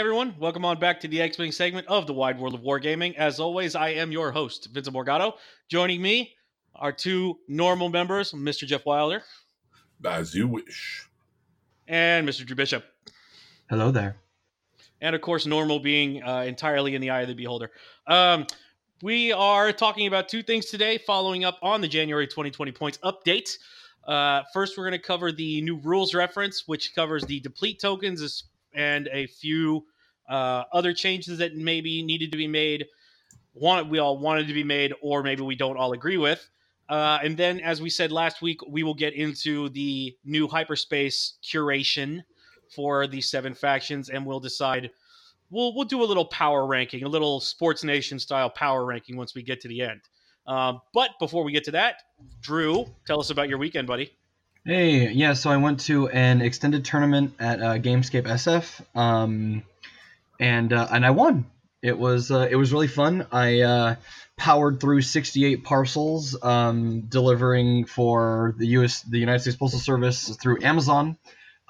Good evening, everyone. Welcome on back to the X Wing segment of the Wide World of Wargaming. As always, I am your host, Vincent Morgado. Joining me are two normal members, Mr. Jeff Wilder As you wish. and Mr. Drew Bishop. Hello there. and of course normal being uh, entirely in the eye of the beholder um, we are talking about two things today following up on the january 2020 points update uh, first we're going to cover the new rules reference which covers the deplete tokens as- and a few uh, other changes that maybe needed to be made want we all wanted to be made or maybe we don't all agree with uh, and then as we said last week we will get into the new hyperspace curation for these seven factions, and we'll decide. We'll we'll do a little power ranking, a little Sports Nation style power ranking once we get to the end. Um, but before we get to that, Drew, tell us about your weekend, buddy. Hey, yeah, so I went to an extended tournament at uh, Gamescape SF, um, and uh, and I won. It was uh, it was really fun. I uh, powered through 68 parcels, um, delivering for the U.S. the United States Postal Service through Amazon,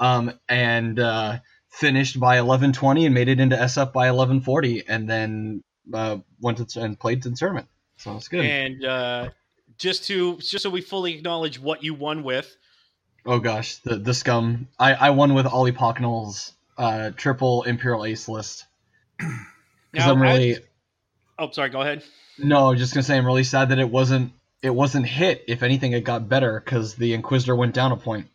um, and uh, finished by 11:20 and made it into SF by 11:40, and then uh, went to, and played the tournament. So it's good. And just to just so we fully acknowledge what you won with, Oh gosh, the the scum. I, I won with Ollie Pocknell's uh, triple Imperial Ace list. Because I'm really oh sorry, go ahead. no, I was just gonna say I'm really sad that it wasn't it wasn't hit. If anything, it got better because the Inquisitor went down a point.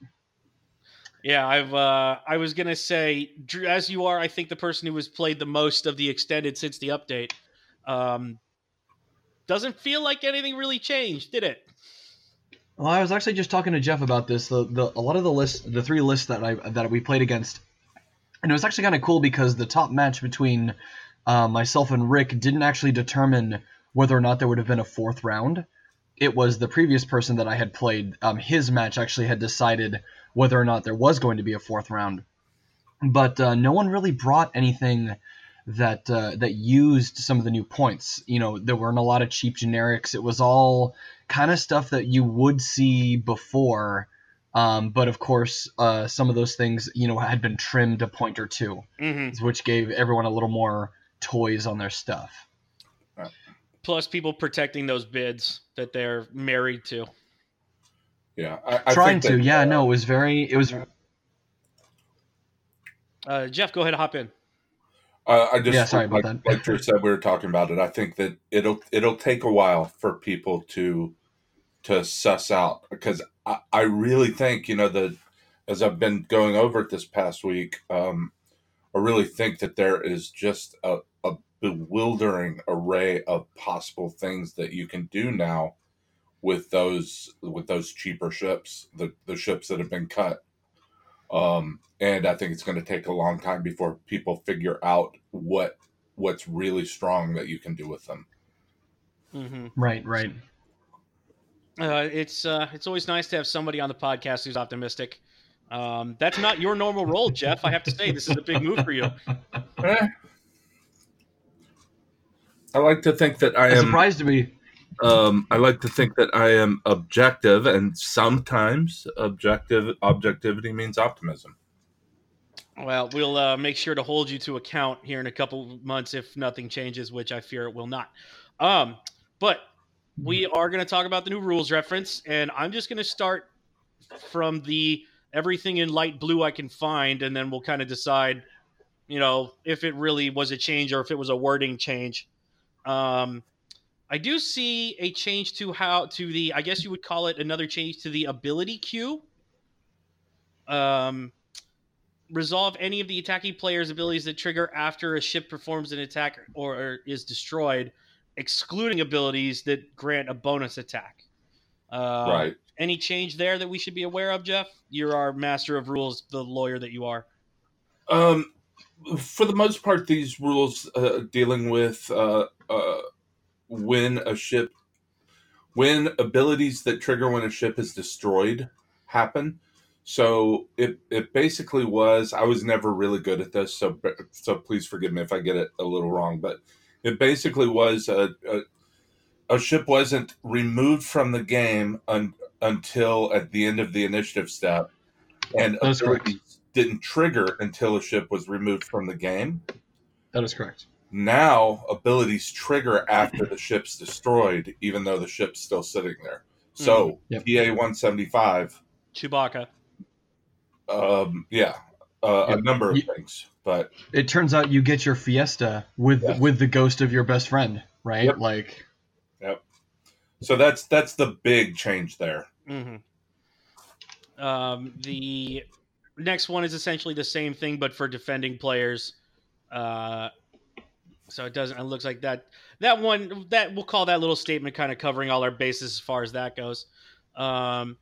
Yeah, I've uh, I was gonna say, Drew, as you are, I think the person who has played the most of the extended since the update. Um, doesn't feel like anything really changed, did it? Well, I was actually just talking to Jeff about this. The, the a lot of the lists, the three lists that I that we played against, and it was actually kind of cool because the top match between uh, myself and Rick didn't actually determine whether or not there would have been a fourth round. It was the previous person that I had played. Um, his match actually had decided whether or not there was going to be a fourth round, but uh, no one really brought anything that uh, that used some of the new points. You know, there weren't a lot of cheap generics. It was all kind of stuff that you would see before. Um, but of course, uh, some of those things, you know, had been trimmed a point or two, Mm-hmm. which gave everyone a little more toys on their stuff. Plus, people protecting those bids that they're married to. Yeah, I, I Trying think to, that, yeah, uh, no, it was very, it was, Uh, Jeff, go ahead, hop in. Uh, I just Yeah, sorry about like, that. like Drew said, we were talking about it. I think that it'll it'll take a while for people to to suss out because I, I really think you know that as I've been going over it this past week, um, I really think that there is just a, a bewildering array of possible things that you can do now with those with those cheaper ships, the the ships that have been cut. Um, and I think it's going to take a long time before people figure out what what's really strong that you can do with them. hmm right, right. Uh, it's uh, it's always nice to have somebody on the podcast who's optimistic. Um, that's not your normal role, Jeff. I have to say, this is a big move for you. I like to think that I It am. surprised to me. Um, I like to think that I am objective, and sometimes objective objectivity means optimism. Well, we'll uh, make sure to hold you to account here in a couple months if nothing changes, which I fear it will not. Um, but we are going to talk about the new rules reference, and I'm just going to start from the everything in light blue I can find, and then we'll kind of decide, you know, if it really was a change or if it was a wording change. Um, I do see a change to how to the I guess you would call it another change to the ability queue. Um, resolve any of the attacking player's abilities that trigger after a ship performs an attack or, or is destroyed, excluding abilities that grant a bonus attack. Uh, right. Any change there that we should be aware of, Jeff? You're our master of rules, the lawyer that you are. Um, for the most part, these rules uh, dealing with uh, uh, when a ship, when abilities that trigger when a ship is destroyed happen. So it it basically was. I was never really good at this, so so please forgive me if I get it a little wrong. But it basically was a a, a ship wasn't removed from the game un, until at the end of the initiative step, and abilities didn't trigger until a ship was removed from the game. That is correct. Now abilities trigger after the ship's destroyed, even though the ship's still sitting there. So Yep. TA one seventy five, Chewbacca. um, yeah, uh, a number of Ye- things, but It turns out you get your Fiesta with Yes. with the ghost of your best friend, right? Yep. Like, so that's that's the big change there. hmm Um, the next one is essentially the same thing, but for defending players. Uh, so it doesn't. It looks like that. That one. That we'll call that little statement kind of covering all our bases as far as that goes. Um,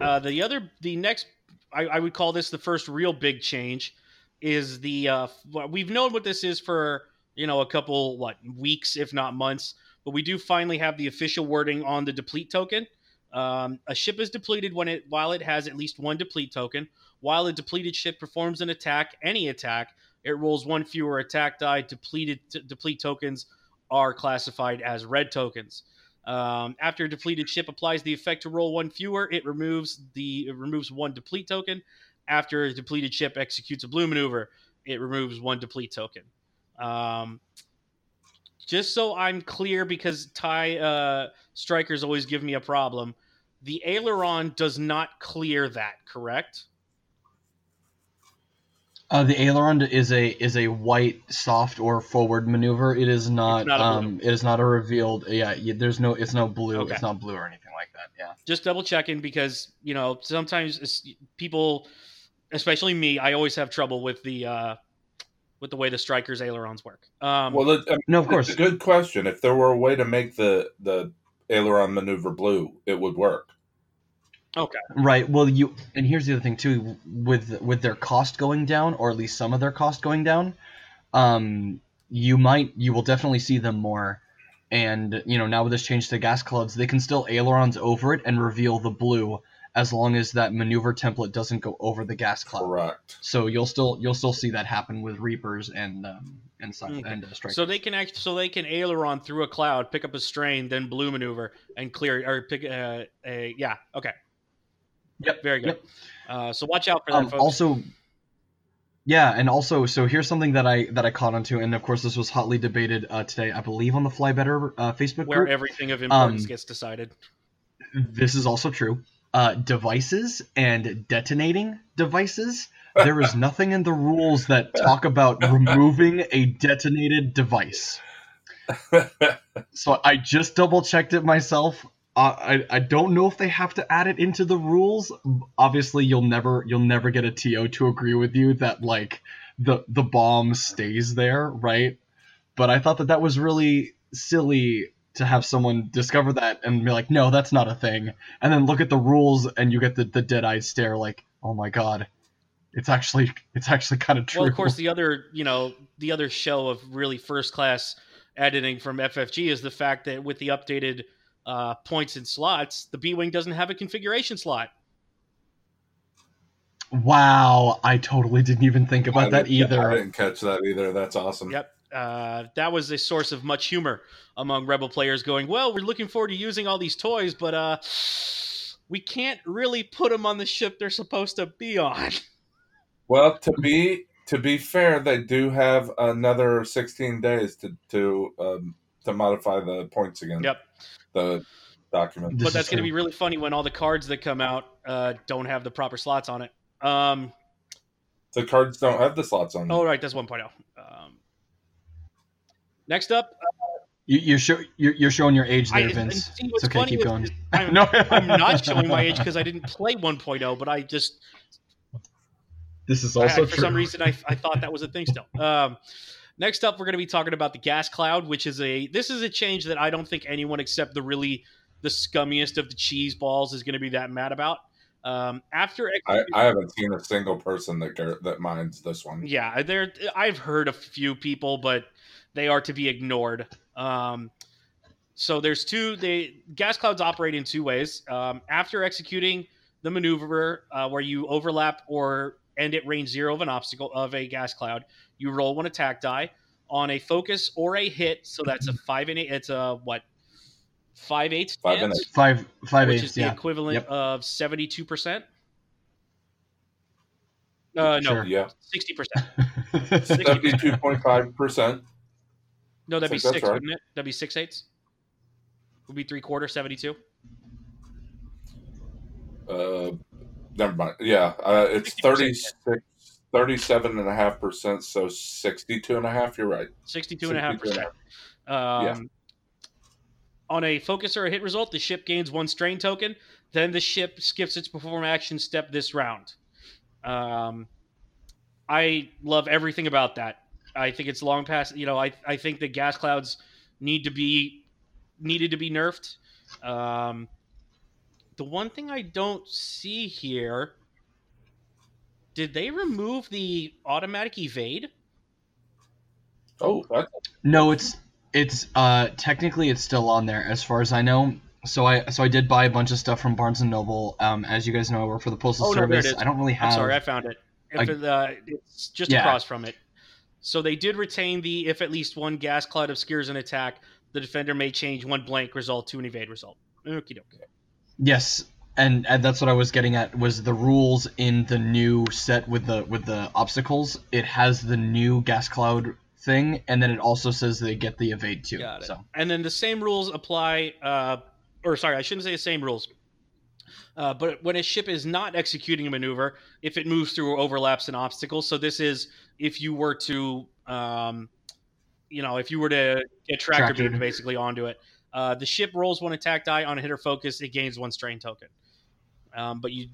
uh, the other, the next, I, I would call this the first real big change, is the. Uh, we've known what this is for you know a couple what weeks, if not months but we do finally have the official wording on the deplete token. Um, a ship is depleted when it while it has at least one deplete token. While a depleted ship performs an attack, any attack, it rolls one fewer attack die. Depleted t- deplete tokens are classified as red tokens. Um, after a depleted ship applies the effect to roll one fewer, it removes the it removes one deplete token. After a depleted ship executes a blue maneuver, it removes one deplete token. Um, just so I'm clear, because TIE uh, strikers always give me a problem, the aileron does not clear that, correct? uh, the aileron is a is a white soft or forward maneuver. It is not. not um, it is not a revealed. Yeah, there's no. It's no blue. Okay. It's not blue or anything like that. Yeah. Just double checking because you know sometimes people, especially me, I always have trouble with the uh, with the way the strikers ailerons work. Um, Well, it, I mean, No, of it's course. a good question. If there were a way to make the the aileron maneuver blue, it would work. okay, Right. Well, you and here's the other thing too. With with their cost going down, or at least some of their cost going down, um, you might you will definitely see them more. And you know now with this change to gas clouds, they can still ailerons over it and reveal the blue, as long as that maneuver template doesn't go over the gas cloud. Correct. So you'll still you'll still see that happen with reapers and um, and stuff Okay. and uh, strikers. so they can act, so they can aileron through a cloud, pick up a strain, then blue maneuver and clear or pick uh, a yeah, okay, Yep, very good. yep. Uh, so watch out for that, um, folks. also yeah and also so here's something that i that i caught onto and of course this was hotly debated uh, today i believe on the fly better uh, facebook where group everything of importance Um, gets decided. this is also true uh, devices and detonating devices there is nothing in the rules that talk about removing a detonated device. So i just double checked it myself. I, I don't know if they have to add it into the rules. Obviously you'll never you'll never get a to to agree with you that like the the bomb stays there right? But i thought that that was really silly to have someone discover that and be like no that's not a thing and then look at the rules and you get the, the dead-eyed stare like oh my god it's actually it's actually kind of true Well, of course, the other you know the other show of really first class editing from FFG is the fact that with the updated uh, points and slots, the B wing doesn't have a configuration slot. wow i totally didn't even think I about that didn't- I didn't catch that either. That's awesome. Yep. Uh, that was a source of much humor among Rebel players going, well, we're looking forward to using all these toys, but uh, we can't really put them on the ship they're supposed to be on. Well, to be to be fair, they do have another 16 days to to um, to modify the points again. Yep. The document. This but that's going to be really funny when all the cards that come out uh, don't have the proper slots on it. Um, The cards don't have the slots on them. oh, right, that's 1.0. Um, next up, You, you're, show, you're you're showing your age there, I, Vince. see, It's okay, keep going. I'm, no, I'm not showing my age because I didn't play 1.0, but I just This is I- also for some reason I, I thought that was a thing still. Um, next up, we're going to be talking about the gas cloud, which is a this is a change that I don't think anyone except the really the scummiest of the cheese balls is going to be that mad about. Um, after I, I haven't seen a single person that gar- that minds this one. yeah, there I've heard a few people, but they are to be ignored. Um, so there's two. They gas clouds operate in two ways. Um, after executing the maneuver uh, where you overlap or end at range zero of an obstacle of a gas cloud, you roll one attack die on a focus or a hit. So that's a five and eight. It's a what? five eighths Five and stance, Five five which eighths. is the Yeah. equivalent Yep. of seventy-two percent. Uh, no, Sure. Yeah, sixty percent. seventy-two point five percent. No, that'd be six, right. wouldn't it? That'd be six eighths. Would be three quarter, seventy-two. Uh, never mind. Yeah, uh, it's 60%, 36, 37 and a half percent. So 62 and a half. You're right. 62 and a half 62 and a percent. Um. On a focus or a hit result, the ship gains one strain token. Then the ship skips its perform action step this round. Um, I love everything about that. I think it's long past. You know, I I think the gas clouds need to be needed to be nerfed. Um, the one thing I don't see here, did they remove the automatic evade? Oh, that's No, it's it's uh technically it's still on there as far as I know. So I so I did buy a bunch of stuff from Barnes and Noble. Um, as you guys know, I work for the Postal Oh, no, there it Service. is. I don't really have. I'm sorry, I found it. If I- it, uh, it's just Yeah. across from it. So they did retain the if at least one gas cloud obscures an attack, the defender may change one blank result to an evade result. Okie dokie. Yes, and, and that's what I was getting at was the rules in the new set with the with the obstacles. It has the new gas cloud thing, and then it also says they get the evade too. Got it. So And then the same rules apply, uh, or sorry, I shouldn't say the same rules. Uh, but when a ship is not executing a maneuver, if it moves through or overlaps an obstacle, so this is if you were to, um, you know, if you were to get tractor Tractor. beamed basically onto it, uh, the ship rolls one attack die on a hitter focus, it gains one strain token. Um, but you,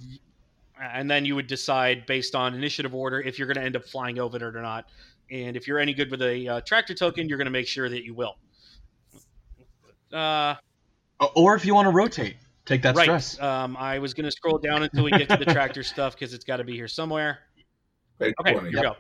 and then you would decide based on initiative order if you're going to end up flying over it or not. And if you're any good with a uh, tractor token, you're going to make sure that you will. Uh, or if you want to rotate, take that right. stress. Um, I was going to scroll down until we get to the tractor stuff because it's got to be here somewhere. Page Okay, 20. here we go.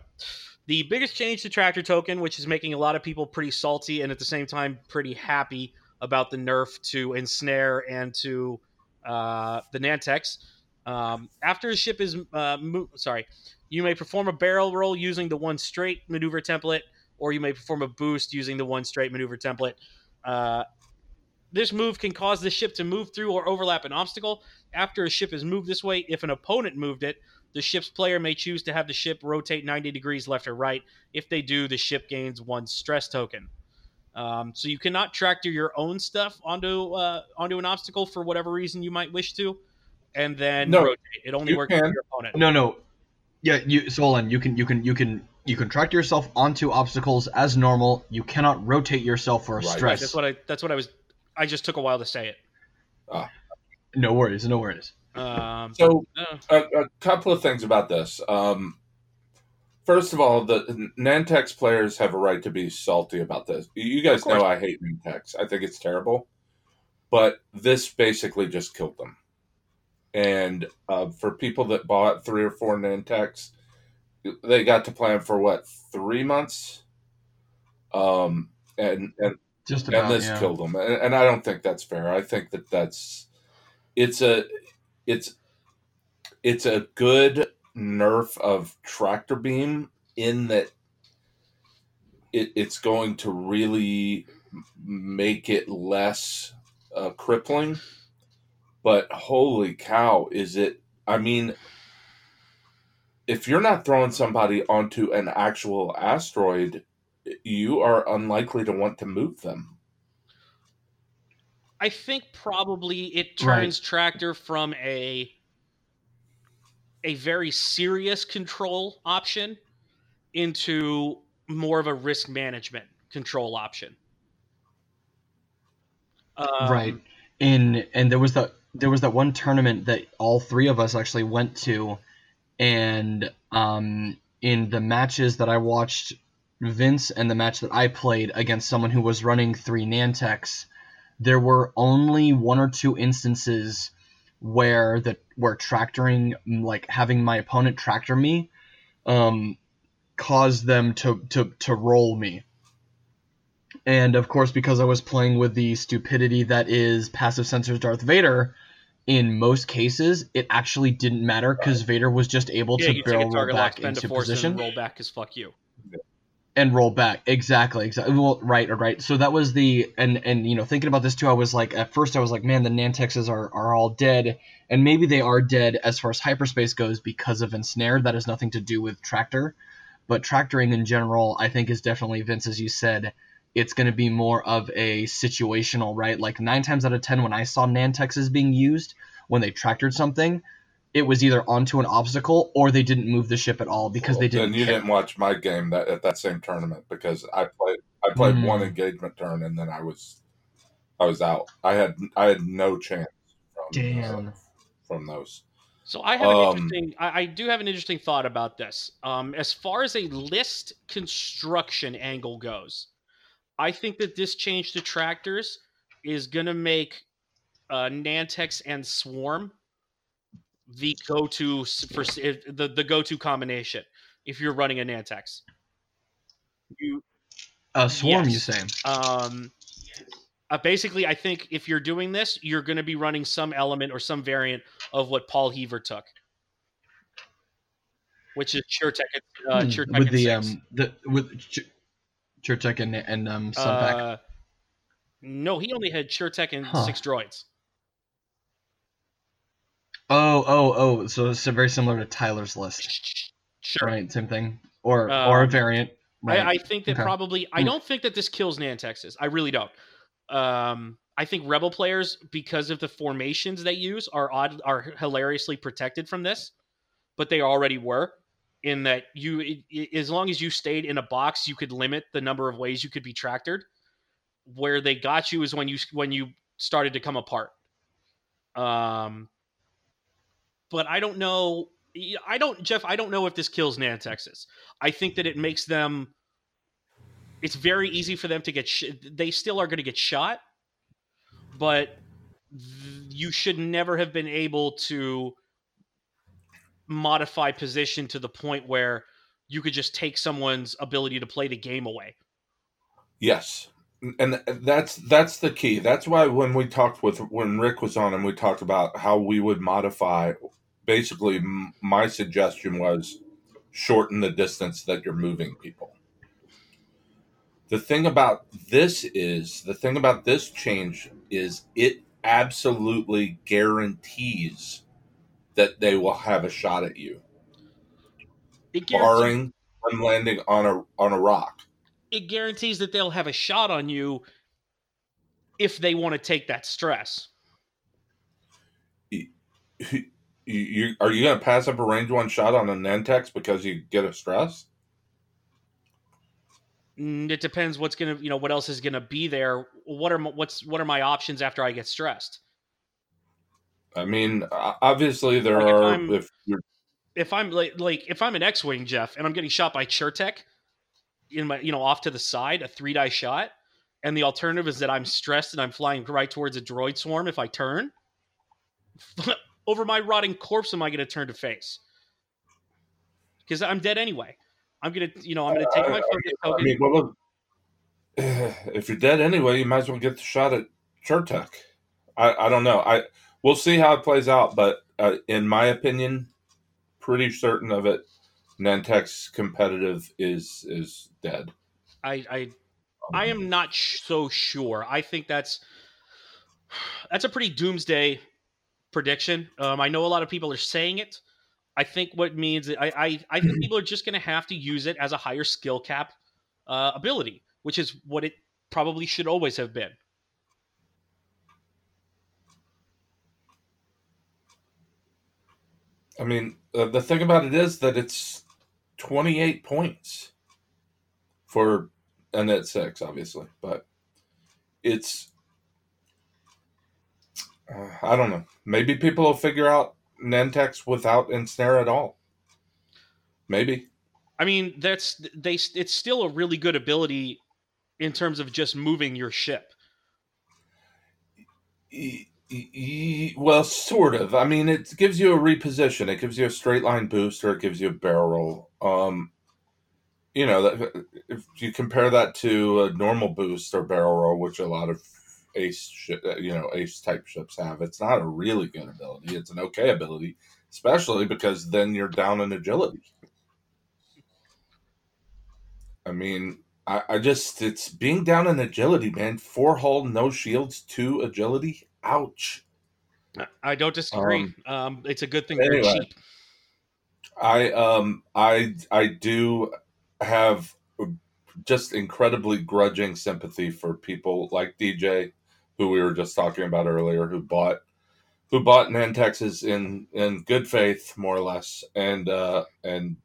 The biggest change to tractor token, which is making a lot of people pretty salty and at the same time pretty happy about the nerf to ensnare and to uh, the Nantex. Um, after a ship is uh, mo- sorry, you may perform a barrel roll using the one straight maneuver template, or you may perform a boost using the one straight maneuver template. Uh, this move can cause the ship to move through or overlap an obstacle. After a ship is moved this way, if an opponent moved it, the ship's player may choose to have the ship rotate 90 degrees left or right. If they do, the ship gains one stress token. Um, so you cannot tractor your own stuff onto uh, onto an obstacle for whatever reason you might wish to, and then No, rotate. It only you works for your opponent. No, no. Yeah, you so hold on. You can you can you can you can track yourself onto obstacles as normal. You cannot rotate yourself for a Right. Right, stress. that's what I. That's what I was. I just took a while to say it. No worries, no worries. Um, So a, a couple of things about this. Um, first of all, the Nantex players have a right to be salty about this. You guys know I hate Nantex. I think it's terrible. But this basically just killed them. And uh, for people that bought three or four Nantex, they got to plan for what three months, um, and and Just about. and this yeah. killed them and, and i don't think that's fair i think that that's it's a it's it's a good nerf of tractor beam in that it, it's going to really make it less uh, crippling. But holy cow is it i mean if you're not throwing somebody onto an actual asteroid you are unlikely to want to move them I think probably it Right. turns tractor from a a very serious control option into more of a risk management control option. Um, right in and there was that there was that one tournament that all three of us actually went to and um in the matches that i watched vince and the match that i played against someone who was running three nantex there were only one or two instances where the where tractoring like having my opponent tractor me um caused them to to to roll me and of course, because I was playing with the stupidity that is passive sensors Darth Vader, in most cases, it actually didn't matter because Vader was just able Yeah, to barrel roll back into position. roll back as fuck you. And roll back. Exactly exactly well right right. So that was the and and you know thinking about this too i was like at first i was like man the nantexes are are all dead. And maybe they are dead as far as hyperspace goes because of ensnare. That has nothing to do with tractor. But tractoring in general i think is definitely vince as you said it's going to be more of a situational right? Like nine times out of ten when i saw nantexes being used when they tractored something it was either onto an obstacle or they didn't move the ship at all because Well, they didn't Then you care. didn't watch my game that at that same tournament because I played I played Hmm. one engagement turn and then I was I was out. I had I had no chance from uh, Damn. from those. So I have an Um, interesting. I, I do have an interesting thought about this. Um, as far as a list construction angle goes, I think that this change to tractors is going to make uh, Nantex and Swarm the go-to for the the go-to combination if you're running a Nantex. You uh, swarm you Yes. say um, uh, basically, I think if you're doing this, you're going to be running some element or some variant of what Paul Heaver took, which is Chertek, uh, Hmm, Chertek with and the six. um the with Ch- Chertek and and um Sun Fac. Uh, no, he only had Chertek and Huh. six droids. Oh oh oh, so it's very similar to Tyler's list, Sure. right? Same thing, or or a Um, variant. Right. I, I think that Okay. probably I Hmm. don't think that this kills Nantexes. I really don't. Um, I think Rebel players, because of the formations they use, are odd are hilariously protected from this, but they already were. In that you, i- i- as long as you stayed in a box, you could limit the number of ways you could be tractored. Where they got you is when you when you started to come apart. Um, but I don't know. I don't, Jeff. I don't know if this kills Nantexes. I think that it makes them. It's very easy for them to get. Sh- they still are going to get shot, but th- you should never have been able to modify position to the point where you could just take someone's ability to play the game away. Yes. And that's that's the key. That's why when we talked with when Rick was on and we talked about how we would modify basically m- my suggestion was shorten the distance that you're moving people. The thing about this is the thing about this change is it absolutely guarantees that they will have a shot at you, barring them landing on a on a rock. it guarantees that they'll have a shot on you if they want to take that stress. You, you are you going to pass up a range one shot on a Nantex because you get a stress? Mm, It depends what's gonna, you know, what else is gonna be there. What are my, what's what are my options after I get stressed? I mean, obviously there Like, if are. I'm- If if I'm like, like if I'm an X-wing Jeff and I'm getting shot by Chertek in my you know off to the side, a three die shot, and the alternative is that I'm stressed and I'm flying right towards a droid swarm. If I turn over my rotting corpse, am I going to turn to face? Because I'm dead anyway. I'm gonna you know I'm gonna take my I token. mean, well, if you're dead anyway, you might as well get the shot at Chertek. I, I don't know. I we'll see how it plays out, but uh, in my opinion, pretty certain of it. Nantex competitive is is dead. I I I am not sh- so sure. I think that's that's a pretty doomsday prediction. Um, I know a lot of people are saying it. I think what means I I, I think people are just going to have to use it as a higher skill cap uh, ability, which is what it probably should always have been. I mean, uh, the thing about it is that it's 28 points for a Nantex, obviously, but it's. Uh, I don't know. Maybe people will figure out Nantex without ensnare at all. Maybe. I mean, that's they. It's still a really good ability in terms of just moving your ship. Well, sort of. I mean, it gives you a reposition. It gives you a straight line boost, or it gives you a barrel roll. Um, you know, if you compare that to a normal boost or barrel roll, which a lot of ace, shi- uh, you know, ace type ships have, it's not a really good ability. It's an okay ability, especially because then you're down in agility. I mean, I, I just it's being down in agility, man. Four hull, no shields, two agility. Ouch. I don't disagree. Um, Um, it's a good thing anyway. I um I I do have just incredibly grudging sympathy for people like DJ, who we were just talking about earlier, who bought who bought Nantexes in in good faith, more or less, and uh, and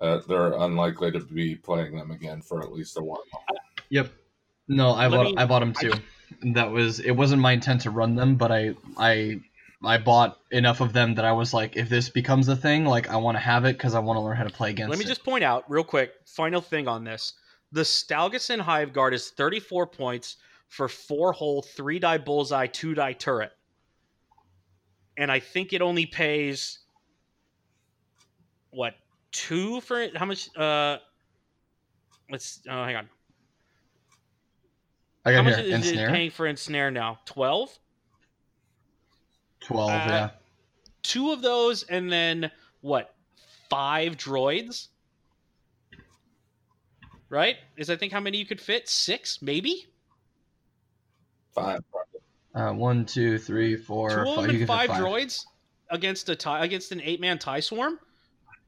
uh, they're unlikely to be playing them again for at least a while. Yep. No, I Let bought me- I bought them I too. that was it. Wasn't my intent to run them, but I I I bought enough of them that I was like, if this becomes a thing, like I want to have it because I want to learn how to play against. Let me it. just point out real quick. Final thing on this: the Stalgasin Hive Guard is 34 points for four hole, three die bullseye, two die turret, and I think it only pays what two for it? How much? Uh, let's oh, hang on. I How got much here is it paying for ensnare now? Twelve. twelve. Uh, yeah. Two of those, and then what? Five droids. Right? Is I think how many you could fit? Six, maybe. Five. Uh, one, two, three, four, two of five. You and five, five. droids against a tie against an eight man tie swarm.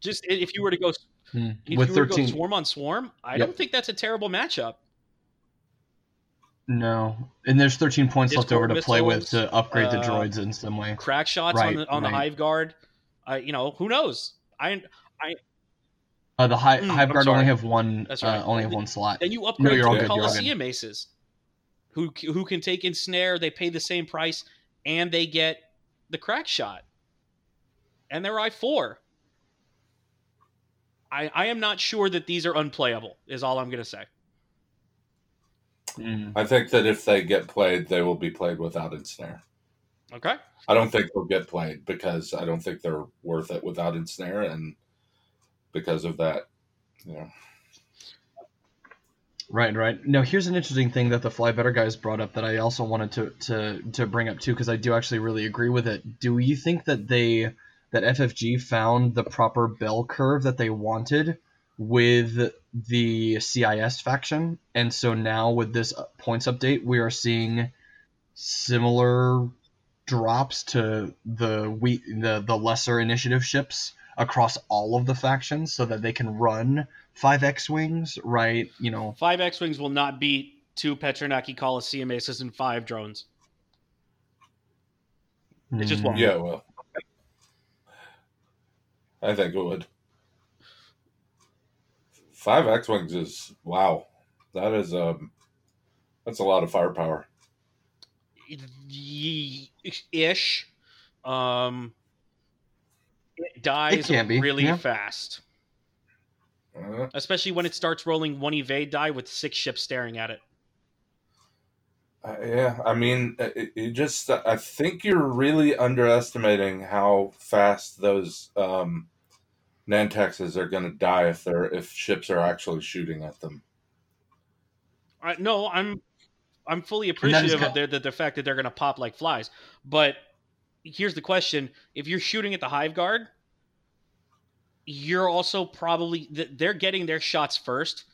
Just if you were to go Hmm. if With you were to thirteen. go swarm on swarm, I Yep. don't think that's a terrible matchup. No, and there's 13 points left over to play with to upgrade the uh, droids in some way. Crack shots Right, on the on right. the hive guard. Uh, you know who knows? I Uh, the high Mm, hive I'm guard sorry. only have one. That's uh, right. only have one slot. then you upgrade you're to good, you're Coliseum Aces, who who can take ensnare. They pay the same price, and they get the crack shot, and they're I four. I, I am not sure that these are unplayable. Is all I'm going to say. Mm. I think that if they get played, they will be played without ensnare. Okay. I don't think they'll get played because I don't think they're worth it without ensnare, and because of that, you know. Right, right. Now, here's an interesting thing that the Fly Better guys brought up that I also wanted to to to bring up too, because I do actually really agree with it. Do you think that they that FFG found the proper bell curve that they wanted with the CIS faction, and so now with this points update, we are seeing similar drops to the we the the lesser initiative ships across all of the factions, so that they can run five X wings, right? You know, Five X Wings will not beat two Petranaki Coliseum Aces and five drones. It just mm, won't. Yeah, well, I think it would. Five X wings is wow. That is um, that's a lot of firepower. Ye- ish. Um, it dies can be, really yeah. fast, Uh, especially when it starts rolling one evade die with six ships staring at it. Uh, yeah, I mean, uh, it, it just I think you're really underestimating how fast those um, Nantexes are going to die if they're if ships are actually shooting at them. I, no, I'm I'm fully appreciative of the, the the fact that they're going to pop like flies. But here's the question: If you're shooting at the Hive Guard, you're also probably they're getting their shots first,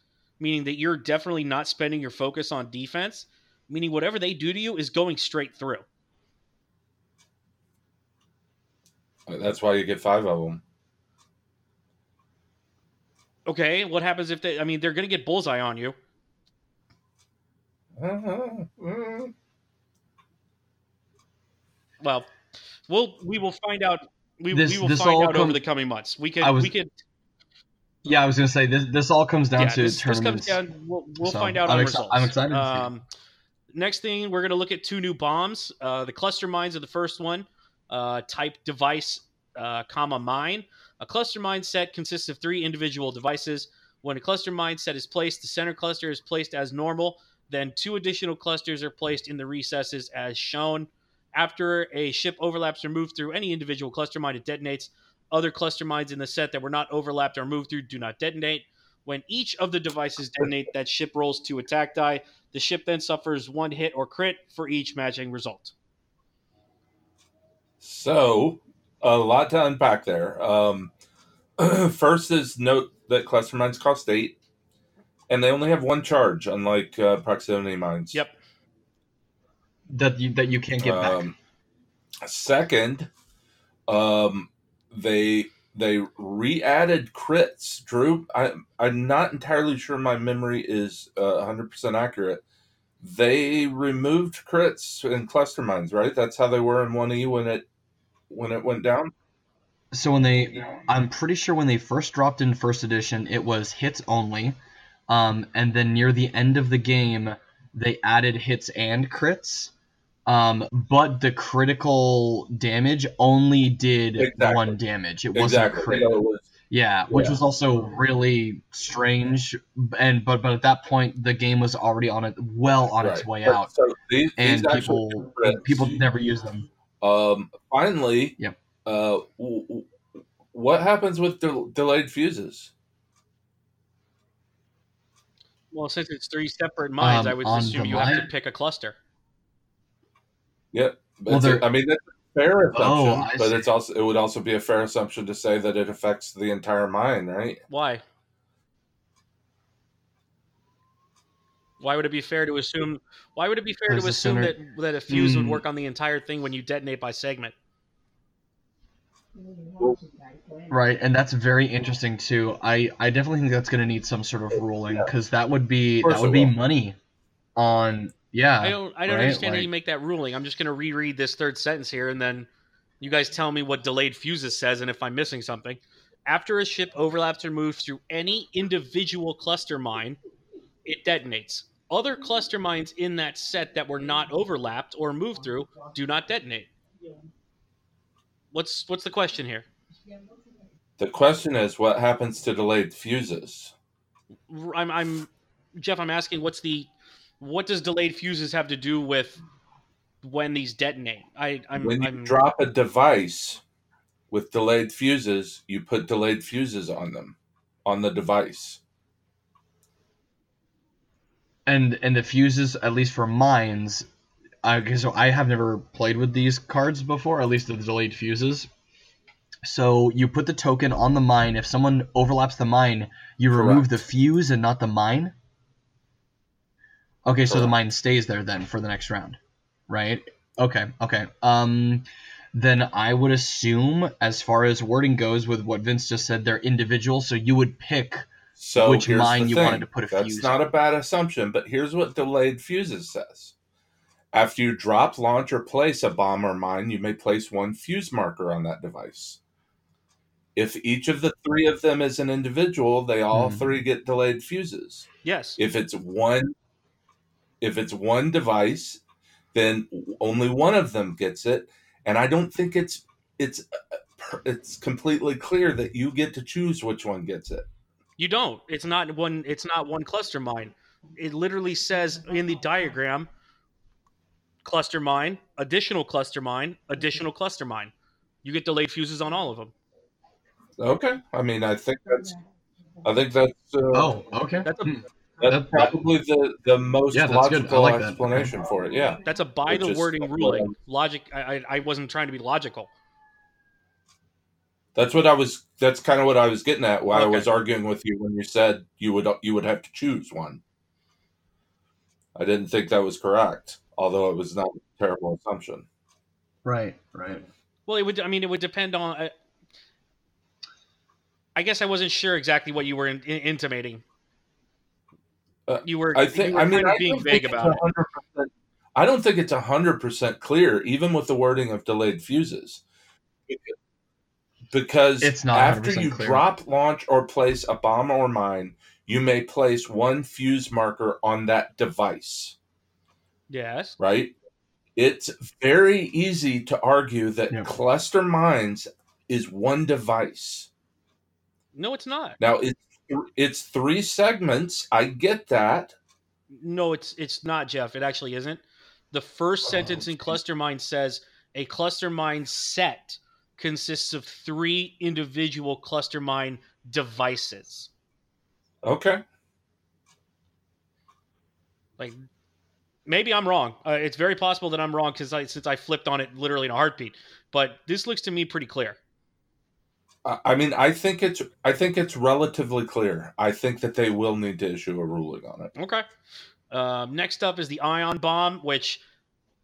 meaning that you're definitely not spending your focus on defense. Meaning whatever they do to you is going straight through. That's why you get five of them. Okay, what happens if they? I mean, they're going to get bullseye on you. Well, we'll we will find out. We, This- we will find out over the coming months. We could was- we could Yeah, I was gonna say this. This all comes down yeah, to this, this comes down. We'll, we'll So, find out I'm on exci- results. I'm excited to see it. Um, next thing, we're going to look at two new bombs. Uh, the cluster mines are the first one. Uh, type device, uh, comma mine. A cluster mine set consists of three individual devices. When a cluster mine set is placed, the center cluster is placed as normal. Then two additional clusters are placed in the recesses as shown. After a ship overlaps or moves through any individual cluster mine, it detonates. Other cluster mines in the set that were not overlapped or moved through do not detonate. When each of the devices detonate, that ship rolls two attack die. The ship then suffers one hit or crit for each matching result. So, a lot to unpack there. Um, first is note that cluster mines cost eight. and they only have one charge, unlike uh, proximity mines. Yep. That you that you can't get back. Um, second, um, they they re-added crits. Drew, I I'm not entirely sure my memory is uh, 100% accurate. They removed crits in cluster mines, right? That's how they were in 1E when it when it went down. So when they, I'm pretty sure when they first dropped in first edition, it was hits only, um, and then near the end of the game, they added hits and crits. Um, but the critical damage only did Exactly. one damage. It wasn't Exactly. crit. So was- Yeah, which Yeah. was also really strange. And but but at that point, the game was already on it well on its way But- out, So these, and these actually people crits. people never use them. Um, finally, Yep. uh, w- w- what happens with del- delayed fuses? Well, since it's three separate mines, Um, I would assume the you have to pick a cluster. Yep. Well, It's there- I mean, that's a fair assumption, Oh, but see. it's also it would also be a fair assumption to say that it affects the entire mine, right? Why? Why would it be fair to assume? Why would it be fair Because to assume that that a fuse would Hmm. work on the entire thing when you detonate by segment? Right, and that's very interesting too. I, I definitely think that's going to need some sort of ruling because that would be that would be will. money on yeah. I don't. I don't right, understand how you make that ruling. I'm just going to reread this third sentence here, and then you guys tell me what delayed fuses says, and if I'm missing something. After a ship overlaps or moves through any individual cluster mine, it detonates. Other cluster mines in that set that were not overlapped or moved through do not detonate. What's what's the question here? The question is, what happens to delayed fuses? R- I'm, I'm Jeff. I'm asking what's the what does delayed fuses have to do with when these detonate? I I'm, when you I'm drop a device with delayed fuses, you put delayed fuses on them, on the device. and and the fuses at least for mines I so I have never played with these cards before, at least the delayed fuses. So you put the token on the mine. If someone overlaps the mine, you remove the fuse and not the mine. Okay, so the mine stays there then for the next round, right? Okay, okay. Um, then I would assume, as far as wording goes, with what Vince just said, they're individual. So you would pick So Which mine you thing. wanted to put a That's fuse That's not on. a bad assumption, but here's what delayed fuses says. After you drop, launch, or place a bomb or mine, you may place one fuse marker on that device. If each of the three of them is an individual, they all Hmm. three get delayed fuses. yes. If it's one, if it's one device, then only one of them gets it. And I don't think it's it's uh, it's completely clear that you get to choose which one gets it. You don't. It's not one. It's not one cluster mine. It literally says in the diagram, cluster mine, additional cluster mine, additional cluster mine. You get delayed fuses on all of them. Okay, I mean, I think that's I think that's uh, Oh, okay. That's a- Hmm. That's that- probably the the most Yeah, that's good. I logical like that. explanation for it. Yeah. That's a by Which the is wording what ruling. Logic. I, I I wasn't trying to be logical. That's what I was. That's kind of what I was getting at. Why I was arguing with you when you said you would you would have to choose one. I didn't think that was correct, although it was not a terrible assumption. Right, right. Well, it would. I mean, it would depend on. Uh, I guess I wasn't sure exactly what you were in, in, intimating. Uh, you were. I think. were I mean, I being don't vague think it's about it. 100%. I don't think it's hundred percent clear, even with the wording of delayed fuses, because It's not after you clear. drop, launch, or place a bomb or mine, you may place one fuse marker on that device. Yes. right? It's very easy to argue that Yeah. cluster mines is one device. No, it's not. Now it's it's three segments. I get that. No, it's it's not, Jeff. It actually isn't. The first Oh, sentence in cluster mine says a cluster mine set consists of three individual cluster mine devices. Okay. Like maybe I'm wrong. Uh, it's very possible that I'm wrong because I, since I flipped on it literally in a heartbeat. But this looks to me pretty clear. I mean, I think it's I think it's relatively clear. I think that they will need to issue a ruling on it. Okay. Um, next up is the ion bomb, which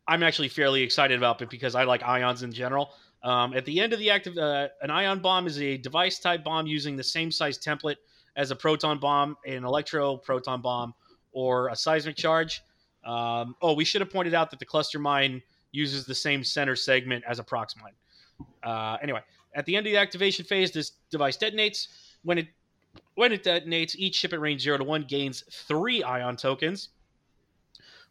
I'm actually fairly excited about, but because I like ions in general. Um, at the end of the active, uh, an ion bomb is a device type bomb using the same size template as a proton bomb, an electro proton bomb, or a seismic charge. Um, oh, we should have pointed out that the cluster mine uses the same center segment as a prox mine. Uh, anyway, at the end of the activation phase, this device detonates. When it when it detonates, each ship at range zero to one gains three ion tokens,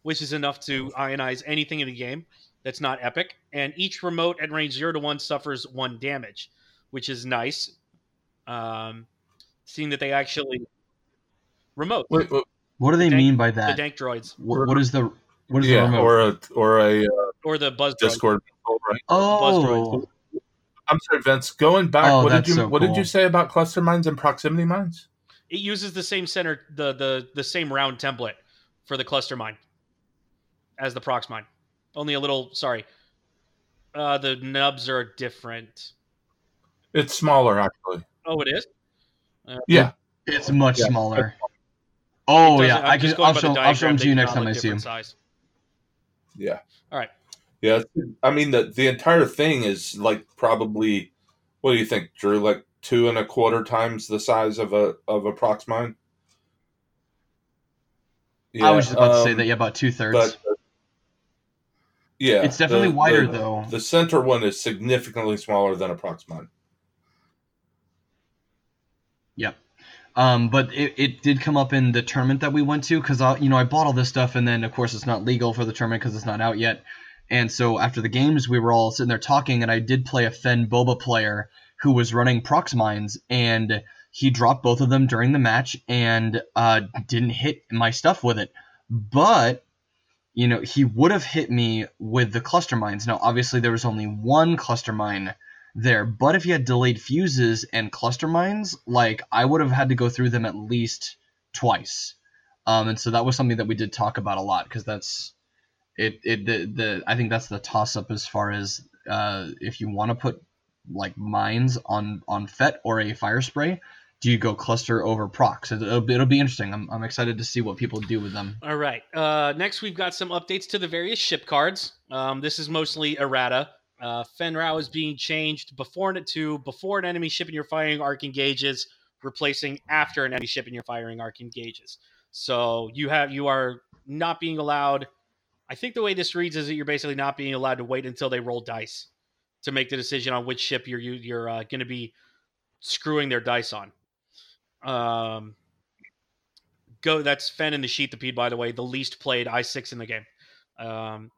which is enough to ionize anything in the game that's not epic. And each remote at range zero to one suffers one damage, which is nice. Um, seeing that they actually remote Wait, wait, What do they Dank- mean by that? the dank droids What, what is the what is the yeah, remote? or a or a uh, or the buzz droids. Discord. missile, Right? oh, I'm sorry, Vince. Going back, Oh, what did you so what did you say about cluster mines and proximity mines? It uses the same center, the the the same round template for the cluster mine as the prox mine. Only a little. Sorry, uh, the nubs are different. It's smaller, actually. Oh, it is. Yeah, it's much Yeah. smaller. Oh yeah, I'm I can. I'll show. I'll show them to you next time I see them. Size. yeah. All right. Yeah, I mean the the entire thing is like probably. What do you think, Drew? Like two and a quarter times the size of a of a prox mine. I was just about to say um, that. Yeah, about two thirds. but yeah, It's definitely the- wider the- though. The center one is significantly smaller than a prox mine. Yep. Um, but it, it did come up in the tournament that we went to because I, you know, I bought all this stuff and then of course it's not legal for the tournament because it's not out yet. And so after the games, we were all sitting there talking, and I did play a Fenn Boba player who was running prox mines, and he dropped both of them during the match and uh, didn't hit my stuff with it. But you know, he would have hit me with the cluster mines. Now, obviously, there was only one cluster mine there, but if he had delayed fuses and cluster mines, like I would have had to go through them at least twice. Um, and so that was something that we did talk about a lot because that's it. It the, the I think that's the toss up as far as uh, if you want to put like mines on on Fett or a fire spray, do you go cluster over prox? It'll, it'll be interesting. I'm, I'm excited to see what people do with them. All right. Uh, next, we've got some updates to the various ship cards. Um, this is mostly errata. Uh, Fenn Rau is being changed before to before an enemy ship in your firing arc engages, replacing after an enemy ship in your firing arc engages. So you have you are not being allowed. I think the way this reads is that you're basically not being allowed to wait until they roll dice to make the decision on which ship you're you- you're uh, going to be screwing their dice on. Um, go that's Fenn in the Sheathipede, by the way, the least played i6 in the game. Um,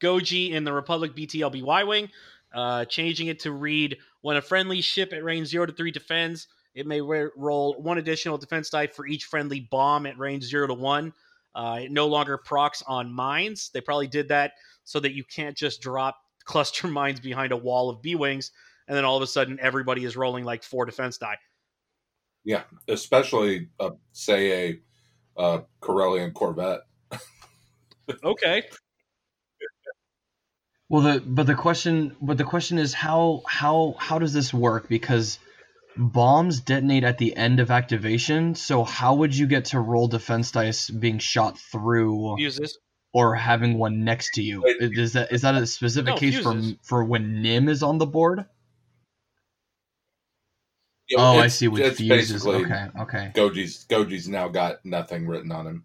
Goji in the Republic BTLB Y Wing, uh, changing it to read when a friendly ship at range 0 to 3 defends, it may re- roll one additional defense die for each friendly bomb at range 0 to 1. Uh, it no longer procs on mines. They probably did that so that you can't just drop cluster mines behind a wall of B Wings and then all of a sudden everybody is rolling like four defense die. Yeah, especially uh, say a uh, Corellian Corvette. Okay. Well, the but the question but the question is how how how does this work? Because bombs detonate at the end of activation. So how would you get to roll defense dice being shot through Use this. or having one next to you? Is that is that a specific No, case for fuses. for when Nym is on the board? Oh, I see with fuses. basically Okay, okay. Goji's Goji's now got nothing written on him.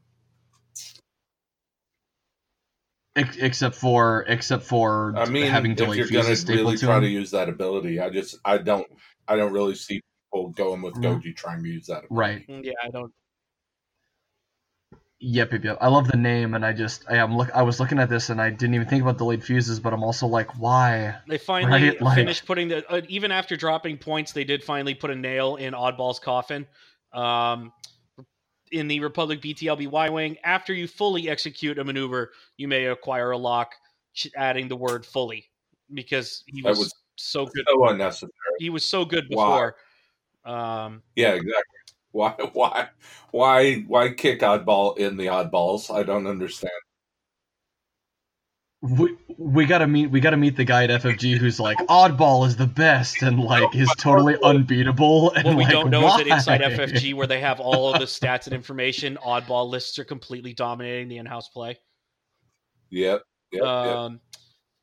Ex- except for except for I mean, having if you're Gonna really to try to use that ability, I just I don't I don't really see people going with. Goji trying to use that. Ability. Right. Mm, Yeah, I don't. Yep, yep, yep. I love the name, and I just I am look. I was looking at this, and I didn't even think about delayed fuses, but I'm also like, why? They finally Right, like- finished putting the uh, even after dropping points, they did finally put a nail in Oddball's coffin. Um, in the Republic BTLB Y wing, after you fully execute a maneuver, you may acquire a lock, adding the word "fully" because he was, was- so good. So unnecessary. He was so good Why? before. Um, Yeah, exactly. Why why why why kick oddball in the oddballs? I don't understand. we, we gotta meet we gotta meet the guy at FFG who's like oddball is the best and like is totally unbeatable and What we like, don't know why? is that inside FFG, where they have all of the stats and information, oddball lists are completely dominating the in-house play. Yep. Yep. yep.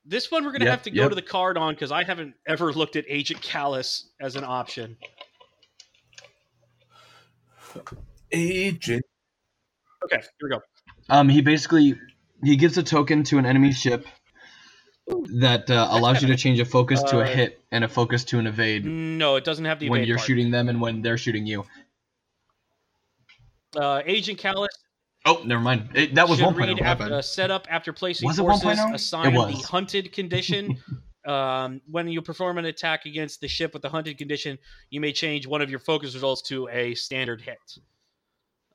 This one we're gonna Yep, have to go yep. to the card on because I haven't ever looked at Agent Kallus as an option. Agent. Okay, here we go. Um, he basically he gives a token to an enemy ship that uh, allows you to change a focus to a Uh, hit and a focus to an evade No, it doesn't have the when you're part. shooting them and when they're shooting you. Uh, Agent Kallus Oh, never mind. It, that was should 1.0. read after, uh, set up after placing Was forces 1.0? assign the hunted condition. um, when you perform an attack against the ship with the hunted condition, you may change one of your focus results to a standard hit.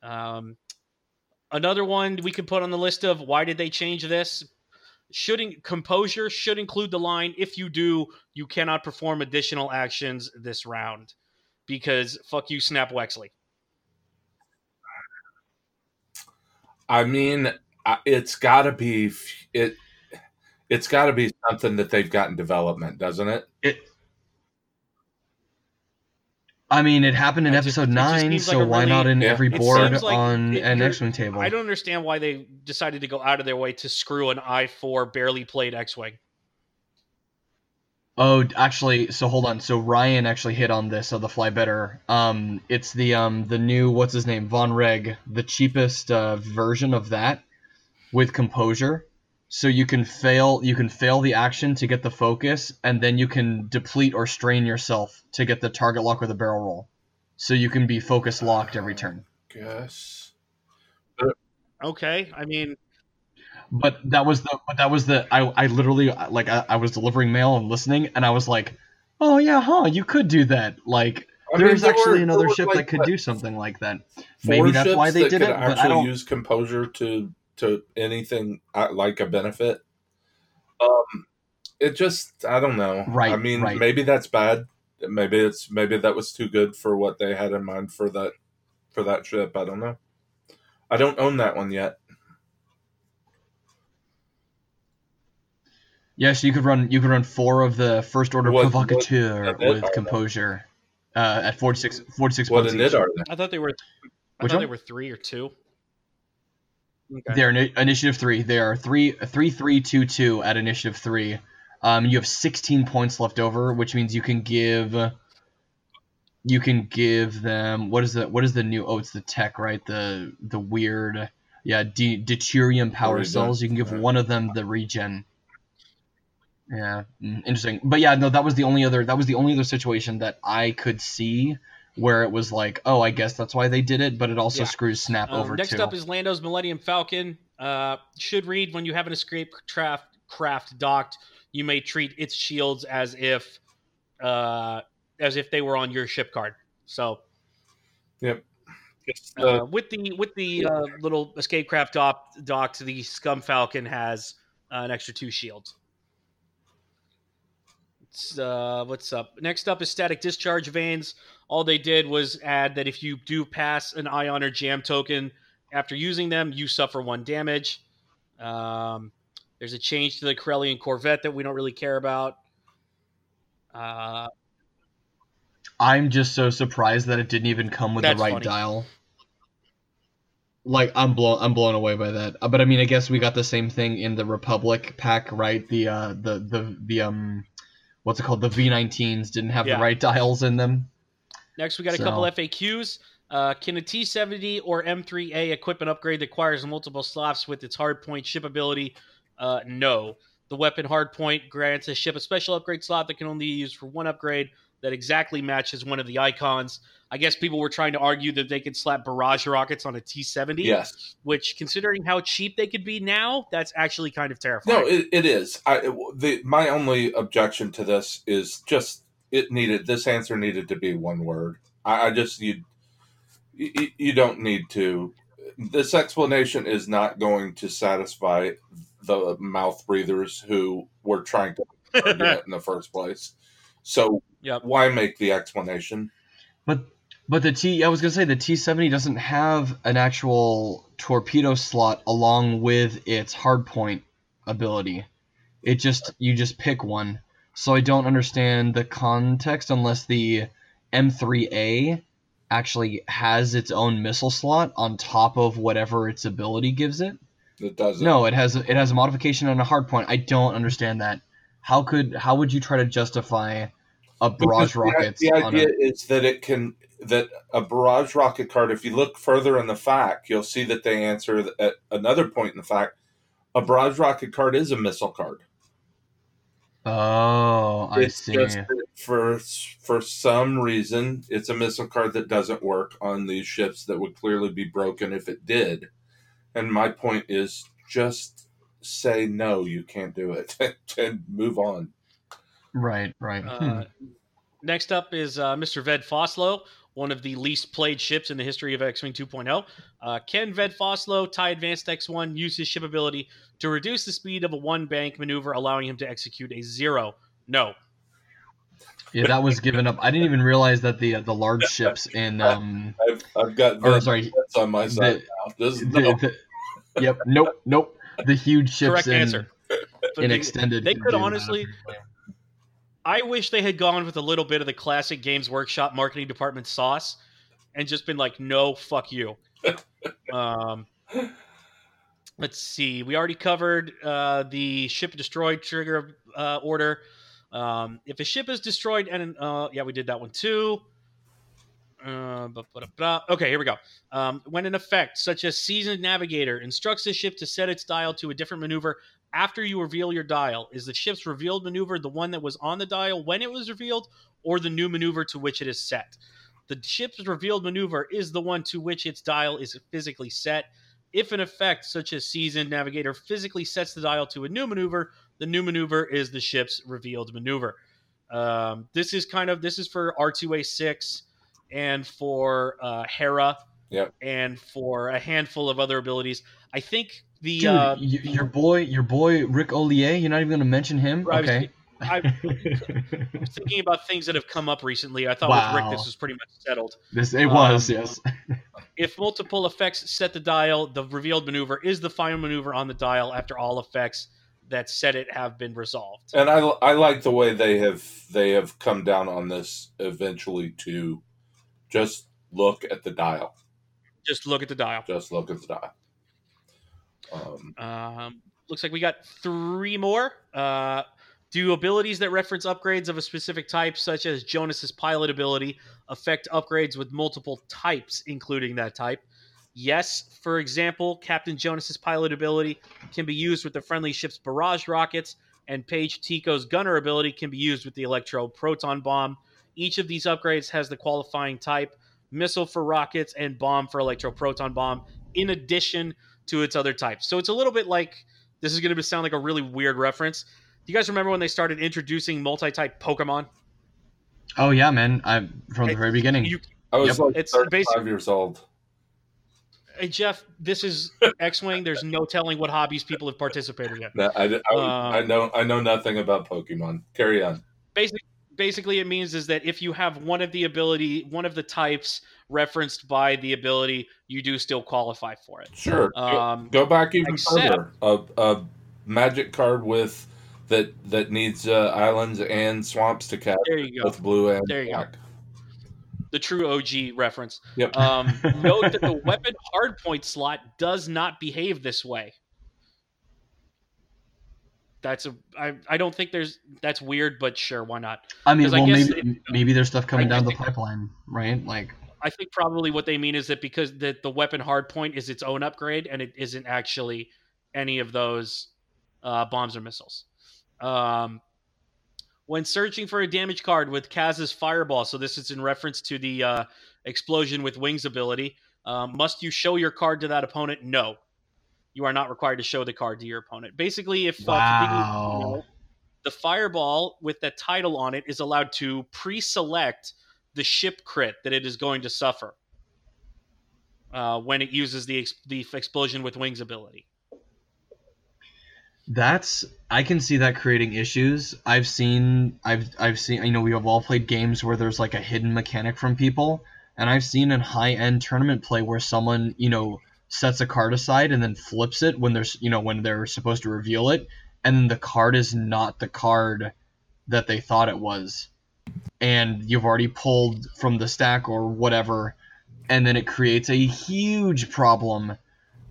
Um, another one we could put on the list of why did they change this? Shouldn't composure should include the line if you do, you cannot perform additional actions this round because fuck you, Snap Wexley. I mean, it's got to be it. It's got to be something that they've got in development, doesn't it? It. I mean, it happened in It just- episode just nine, so like a why not in Yeah. every board like on it- an you're- X-wing table? I don't understand why they decided to go out of their way to screw an I four barely played X Wing. Oh, actually, so hold on. So Ryan actually hit on this of the fly better. Um, it's the um the new what's his name Vonreg, the cheapest uh, version of that with composure. So you can fail you can fail the action to get the focus, and then you can deplete or strain yourself to get the target lock or the barrel roll. So you can be focus locked every turn. Guess. Okay, I mean, But that was the but that was the I I literally like I, I was delivering mail and listening, and I was like, oh yeah, huh, you could do that. Like I mean, There's there actually were- another ship like, that could what, do something like that. Maybe that's why they that did it, but I Actually, don't. use composure to to anything uh, like a benefit. Um, it just I don't know. Right, I mean, right. maybe that's bad. Maybe it's maybe that was too good for what they had in mind for that for that ship. I don't know. I don't own that one yet. Yeah, so you could run you could run four of the first order What- provocateur what- what with composure uh, at 46, 46 What points in are they? I thought they were. I Which thought one? they were three or two. Okay. They're ini- initiative three. They are three three three two two at initiative three. Um, you have sixteen points left over, which means you can give. You can give them what is the what is the new? Oh, it's the tech, right? The the weird, yeah, de- deuterium power regen, cells. You can give one of them the regen. Yeah, mm, interesting. But yeah, no, that was the only other that was the only other situation that I could see where it was like, oh, I guess that's why they did it, but it also Yeah. screws Snap Um, over next too. up is Lando's Millennium Falcon. Uh, should read when you have an escape craft craft docked, you may treat its shields as if uh, as if they were on your ship card. So yep. uh, with the with the uh, little escape craft dock, docked, the Scum Falcon has uh, an extra two shields. Uh, what's up? Next up is static discharge vanes. All they did was add that if you do pass an ion or jam token after using them, you suffer one damage. Um, there's a change to the Corellian Corvette that we don't really care about. Uh, I'm just so surprised that it didn't even come with the right funny. dial. Like I'm blown, I'm blown away by that. Uh, But I mean, I guess we got the same thing in the Republic pack, right? The uh, the the the um, what's it called? The V19s didn't have Yeah. the right dials in them. Next, we got a couple FAQs. Uh, can a T70 or M3A equipment upgrade that requires multiple slots with its hardpoint ship ability? Uh, no. The weapon hardpoint grants a ship a special upgrade slot that can only be used for one upgrade that exactly matches one of the icons. I guess people were trying to argue that they could slap barrage rockets on a T70, yes. which, considering how cheap they could be now, that's actually kind of terrifying. No, it, it is. I the my only objection to this is just it needed this answer needed to be one word. I, I just you, you you don't need to. This explanation is not going to satisfy the mouth breathers who were trying to it in the first place. So Yep. why make the explanation? But but the T, I was gonna say the T70 doesn't have an actual torpedo slot along with its hardpoint ability. It just you just pick one. So I don't understand the context unless the M3A actually has its own missile slot on top of whatever its ability gives it. It doesn't. No, it has it has a modification and a hardpoint. I don't understand that. How could how would you try to justify a barrage the- rocket? The, on idea a, is that it can that a barrage rocket card. If you look further in the FAQ, you'll see that they answer at another point in the FAQ. A barrage rocket card is a missile card. oh, I it's see. for for some reason it's a missile card that doesn't work on these ships that would clearly be broken if it did. And my point is just say no, you can't do it, and move on. Right, right. Hmm. Uh, next up is uh, Mr. Ved Foslo, one of the least played ships in the history of X Wing 2.0. Uh, can Ved Foslo, TIE Advanced X1, use his ship ability to reduce the speed of a one bank maneuver, allowing him to execute a zero? No. Yeah, that was given up. I didn't even realize that the the large ships in um I've, I've got or the sorry, on my side the- now. Just the, no. the- yep, nope, nope. The huge ships Correct in, answer. In they- extended. they could honestly. that. I wish they had gone with a little bit of the classic Games Workshop marketing department sauce and just been like, no, fuck you. um, let's see. We already covered uh, the ship destroyed trigger uh, order. Um, if a ship is destroyed, and uh, yeah, we did that one too. Uh, ba- ba- da- okay, here we go. Um, when an effect, such as Seasoned Navigator, instructs the ship to set its dial to a different maneuver after you reveal your dial, is the ship's revealed maneuver the one that was on the dial when it was revealed, or the new maneuver to which it is set? The ship's revealed maneuver is the one to which its dial is physically set. If an effect, such as Seasoned Navigator, physically sets the dial to a new maneuver, the new maneuver is the ship's revealed maneuver. Um, this is kind of this is for R2A6 and for uh, Hera Yep. and for a handful of other abilities. I think the Dude, uh, y- your boy, your boy Ric Olié. You're not even going to mention him. I was- Okay. I was thinking about things that have come up recently. I thought with Ric this was pretty much settled. this it um, was yes. If multiple effects set the dial, the revealed maneuver is the final maneuver on the dial after all effects that set it have been resolved. And I, I like the way they have they have come down on this eventually to just look at the dial. Just look at the dial. Just look at the dial. Um, Um, looks like we got three more. Uh, do abilities that reference upgrades of a specific type, such as Jonus's pilot ability, affect upgrades with multiple types, including that type? Yes. For example, Captain Jonus's pilot ability can be used with the friendly ship's barrage rockets, and Paige Tico's gunner ability can be used with the electro proton bomb. Each of these upgrades has the qualifying type missile for rockets and bomb for electro proton bomb, in addition to its other types. So it's a little bit like this is going to sound like a really weird reference. Do you guys remember when they started introducing multi-type Pokemon? oh yeah, man. I from the It- very beginning. You, I was Yep. like It's 35 basic- years old. hey Jeff, this is X-wing. There's no telling what hobbies people have participated in. No, I, I, I Um, know I know nothing about Pokemon. Carry on. Basic, basically, it means is that if you have one of the ability, one of the types referenced by the ability, you do still qualify for it. Sure. Go- Um, Go back even except- further. A, a magic card with that that needs uh, islands and swamps to catch there you go. with blue and There you go. black. the true OG reference. Yep. Um, note that the weapon hardpoint slot does not behave this way. That's a. I. I don't think there's. That's weird, but sure, why not? I mean, 'cause I well, guess maybe maybe there's stuff coming I down the think- pipeline, right? Like, I think probably what they mean is that because the the weapon hardpoint is its own upgrade and it isn't actually any of those uh, bombs or missiles. Um, when searching for a damage card with Kaz's Fireball, so this is in reference to the uh, explosion with wings ability, um, must you show your card to that opponent? No, you are not required to show the card to your opponent. Basically, if, uh, for people who don't Wow. know, the Fireball with that title on it is allowed to pre-select the ship crit that it is going to suffer uh, when it uses the the explosion with wings ability. That's I can see that creating issues. I've seen I've I've seen you know we have all played games where there's like a hidden mechanic from people, and I've seen in high end tournament play where someone you know sets a card aside and then flips it when there's you know when they're supposed to reveal it, and the card is not the card that they thought it was, and you've already pulled from the stack or whatever, and then it creates a huge problem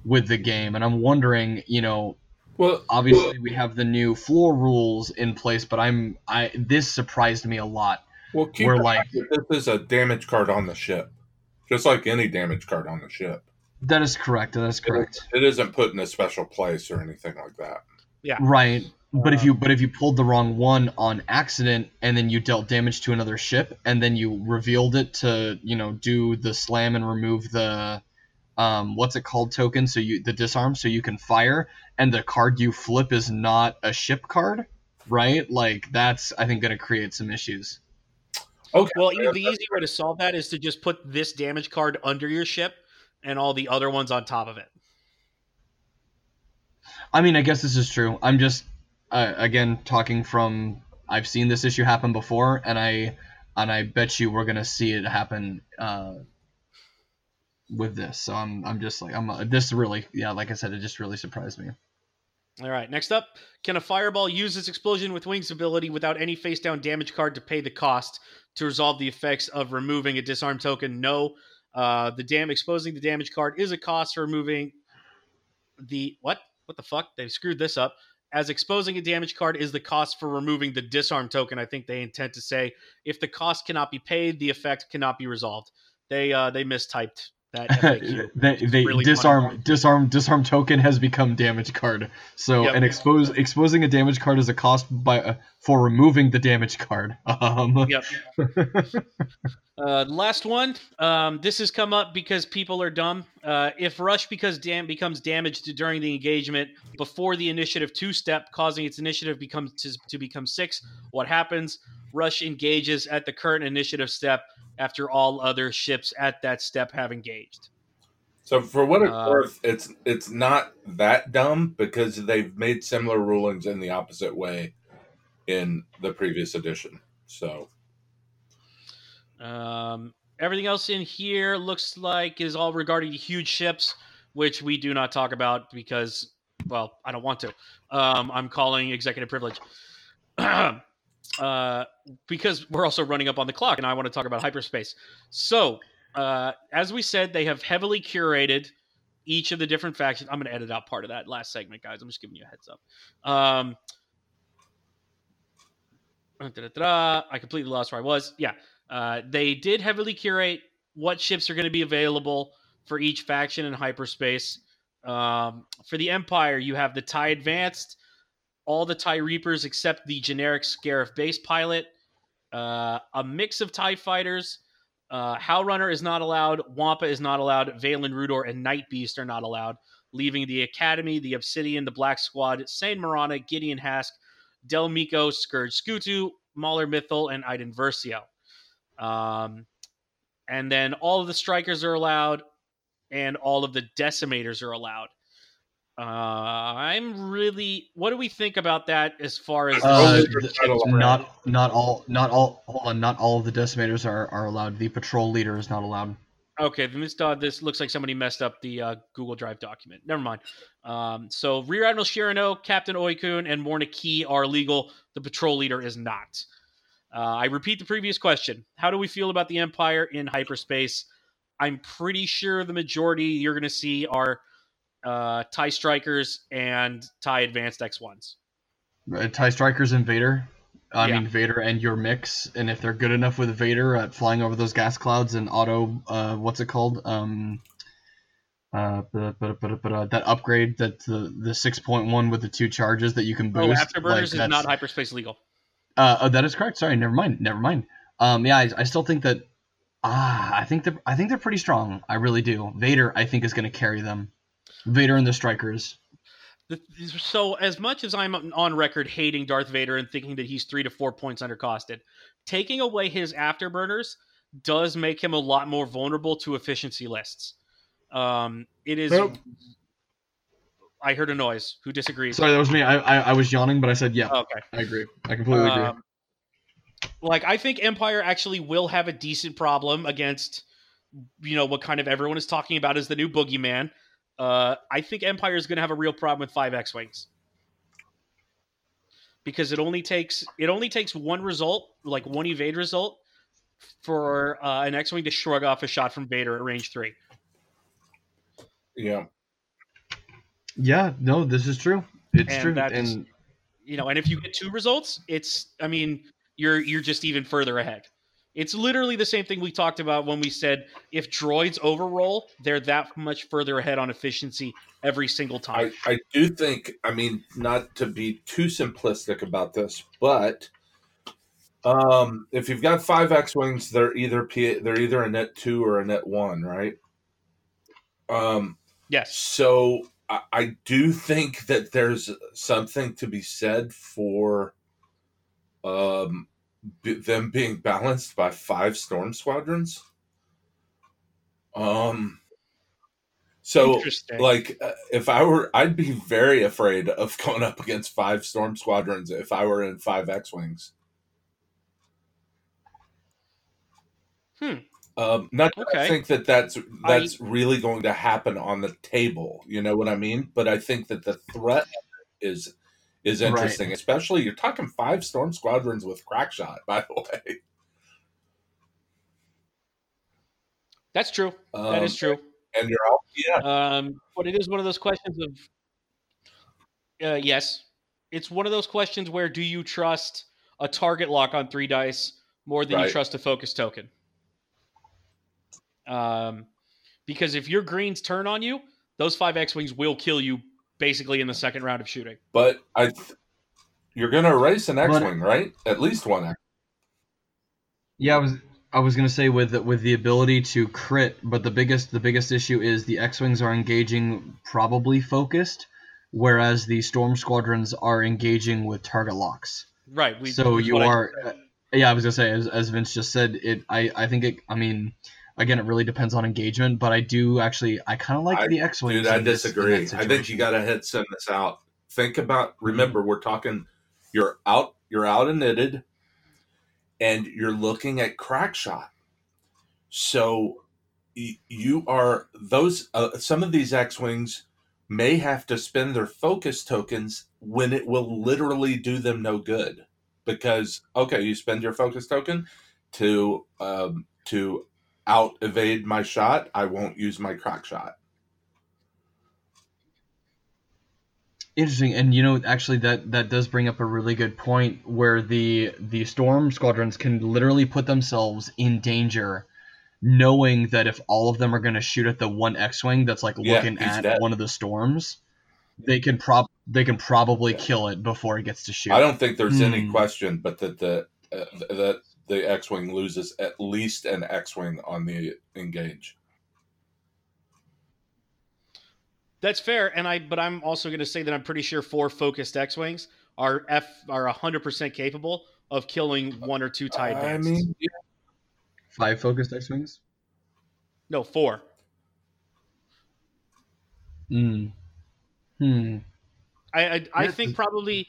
with the game. And I'm wondering, you know, Well, obviously we have the new floor rules in place, but I'm I this surprised me a lot. well, keep We're like- this is a damage card on the ship, just like any damage card on the ship. That is correct. That is correct. It isn't put in a special place or anything like that. Yeah. Right. But if you but if you pulled the wrong one on accident and then you dealt damage to another ship and then you revealed it to you know do the slam and remove the um what's it called token so you the disarm so you can fire and the card you flip is not a ship card right like that's I think going to create some issues. Okay. Well, the easy way to solve that is to just put this damage card under your ship and all the other ones on top of it. I mean I guess this is true. I'm just uh, again talking from I've seen this issue happen before and I and I bet you we're gonna see it happen uh, with this. So I'm I'm just like I'm uh, this really yeah like I said it just really surprised me. All right, next up, can a fireball use its explosion with wings ability without any face down damage card to pay the cost to resolve the effects of removing a disarm token? No. Uh, the dam exposing the damage card is a cost for removing the what? What the fuck? They screwed this up. As exposing a damage card is the cost for removing the disarm token. I think they intend to say if the cost cannot be paid, the effect cannot be resolved. They uh, they mistyped that FAQ. they they really disarm funny. disarm disarm token has become damage card. So Yep. and expose exposing a damage card is a cost by uh, for removing the damage card. Um, Yep. Uh, last one. Um, this has come up because people are dumb. Uh, if Rush because dam- becomes damaged during the engagement before the initiative two step, causing its initiative becomes to, to become six, what happens? Rush engages at the current initiative step after all other ships at that step have engaged. So for what it's Uh, worth, it's it's not that dumb because they've made similar rulings in the opposite way in the previous edition. So Um, everything else in here looks like is all regarding huge ships, which we do not talk about because, well, I don't want to. Um, I'm calling executive privilege. uh, because we're also running up on the clock and I want to talk about hyperspace. So, uh, as we said, they have heavily curated each of the different factions. I'm going to edit out part of that last segment, guys. I'm just giving you a heads up. Um. I completely lost where I was. Yeah. Uh, they did heavily curate what ships are going to be available for each faction in hyperspace. Um, for the Empire, you have the TIE Advanced, all the TIE Reapers except the generic Scarif base pilot, uh, a mix of TIE fighters. Uh, Howlrunner is not allowed, Wampa is not allowed, Valen Rudor and Night Beast are not allowed, leaving the Academy, the Obsidian, the Black Squad, Seyn Marana, Gideon Hask, Del Meeko, Scourge Skutu, Mauler Mithel, and Iden Versio. Um, and then all of the strikers are allowed, and all of the decimators are allowed. Uh, I'm really. What do we think about that as far as? Uh, Only th- for shuttle around. not not all not all hold on not all of the decimators are, are allowed. The patrol leader is not allowed. Okay, this uh, this looks like somebody messed up the uh, Google Drive document. Never mind. Um, so Rear Admiral Chiraneau, Captain Oicunn, and Morna Kee are legal. The patrol leader is not. Uh, I repeat the previous question: How do we feel about the Empire in hyperspace? I'm pretty sure the majority you're going to see are uh, Tie Strikers and Tie Advanced X ones. Uh, TIE Strikers and Vader. I Yeah. mean Vader and your mix, and if they're good enough with Vader at flying over those gas clouds and auto, uh, what's it called? Um, uh, but, but, but, but, uh, that upgrade that the the six point one with the two charges that you can boost. Oh, boost. Afterburners like, is not hyperspace legal. Uh, oh, that is correct. Sorry, never mind. Never mind. Um, yeah, I, I still think that. Ah, I think they're I think they're pretty strong. I really do. Vader, I think, is going to carry them. Vader and the Strikers. So as much as I'm on record hating Darth Vader and thinking that he's three to four points undercosted, taking away his afterburners does make him a lot more vulnerable to efficiency lists. Um, it is. Nope. I heard a noise. Who disagrees? Sorry, that was me. I, I I was yawning, but I said yeah. Okay. I agree. I completely agree. Um, like I think Empire actually will have a decent problem against, you know, what kind of everyone is talking about as the new boogeyman. Uh, I think Empire is going to have a real problem with five X wings. because it only takes it only takes one result, like one evade result, for uh, an X-wing to shrug off a shot from Vader at range three. Yeah. Yeah, no, this is true. It's And true. that's- And You know, and if you get two results, it's I mean you're you're just even further ahead. It's literally the same thing we talked about when we said if droids overroll, they're that much further ahead on efficiency every single time. I, I do think, I mean, not to be too simplistic about this, but um, if you've got five X wings, they're either P, they're either a net two or a net one, right? Um, yes. so I, I do think that there's something to be said for um, b- them being balanced by five storm squadrons. Um, so like uh, if i were i'd be very afraid of going up against five storm squadrons if i were in five x-wings Hmm. um not that i think that that's that's really going to happen on the table you know what i mean but i think that the threat is is Right. interesting especially you're talking five storm squadrons with crack shot by the way That's true. um, that is true. and you're all yeah Um, but it is one of those questions of, uh, yes, it's one of those questions where do you trust a target lock on three dice more than Right. you trust a focus token? Um, because if your greens turn on you, those five X wings will kill you basically in the second round of shooting. but i th- you're gonna erase an But- x-wing right at least one X- yeah, I was I was gonna say with with the ability to crit, but the biggest the biggest issue is the X wings are engaging probably focused, whereas the Storm squadrons are engaging with target locks. Right. We, so you what I- are, uh, yeah, I was gonna say as, as Vince just said, it. I I think it. I mean, again, it really depends on engagement, but I do actually I kind of like I- the X wings. Dude, I disagree. I think you got to head send this out. Think about. Remember, we're talking. You're out. You're out and knitted, and you're looking at crack shot. So you are those. Uh, some of these X wings may have to spend their focus tokens when it will literally do them no good. Because okay, you spend your focus token to um, to out evade my shot. I won't use my crack shot. Interesting, and you know, actually, that that does bring up a really good point where the the storm squadrons can literally put themselves in danger, knowing that if all of them are going to shoot at the one X-wing that's like Yeah, looking at dead. one of the storms, they can prob they can probably kill it before it gets to shoot. I don't think there's any Hmm. question, but that the uh, that the X-wing loses at least an X-wing on the engage. That's fair, and I. But I'm also going to say that I'm pretty sure four focused X wings are F are 100 percent capable of killing one or two tie I advanced. mean, Five focused X-wings. no, four. Hmm. Hmm. I I, I think probably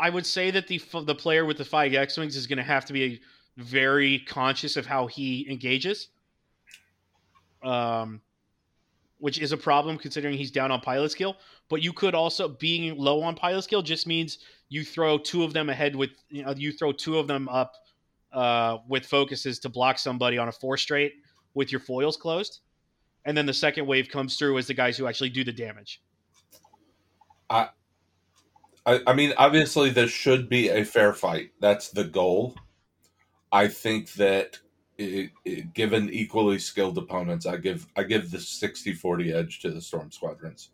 I would say that the the player with the five X wings is going to have to be very conscious of how he engages, um, which is a problem considering he's down on pilot skill. But you could also being low on pilot skill just means you throw two of them ahead with you know you throw two of them up uh, with focuses to block somebody on a four straight with your foils closed, and then the second wave comes through as the guys who actually do the damage. I, I mean, obviously, this should be a fair fight. That's the goal. I think that it, it, given equally skilled opponents, I give I give the 60-40 edge to the Storm Squadrons.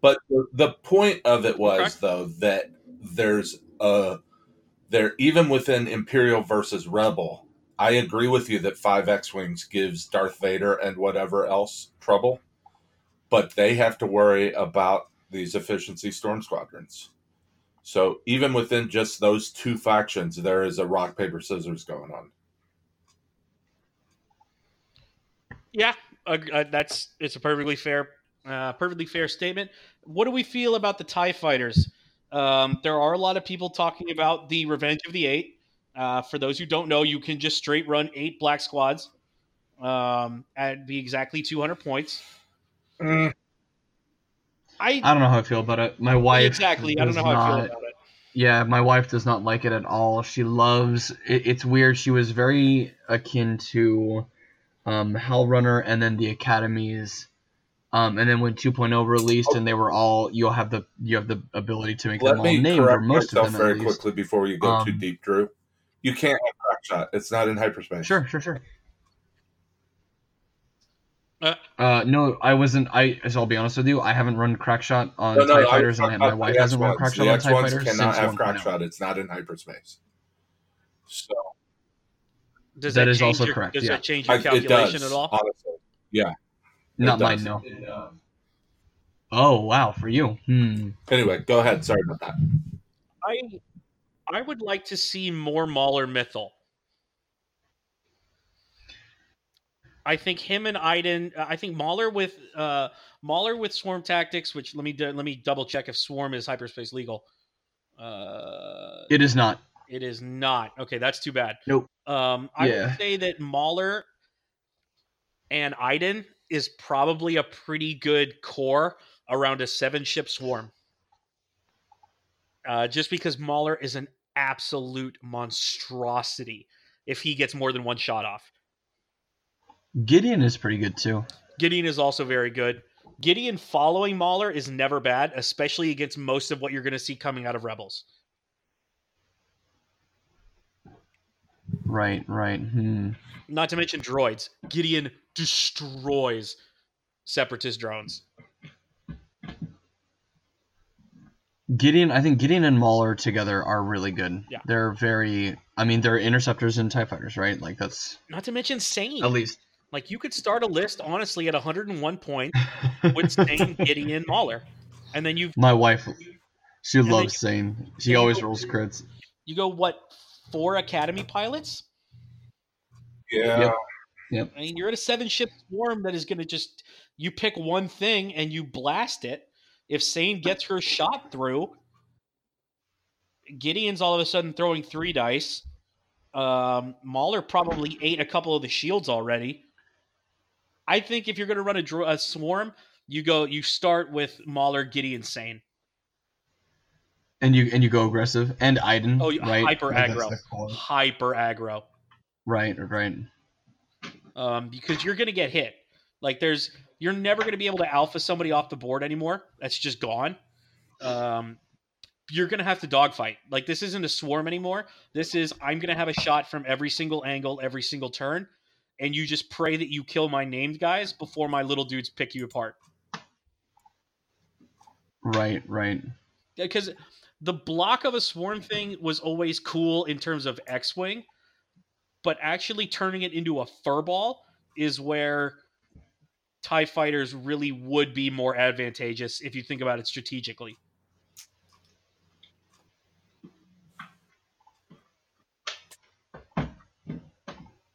But the, the point of it was Okay. though that there's a there even within Imperial versus Rebel. I agree with you that five X wings gives Darth Vader and whatever else trouble, but they have to worry about these efficiency storm squadrons. So even within just those two factions, there is a rock paper scissors going on. Yeah, uh, uh, that's it's a perfectly fair, uh, perfectly fair statement. What do we feel about the Tie Fighters? Um, there are a lot of people talking about the Revenge of the Eight. Uh, for those who don't know, you can just straight run eight black squads um, at be exactly 200 points. I, I don't know how I feel about it. My wife exactly. I don't know how I feel about it. Yeah, my wife does not like it at all. She loves it, it's weird. She was very akin to um, Howlrunner and then the academies. Um, and then when 2.0 released and they were all you'll have the you have the ability to make Let them all me named or correct most of myself them very at least. quickly before you go too Um, deep, Drew. You can't have crack shot. It's not in hyperspace. Sure, sure, sure. Uh, Uh, no, I wasn't. I, as I'll be honest with you, I haven't run Crackshot on No, no, Tie I was Fighters, and my wife hasn't run Crackshot The on Tie X1s Fighters cannot since have 1.0. crack shot. It's not in hyperspace. So Does That that, is also your, correct, Does yeah. that change your I, it calculation does, at all? honestly. Yeah. Not It mine, does. no. Oh wow, for you. Hmm. Anyway, go ahead. Sorry about that. I I would like to see more Mauler Mithel. I think him and Iden. I think Mauler with uh, Mauler with Swarm Tactics. Which let me do- let me double check if Swarm is hyperspace legal. Uh, It is not. it is not. Okay, that's too bad. Nope. Um, I Yeah. would say that Mauler and Iden is probably a pretty good core around a seven ship swarm. Uh, just because Mauler is an absolute monstrosity if he gets more than one shot off. Gideon is pretty good too. Gideon is also very good. Gideon following Mauler is never bad, especially against most of what you're going to see coming out of Rebels. Right, right. Hmm. Not to mention droids. Gideon destroys separatist drones. Gideon, I think Gideon and Mauler together are really good. Yeah. They're very. I mean, they're interceptors and Tie Fighters, right? Like that's Not to mention Seyn. at least. Like you could start a list honestly at 101 points with Seyn, Gideon, Mauler, and then you My wife, she loves Seyn. She always go- rolls crits. you go what four Academy pilots? Yeah. Yep. I mean, you're at a seven ship swarm that is going to just you pick one thing and you blast it. If Seyn gets her shot through, Gideon's all of a sudden throwing three dice. Um, Mauler probably ate a couple of the shields already. I think if you're going to run a, dro- a swarm, you go you start with Mauler, Gideon, Seyn. And you and you go aggressive and Iden. Oh, right? hyper aggro. Hyper aggro. Right, right. um, because you're going to get hit. Like there's, you're never going to be able to alpha somebody off the board anymore. That's just gone. Um, you're going to have to dogfight. Like this isn't a swarm anymore. This is I'm going to have a shot from every single angle, every single turn, and you just pray that you kill my named guys before my little dudes pick you apart. Right, right. Because the block of a swarm thing was always cool in terms of X-wing, but actually turning it into a furball is where TIE fighters really would be more advantageous if you think about it strategically.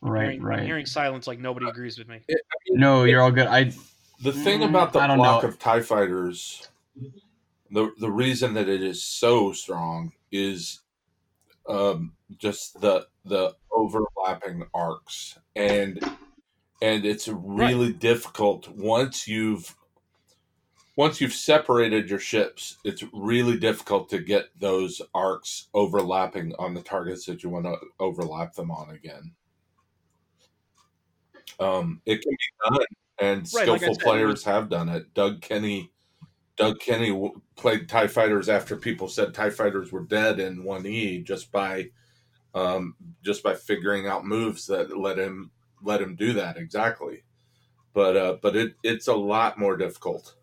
Right, hearing, I'm right. hearing silence like nobody agrees with me. No, you're all good. I The thing Mm, about the I block know. of TIE fighters, the the reason that it is so strong is um, just the the overlapping arcs and and it's really difficult once you've once you've separated your ships it's really difficult to get those arcs overlapping on the targets that you want to overlap them on again um, it can be done and Right, like skillful said, players have done it doug kenny doug kenny played tie fighters after people said tie fighters were dead in 1e just by um, just by figuring out moves that let him let him do that exactly. But uh, but it it's a lot more difficult.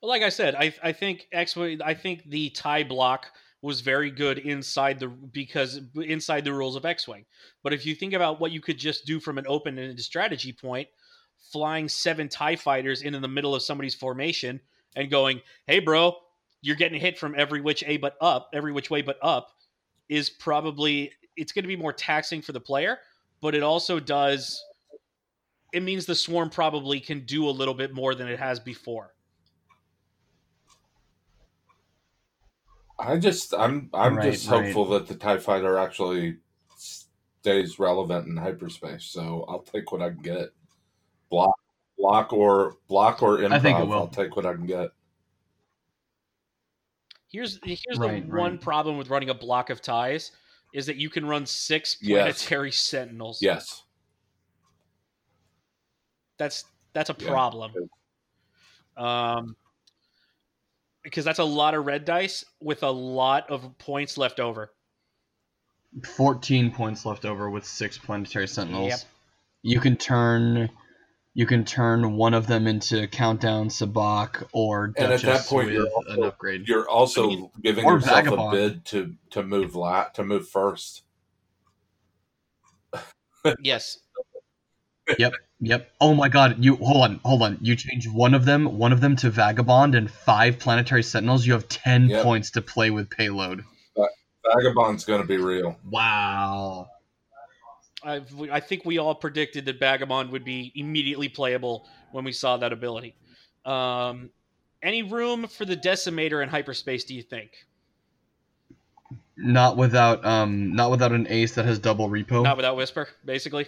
Well, like I said, I I think X I think the tie block was very good inside the because inside the rules of X-wing. But if you think about what you could just do from an open-ended strategy point, flying seven tie fighters into the middle of somebody's formation and going, "Hey, bro, you're getting hit from every which a but up, every which way but up," is probably it's going to be more taxing for the player. But it also does. It means the swarm probably can do a little bit more than it has before. I just I'm I'm Right, just right. hopeful that the Tie Fighter actually stays relevant in hyperspace. So I'll take what I can get. Block block or block or improv. I think it will. I'll take what I can get. Here's here's Right, the one problem with running a block of ties is that you can run six Yes. planetary sentinels. Yes. That's that's a Yeah. problem. Um because that's a lot of red dice with a lot of points left over. 14 points left over with six planetary sentinels. Yep. You can turn you can turn one of them into countdown sabak or And at Duchess that point, with you're an upgrade. You're also I mean- giving yourself Vagabond. a bid to to move la- to move first. yes. Yep. Yep. Oh my god, you hold on, hold on. You change one of them, one of them to Vagabond and five planetary sentinels, you have 10 Yep. points to play with payload. Vagabond's going to be real. Wow. I I think we all predicted that Vagabond would be immediately playable when we saw that ability. Um, any room for the Decimator in hyperspace? Do you think? Not without um not without an ace that has double repo. Not without Whisper, basically.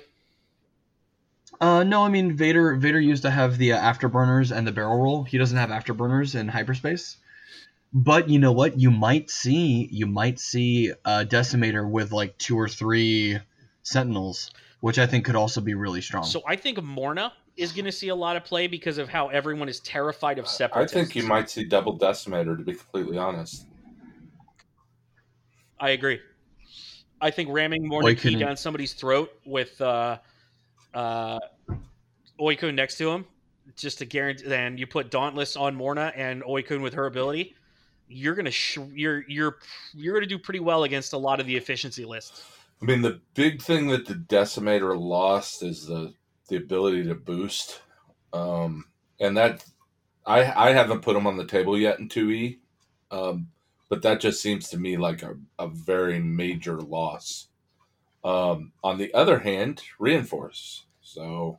Uh, no, I mean Vader. Vader used to have the uh, afterburners and the barrel roll. He doesn't have afterburners in hyperspace. But you know what? You might see you might see a decimator with like two or three sentinels, which I think could also be really strong. So I think Morna is going to see a lot of play because of how everyone is terrified of separatists. I think you might see double decimator. To be completely honest, I agree. I think ramming Morna Oi, key down somebody's throat with uh, uh, Oicunn next to him, just to guarantee. Then you put Dauntless on Morna and Oicunn with her ability. You're gonna sh- you're you're you're gonna do pretty well against a lot of the efficiency lists. I mean the big thing that the decimator lost is the the ability to boost, um, and that I I haven't put them on the table yet in two E, um, but that just seems to me like a, a very major loss. Um, on the other hand, reinforce. So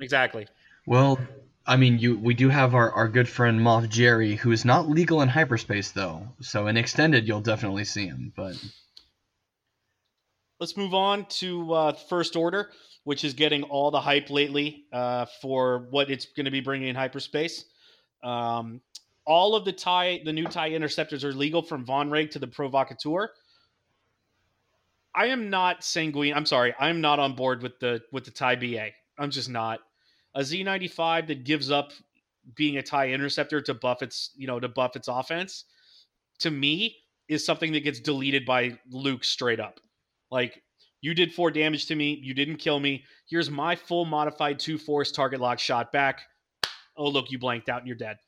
Exactly. well, I mean, you we do have our, our good friend Moff Jerry, who is not legal in hyperspace though. So in extended, you'll definitely see him. But Let's move on to uh, First Order, which is getting all the hype lately uh, for what it's going to be bringing in hyperspace. Um, all of the tie, the new tie interceptors are legal from Vonreg to the Provocateur. I am not sanguine. I'm sorry. I'm not on board with the with the tie BA. I'm just not. A Z95 that gives up being a tie interceptor to buff its, you know, to buff its offense, to me, is something that gets deleted by Luke straight up. Like, you did four damage to me. You didn't kill me. Here's my full modified two force target lock shot back. Oh, look, you blanked out and you're dead.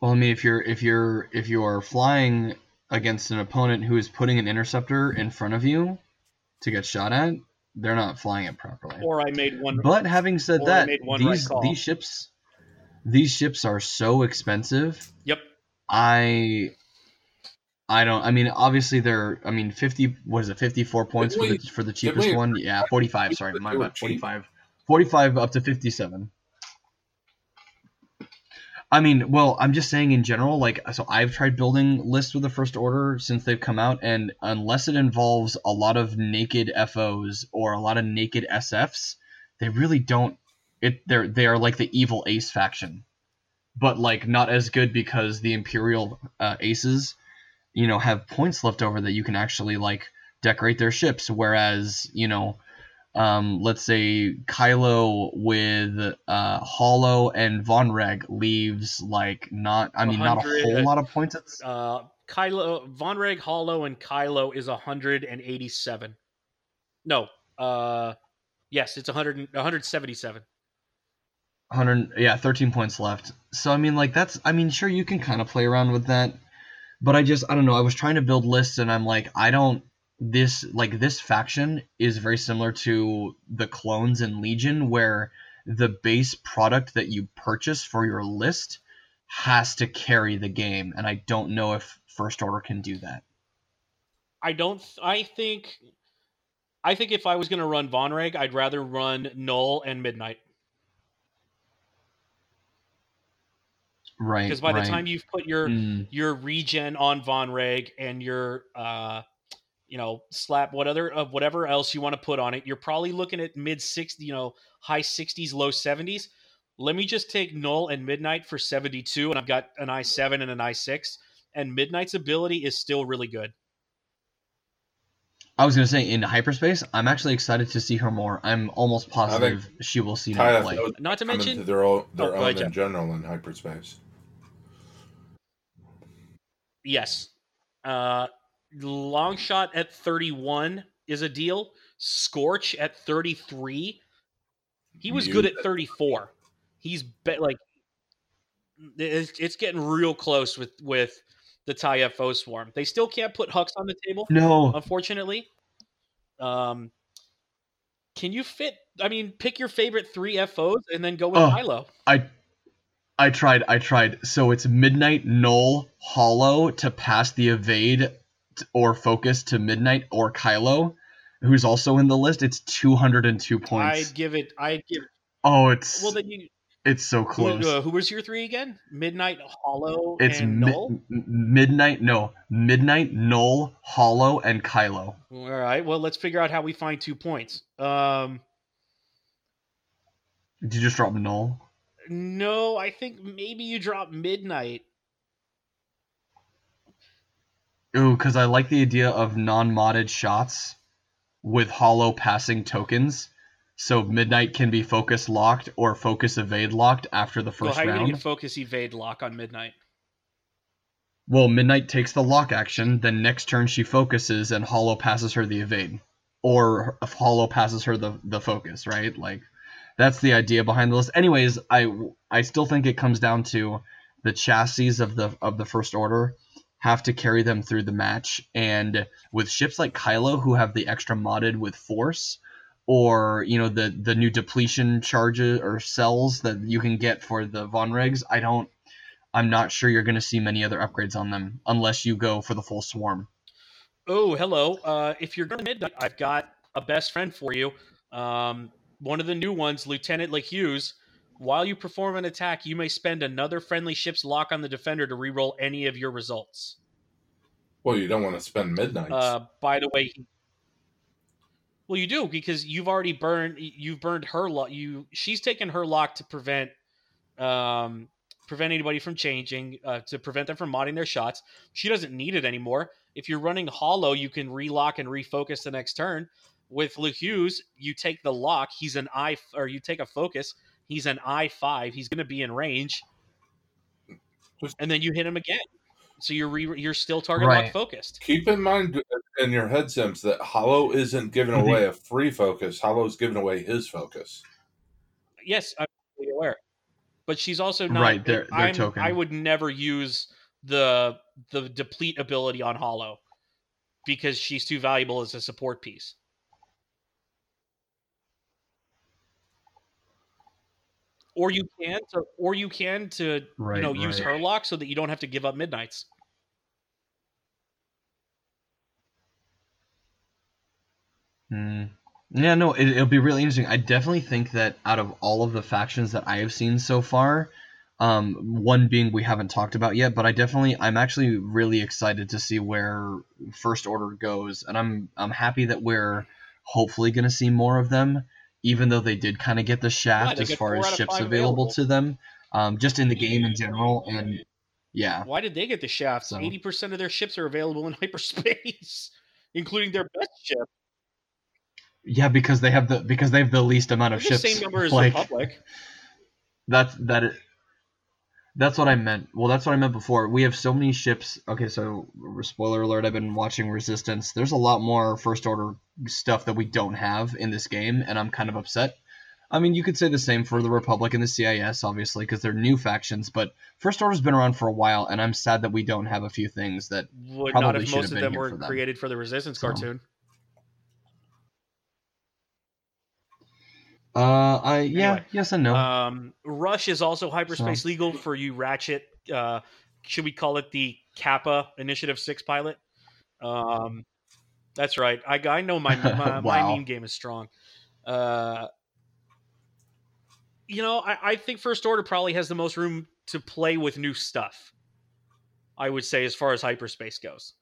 well, I mean, if you're if you're if you are flying against an opponent who is putting an interceptor in front of you to get shot at, they're not flying it properly. Or I made one. But having said that, one right these ships these ships are so expensive. Yep. I I don't I mean obviously they're I mean 50 what is it 54 points for the for the cheapest we- one? Yeah, 45, sorry, my bad. 45. 45 up to 57. I mean, well, I'm just saying in general, like, so I've tried building lists with the first order since they've come out, and unless it involves a lot of naked FOs or a lot of naked SFs, they really don't. It they're they are like the evil ace faction, but like not as good because the Imperial uh, aces, you know, have points left over that you can actually like decorate their ships, whereas you know um, let's say Kylo with uh, Hollow and Vonreg leaves like not I mean not a whole uh, lot of points. It's, Uh, Kylo, Vonreg, Hollow, and Kylo is 187. No. Uh, yes, it's 100, 177. 100 yeah 13 points left so i mean like that's i mean sure you can kind of play around with that but i just i don't know i was trying to build lists and i'm like i don't this like this faction is very similar to the clones in legion where the base product that you purchase for your list has to carry the game and i don't know if first order can do that I don't. I think. I think if I was going to run Vonreg, I'd rather run Null and Midnight right because by right. the time you've put your Mm, your regen on Vonreg and your uh, you know slap what other of whatever else you want to put on it, you're probably looking at mid 60, you know, high 60s, low 70s. let me just take Null and Midnight for 72, and I've got an i7 and an i6, and Midnight's ability is still really good. I was gonna say in hyperspace, I'm actually excited to see her more. I'm almost positive she will see more Taya play. Not to come mention, into their own, their Oh, go own in general in hyperspace. yes, uh, long shot at 31 is a deal. Scorch at 33. He was good at 34. He's be- like, it's, it's getting real close with with the Taya FO swarm. They still can't put Hux on the table. No, unfortunately. Um, can you fit? I mean, pick your favorite three FOs and then go with Oh. Milo. I I tried, I tried. So it's midnight, null, hollow to pass the evade t- or focus to midnight or Kylo, who's also in the list. It's 202 points. I'd give it. I'd give. oh, it's Well, then you. it's so Who, close. uh, who was your three again? Midnight, Hollow, it's and mi- Null. midnight, no, midnight, null, hollow, and Kylo. All right. Well, let's figure out how we find two points. Um, Did you just drop null? no, I think maybe you drop Midnight. Ooh, because I like the idea of non-modded shots with hollow passing tokens. So midnight can be focus locked or focus evade locked after the Well, first how are you round. gonna focus evade lock on Midnight? Well, midnight takes the lock action, then next turn she focuses and hollow passes her the evade, or if hollow passes her the the focus. Right? Like that's the idea behind the list. Anyways, I I still think it comes down to the chassis of the of the first order have to carry them through the match. And with ships like Kylo, who have the extra modded with Force, or you know the the new depletion charges or cells that you can get for the Vonregs, I don't. I'm not sure you're going to see many other upgrades on them unless you go for the full swarm. Oh, hello. Uh, if you're going to midnight, I've got a best friend for you. Um, one of the new ones, Lieutenant LeHuse. While you perform an attack, you may spend another friendly ship's lock on the defender to reroll any of your results. Well, you don't want to spend midnight. Uh, by the way, well, you do because you've already burned. You've burned her lock. You she's taken her lock to prevent um, prevent anybody from changing, uh, to prevent them from modding their shots. She doesn't need it anymore. If you're running hollow, you can relock and refocus the next turn. With LeHuse, you take the lock. He's an eye, or you take a focus. He's an I five. He's going to be in range, and then you hit him again. So you're re, you're still target Right. lock focused. Keep in mind in your head sims that Hollow isn't giving Mhm. away a free focus. Hollow's giving away his focus. Yes, I'm fully aware. But she's also not Right, their- their I'm- token. I would never use the the deplete ability on Hollow because she's too valuable as a support piece. Or you can to, or you can to Right. you know use right. her lock so that you don't have to give up midnights. Hmm. Yeah, no, it, it'll be really interesting. I definitely think that out of all of the factions that I have seen so far, um, one being we haven't talked about yet, but I definitely, I'm actually really excited to see where First Order goes, and I'm, I'm happy that we're hopefully going to see more of them, even though they did kind of get the shaft they as far as ships available available. to them, um, just in the game in general, and yeah, Why did they get the shafts? So- Eighty percent of their ships are available in hyperspace, including their best ship. yeah, because they have the because they have the least amount of They're ships. same number as like, the public. That's that. That's what I meant. Well, that's what I meant before. We have so many ships. Okay, so spoiler alert. I've been watching Resistance. There's a lot more First Order stuff that we don't have in this game, and I'm kind of upset. I mean, you could say the same for the Republic and the CIS, obviously, because they're new factions. But First Order's been around for a while, and I'm sad that we don't have a few things that. Would not Probably if most of them were for them. created for the Resistance So. cartoon. Uh, I yeah, Anyway, yes and no. Um, Rush is also hyperspace legal for you Ratchet. Uh, should we call it the Kappa Initiative Six pilot? Um, that's right. I I know my my, my meme game is strong. Uh, you know, I, I think First Order probably has the most room to play with new stuff. I would say, as far as hyperspace goes.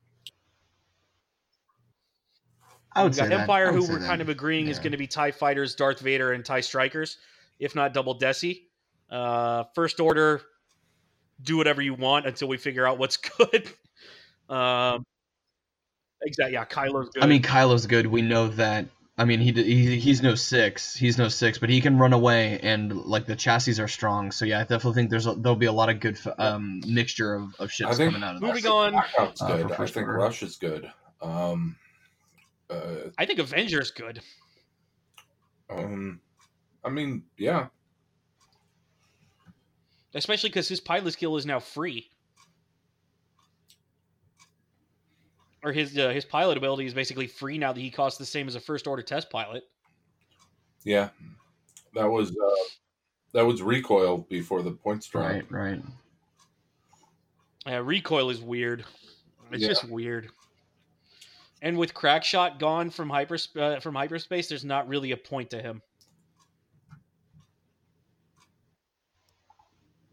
I would got. Empire, would who we're that. kind of agreeing is going to be Tie Fighters, Darth Vader, and Tie Strikers, if not double Desi. Uh, first order, do whatever you want until we figure out what's good. um, exactly. Yeah, Kylo's good. I mean, Kylo's good. We know that. I mean, he, he he's no six. He's no six, but he can run away, and like the chassis are strong. So yeah, I definitely think there's a, there'll be a lot of good um, mixture of, of shit think- coming out of moving this. on. Blackout's Uh, good. I think order. Rush is good. Um, uh, I think Avenger's good. um, I mean, yeah, especially because his pilot skill is now free. Or his uh, his pilot ability is basically free now that he costs the same as a first order test pilot. yeah. That was uh, that was recoil before the points drop. Right, right. Uh, recoil is weird. It's Yeah. just weird. And with Crackshot gone from hyper uh, from hyperspace, there's not really a point to him.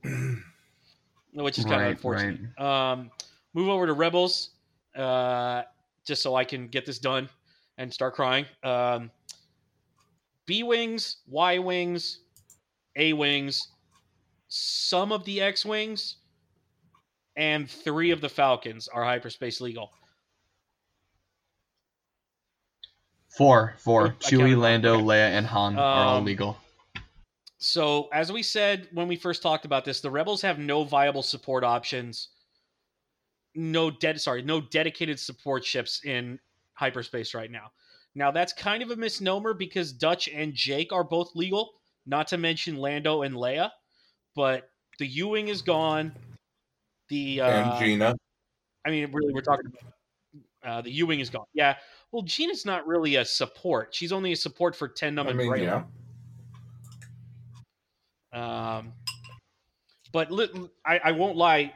Which is kind of Right, unfortunate. Um, move over to Rebels, uh, just so I can get this done and start crying. Um, B wings, Y wings, A wings, some of the X wings, and three of the Falcons are hyperspace legal. Four, four. Oh, I Chewie, Lando, wrong. Leia, and Han are all Um, legal. So, as we said when we first talked about this, the Rebels have no viable support options. No dead sorry, no dedicated support ships in hyperspace right now. Now that's kind of a misnomer because Dutch and Jake are both legal, not to mention Lando and Leia. But the U-wing is gone. The uh, and Gina. I mean, really, we're talking about uh, the U-wing is gone. Yeah. Well, Gina's not really a support. She's only a support for Ten Numb I mean, yeah. Um, but li- I, I won't lie.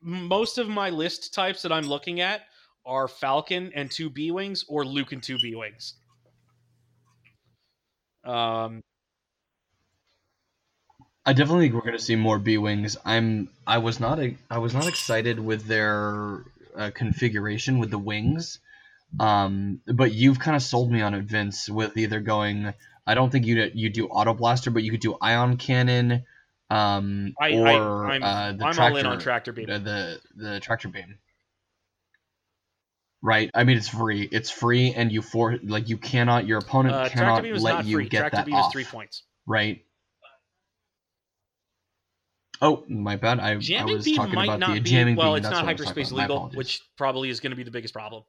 Most of my list types that I'm looking at are Falcon and two B wings or Luke and two B wings. Um, I definitely think we're going to see more B wings. I'm I was not a, I was not excited with their uh, configuration with the wings, um, but you've kind of sold me on it, Vince. With either going, I don't think you you do auto blaster, but you could do ion cannon, um, I, or I, I'm, uh, the I'm tractor, all in on tractor beam. uh, the the tractor beam. Right. I mean, it's free. It's free, and you for like you cannot. Your opponent Uh, cannot let you free. get Tractor that beam off. is three points. Right. Oh, my bad. I, I Jamming was talking about the be jamming well. It's that's not what I was talking hyperspace legal, which probably is going to be the biggest problem.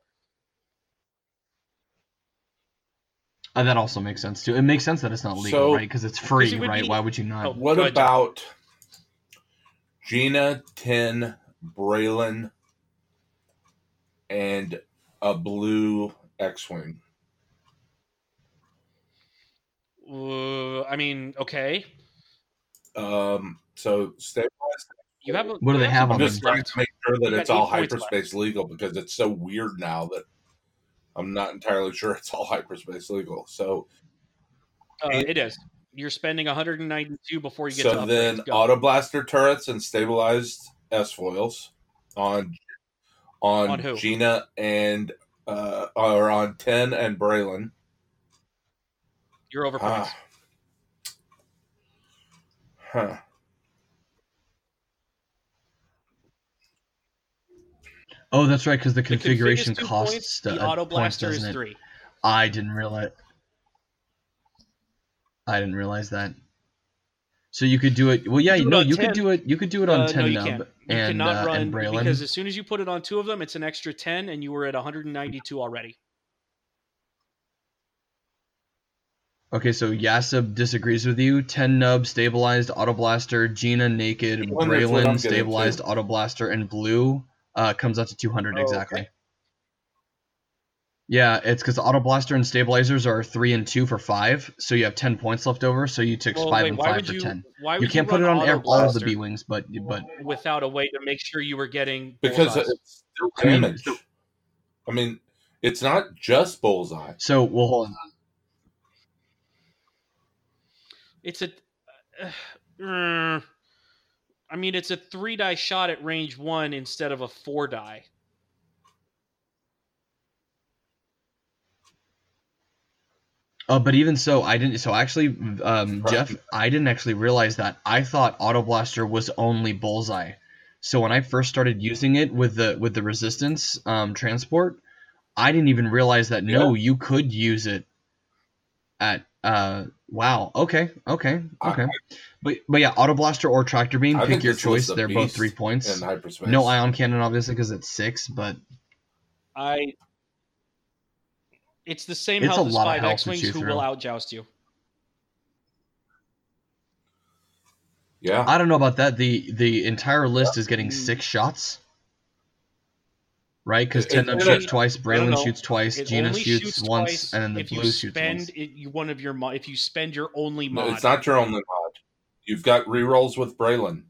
Uh, that also makes sense too. It makes sense that it's not legal, So- right? Because it's free, it would right? be- Why would you not? Oh, What Go ahead, Jeff. about Gina, Tin, Braylen, and a blue X-wing? Uh, I mean, okay, Um, so stabilized. you have. A, What do you they have some on I'm them? just trying to make sure that You it's got all eight points left. hyperspace legal because it's so weird now that I'm not entirely sure it's all hyperspace legal. So, Uh, it is. You're spending 192 before you get so to then auto blaster turrets and stabilized S foils on on, On? Gina and uh, or on Ten and Braylen. You're over points. Ah. Huh. Oh, that's right. Because the The configuration two costs points, uh, the auto points, blaster is doesn't it? three. I didn't realize. I didn't realize that. So you could do it. Well, yeah, do it no, you 10. could do it. You could do it on Uh, ten no, you nub can't. You and cannot uh, run and Braylen. because as soon as you put it on two of them, it's an extra 10, and you were at 192 already. Okay, so Yasub disagrees with you. Ten Numb stabilized auto blaster, Gina naked, Well, that's what I'm Braylen stabilized to. auto blaster, and blue uh, comes out to two hundred Oh, exactly. okay. Yeah, it's because auto blaster and stabilizers are three and two for five, so you have ten points left over. So you took Well, five wait, and five would for you? ten. Why would You can't put it on air, all of the B wings, but but without a way to make sure you were getting because it's still I mean, damage. I mean, it's not just bullseye. so well hold on. It's a. Uh, uh, I mean, it's a three die shot at range one instead of a four die. Uh, but even so, I didn't. So actually, um, Right. Jeff, I didn't actually realize that. I thought Auto Blaster was only Bullseye. So when I first started using it with the with the Resistance um, transport, I didn't even realize that. No, you could use it at. Uh, wow. Okay. Okay. I- Okay. but but yeah, Auto Blaster or Tractor Beam, I pick your choice. the They're both three points. in hyperspace. No Ion Cannon, obviously, because it's six. But I. It's the same It's a health as lot of five health X wings who through. will outjoust you. Yeah. I don't know about that. The the entire list is getting six shots. Right, because It- Tendon it- shoots it- twice, Braylen no. shoots twice, It Gina only shoots, once, twice and then the if blue you shoots spend once. it, you- one of your mod. If you spend your only No, mod, it's not your only mod. You've got rerolls with Braylen.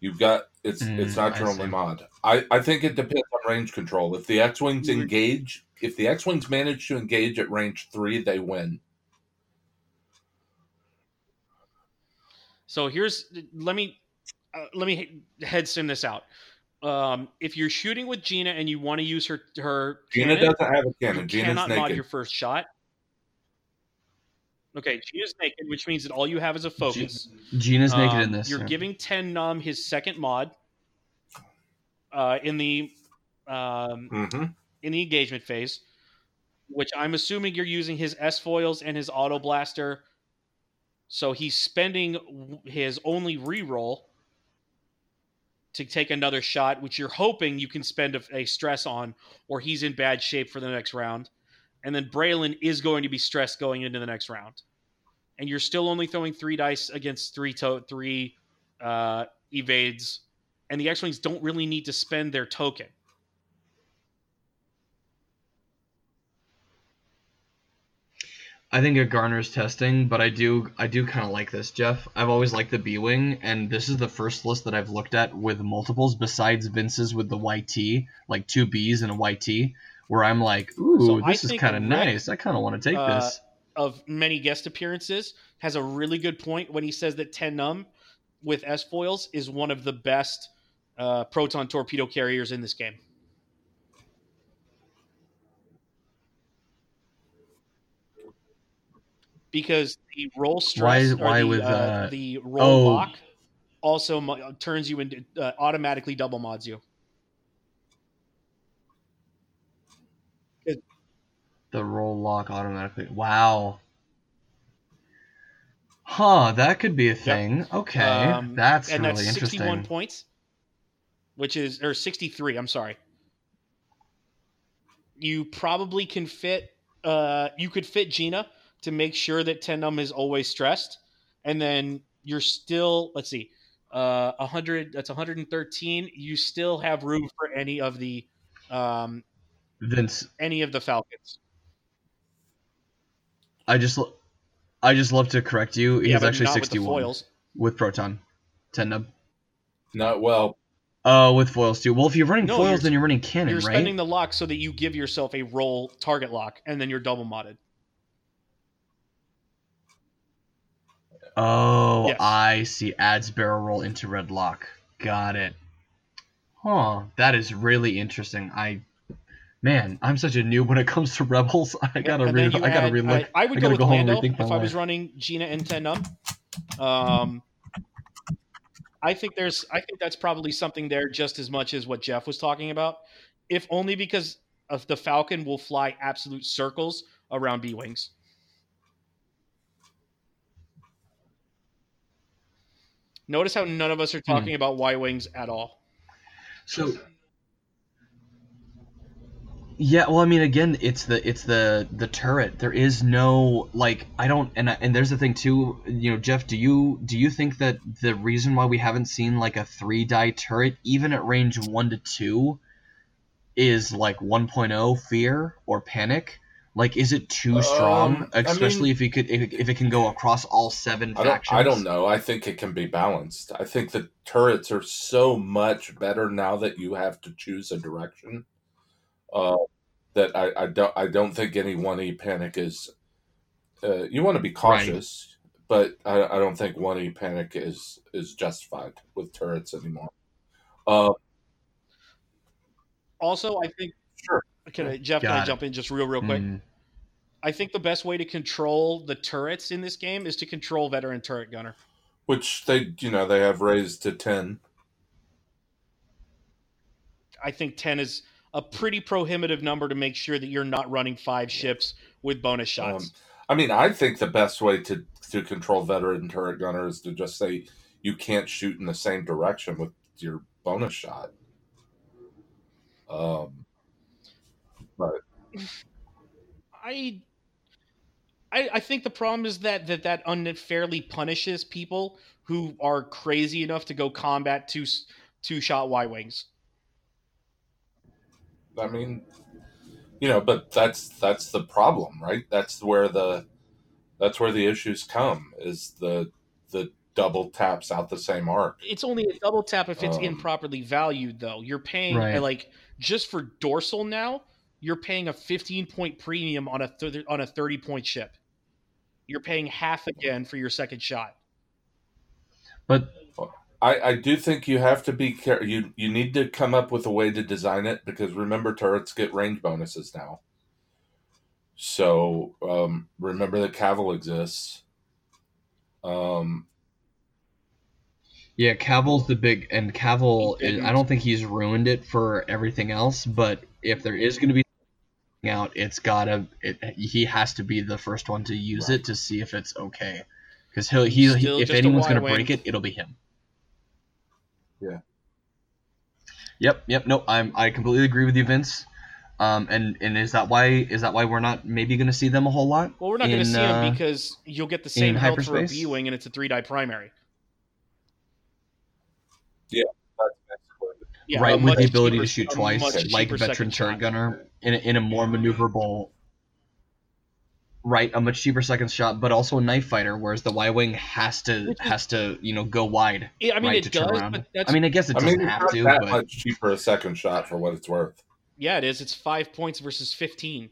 You've got it's it's Mm, not your I only see. mod. I I think it depends on range control. If the X wings We're- engage, if the X wings manage to engage at range three, they win. So here's let me uh, let me head sim this out. Um, if you're shooting with Gina and you want to use her her Gina cannon, doesn't have a you cannon. Gina's cannot mod your first shot. Okay, Gina's naked, which means that all you have is a focus. Gina's naked Um, in this. You're yeah. giving Ten Numb his second mod uh, in the um, hmm in the engagement phase, which I'm assuming you're using his S foils and his auto blaster. So he's spending his only reroll to take another shot, which you're hoping you can spend a, a stress on, or he's in bad shape for the next round. And then Braylen is going to be stressed going into the next round. And you're still only throwing three dice against three to- three uh, evades, and the X Wings don't really need to spend their token. I think it garners testing, but I do I do kind of like this, Jeff. I've always liked the B wing, and this is the first list that I've looked at with multiples besides Vince's with the YT, like two Bs and a YT, where I'm like, ooh, So I this is kind of nice. I kind of want to take uh, this. of many guest appearances has a really good point when he says that Ten Numb with S foils is one of the best uh, proton torpedo carriers in this game. Because the roll stress, or why the, with, uh, uh, the roll oh. lock also mo- turns you into uh, automatically double mods you. The roll lock automatically. Wow. Huh, that could be a thing. Okay, Um, that's and really that's interesting. 61 points, which is or 63. I'm sorry. You probably can fit. Uh, you could fit Gina to make sure that Ten Numb is always stressed, and then you're still. Let's see, uh, 100. That's 113. You still have room for any of the, um, Vince, any of the Falcons. I just I just love to correct you. He's yeah, actually not with 61 foils. with proton. 10 Not well, Uh, with foils too. Well, if you're running No, foils, you're- then you're running cannon, You're right? spending the lock so that you give yourself a roll target lock, and then you're double modded. Oh, Yes. I see. Adds barrel roll into red lock. Got it. Huh. That is really interesting. I, man, I'm such a noob when it comes to rebels. I gotta re- I gotta add- relook. I, I would I go with go home and Lando rethink my if I was running Gina and Ten Numb. Um, I think there's, I think that's probably something there just as much as what Jeff was talking about, if only because of the Falcon will fly absolute circles around B wings. Notice how none of us are talking hmm. about Y wings at all. So yeah, well, I mean, again, it's the it's the the turret. There is no like I don't and I- and there's the thing too. You know, Jeff, do you do you think that the reason why we haven't seen like a three die turret even at range one to two is like 1.0 fear or panic? Like, is it too strong? Um, I Especially mean- if it could if, if it can go across all seven I don't, factions. I don't know. I think it can be balanced. I think the turrets are so much better now that you have to choose a direction. Uh, that I, I don't I don't think any one e panic is. Uh, you want to be cautious, but I, I don't think one e panic is is justified with turrets anymore. Uh, Also, I think sure. Can I, Jeff, can I Got it. jump in just real, real quick? Mm. I think the best way to control the turrets in this game is to control veteran turret gunner. Which they, you know, they have raised to ten. I think ten is a pretty prohibitive number to make sure that you're not running five ships with bonus shots. Um, I mean, I think the best way to to control veteran turret gunner is to just say you can't shoot in the same direction with your bonus shot. Um, but I, I, I think the problem is that that that unfairly punishes people who are crazy enough to go combat two two shot Y wings. I mean, you know, but that's that's the problem, right? That's where the that's where the issues come is the the double taps out the same arc. It's only a double tap if it's Um, improperly valued, though. You're paying Right. like just for dorsal now. You're paying a 15 point premium on a th- on a 30 point ship. You're paying half again for your second shot. But I, I do think you have to be care you you need to come up with a way to design it because remember turrets get range bonuses now. So um, remember that Kavil exists. Um, yeah, Kavil's the big and Kavil. He Is, didn't. I don't think he's ruined it for everything else. But if there is going to be something out, it's gotta. It, he has to be the first one to use Right. it to see if it's okay. Because he'll he, he Still if anyone's going to Y-wing. break it, it'll be him. Yeah. Yep. Yep. No, I'm. I completely agree with you, Vince. Um, and and is that why is that why we're not maybe going to see them a whole lot? Well, we're not going to see uh, him because you'll get the same in health for a hyperspace? B wing and it's a three die primary. Yeah, a right, with the ability cheaper- to shoot twice, like cheaper veteran second turret shot. gunner, in a, in a more maneuverable. Right, a much cheaper second shot, but also a knife fighter, whereas the Y wing has to has to you know go wide. Yeah, I mean right, it to turn does, around. but that's I mean, I guess it doesn't mean, it's have not to, that but much cheaper a second shot for what it's worth. yeah, it is. It's five points versus fifteen.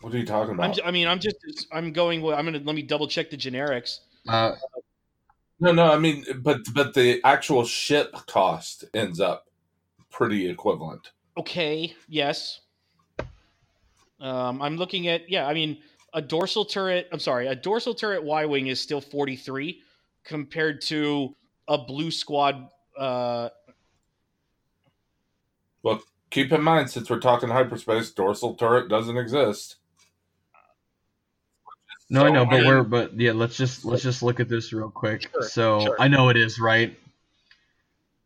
What are you talking I'm, about? j- I mean, I'm just I'm going. I'm gonna let me double check the generics. uh, No, no, I mean, but but the actual ship cost ends up pretty equivalent. Okay, yes. Um, I'm looking at yeah. I mean, a dorsal turret. I'm sorry, a dorsal turret Y wing is still 43 compared to a blue squad. Uh, Well, Keep in mind, since we're talking hyperspace, dorsal turret doesn't exist. No, I know, but I- we're but yeah, let's just let's just look at this real quick. Sure, so sure. I know it is right.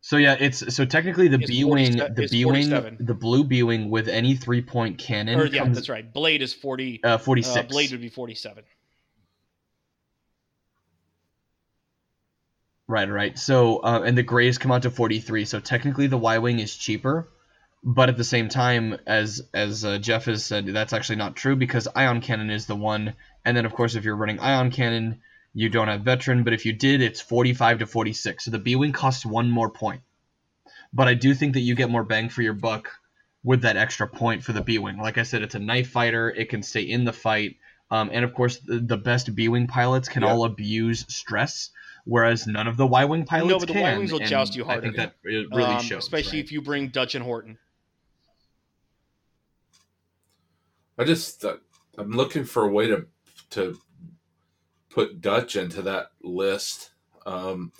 So yeah, it's so technically the It's B wing, the B wing, the blue B wing with any three point cannon or yeah, comes that's right. Blade is 40. uh, forty Uh. Blade would be 47. Right, right. So, uh, and the grays come out to 43. So technically, the Y wing is cheaper, but at the same time, as as uh, Jeff has said, that's actually not true because ion cannon is the one. And then, of course, if you're running ion cannon, you don't have veteran. But if you did, it's 45 to 46. So the B wing costs one more point. But I do think that you get more bang for your buck with that extra point for the B wing. Like I said, it's a knife fighter. It can stay in the fight. Um, and of course, the, the best B wing pilots can Yeah. all abuse stress, whereas none of the Y wing pilots No, but the can. Y-wings will joust you harder. I think that really Um, shows, especially right? if you bring Dutch and Horton. I just uh, I'm looking for a way to to put Dutch into that list. Um,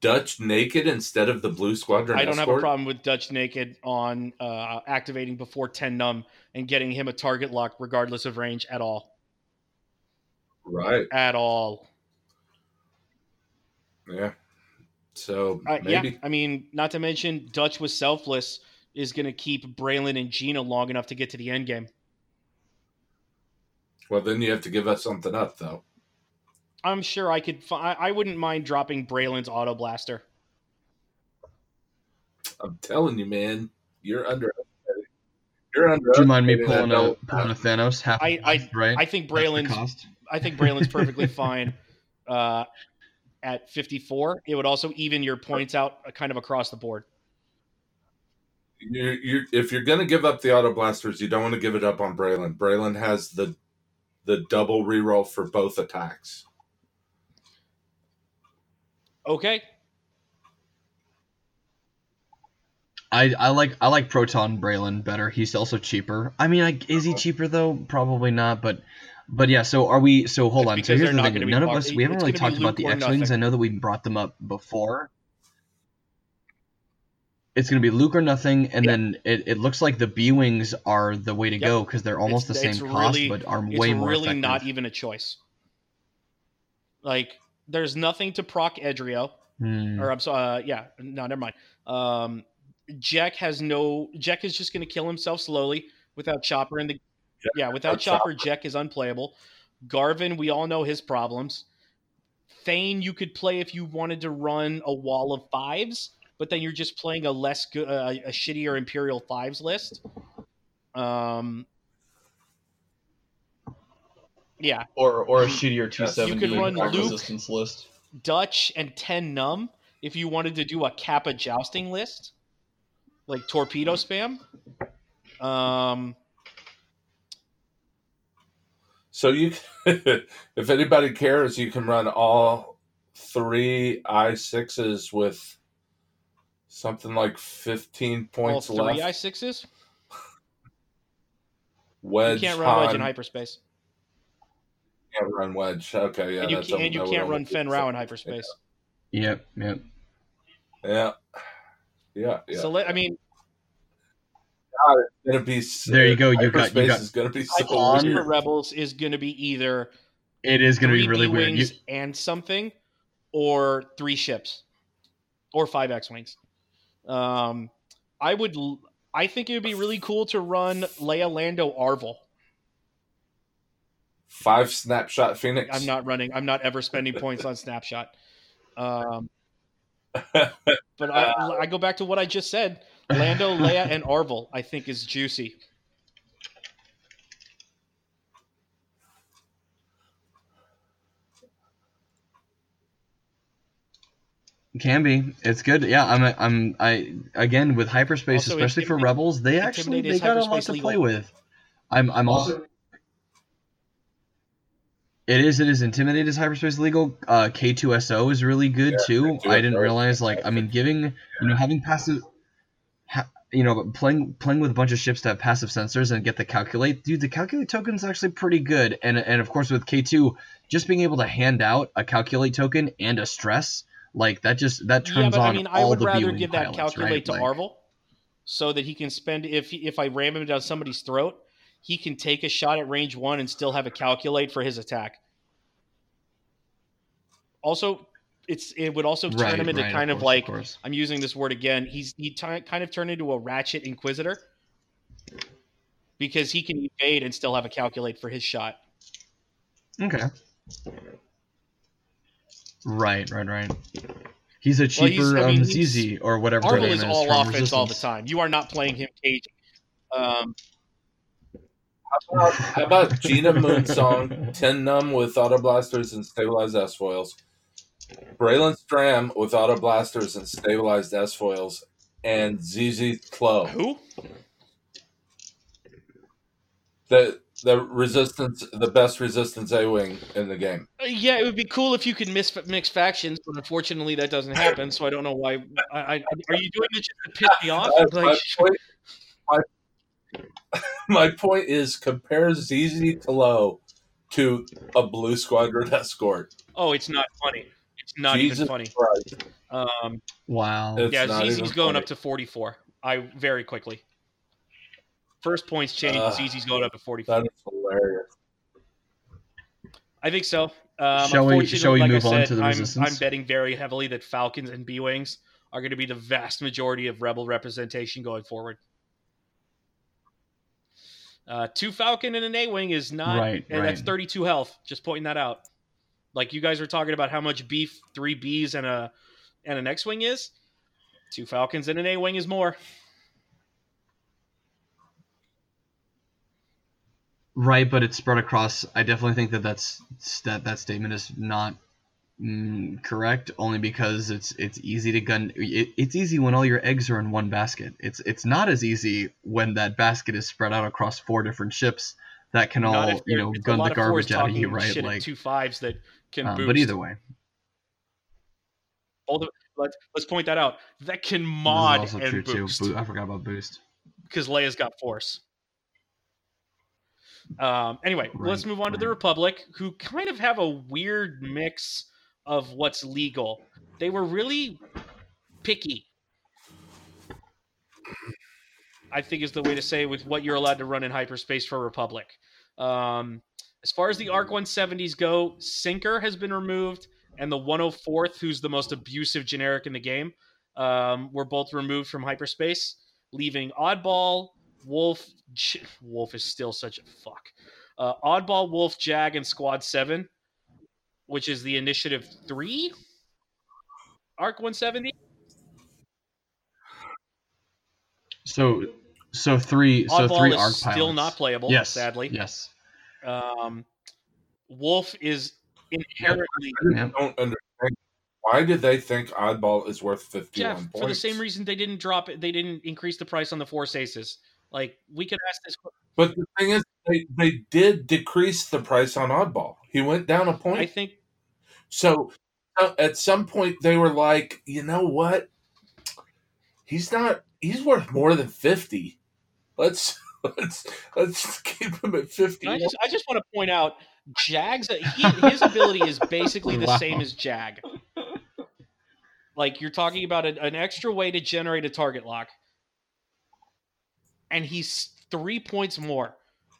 Dutch naked instead of the blue squadron. I don't have a problem with Dutch naked on uh, activating before 10 num and getting him a target lock regardless of range at all. Right. At all. Yeah. So Uh, yeah, I mean, not to mention Dutch was selfless is going to keep Braylen and Gina long enough to get to the end game. Well then you have to give us something up though. I'm sure I could. Fi- I I wouldn't mind dropping Braylen's auto blaster. I'm telling you, man, you're under. You're under. Do you mind me pulling a pulling a Thanos half? I- I- right. I think That's Braylen's. I think Braylen's perfectly fine uh, at 54. It would also even your points out uh, kind of across the board. You're, you're, if you're going to give up the auto blasters, you don't want to give it up on Braylen. Braylen has the the double reroll for both attacks. Okay. I, I like I like Proton Braylen better. He's also cheaper. I mean, like, is he cheaper though? Probably not. But but yeah. So are we? So hold on. So here's the thing. None of us we haven't really talked about the X wings. I know that we brought them up before. It's gonna be Luke or nothing, and Yeah. then it, it looks like the B wings are the way to Yep. go because they're almost It's- the same cost, really- but are It's way more It's really effective. not even a choice. Like, there's nothing to proc Edrio. Hmm. Or I'm sorry, uh, yeah, no, never mind. Um, Jack has no. Jack is just going to kill himself slowly without Chopper. And the yeah, without without Chopper, Jack is unplayable. Garven, we all know his problems. Thane, you could play if you wanted to run a wall of fives, but then you're just playing a less good, uh, a shittier Imperial fives list. Um, yeah, or or a shittier 270 You could run Luke. resistance list. Dutch and 10 num if you wanted to do a Kappa jousting list, like torpedo spam. Um, So you, if anybody cares, you can run all three i sixes with something like fifteen all points three left. i sixes. wedge, You can't run wedge in Han, hyperspace, can't run wedge. Okay, yeah, and you that's can, and you can't run no. Fenn Rau in hyperspace. Yep, yep. Yeah, yeah, yeah. So let, I mean, it's gonna be. so- There you go, you got- you hyperspace got- is gonna be I so on- for. Rebels is going to be either It is going to be really B weird. You, wings and something, or three ships, or five X wings. Um, I would. I think it would be really cool to run Leia Lando Arvel. Five snapshot Phoenix. I'm not running. I'm not ever spending points on Snapshot. Um, but I, I go back to what I just said. Lando, Leia, and Arvel, I think, is juicy. Can be. It's good. Yeah, I'm. I'm. I again with hyperspace, Also, especially for rebels, they actually they got a lot to legal. play with. I'm. I'm also. It is. It is. Intimidate is hyperspace legal. Uh, K2SO is really good Yeah, too. I didn't realize. Like, I mean, giving you know having passive. Ha, you know, playing playing with a bunch of ships to have passive sensors and get the calculate, dude. The calculate token's actually pretty good, and and of course with K two, just being able to hand out a calculate token and a stress, like that just that turns yeah, but on I mean, I would the rather give that pilots, calculate right? to Like- Arvel, so that he can spend if if I ram him down somebody's throat, he can take a shot at range one and still have a calculate for his attack. Also, it's it would also turn Right, him into right, kind of, course, like course. I'm using this word again. He's he ti kind of turned into a ratchet inquisitor because he can evade and still have a calculate for his shot. Okay. Right, right, right. He's a Well, cheaper he's- I mean, um, ZZ or whatever her Arvel name is is all from offense all the time. You are not playing him cage. Um, How about Gina Moonsong, 10 num with auto blasters and stabilized S foils? Braylen Stramm with auto blasters and stabilized S foils, and Zizi Tlo. who? The the resistance, the best resistance A wing in the game. Uh, Yeah, it would be cool if you could mix, mix factions, but unfortunately that doesn't happen. So I don't know why. I, I, are you doing this just to piss me off? Uh, my, point, my, my point is compare Zizi Tlo to a Blue Squadron escort. oh, it's not funny. It's not Jesus even funny. Christ. Um, Wow. It's yeah, not ZZ's going funny. up to 44. I very quickly. First points change. Ugh. ZZ's going up to 44. That is hilarious. I think so. Um, Shall we- unfortunately, shall we like move I on said, to the I'm, Resistance? I'm betting very heavily that Falcons and B wings are going to be the vast majority of Rebel representation going forward. Uh, two Falcon and an A wing is not, Right, and that's 32 health. Just pointing that out. Like you guys were talking about how much beef three Bs and a and an X wing is. Two Falcons and an A wing is more. Right, but it's spread across. I definitely think that that's that that statement is not mm, correct. Only because it's it's easy to gun. It, it's easy when all your eggs are in one basket. It's it's not as easy when that basket is spread out across four different ships that can Not all you know gun the garbage out of talking you, right? Like, two fives that can uh, boost. but either way, both of, Let's let's point that out. That can mod and boost too. I forgot about boost. because Leia's got force. Um, anyway, let's move on to the. Republic, who kind of have a weird mix of what's legal. They were really picky. I think is the way to say with what you're allowed to run in hyperspace for Republic. Um, as far as the Arc 170s go, Sinker has been removed, and the 104th, who's the most abusive generic in the game, um, were both removed from hyperspace, leaving Oddball, Wolf. Wolf is still such a fuck. Uh, Oddball, Wolf, Jag, and Squad 7, which is the Initiative 3 Arc 170. So so three so three is arc still pilots. not playable, Yes. sadly. Yes. Um, Wolf is inherently I don't understand why did they think oddball is worth 51 Jeff points for the same reason they didn't drop it. They didn't increase the price on the Force Aces. Like we could ask this. but the thing is they, they did decrease the price on oddball he went down a point I think so uh, at some point they were like you know what he's not he's worth more than 50 let's let's let's keep him at 50 I just I just want to point out Jag's he, his ability is basically the Wow. same as Jag. Like you're talking about a, an extra way to generate a target lock, and he's three points more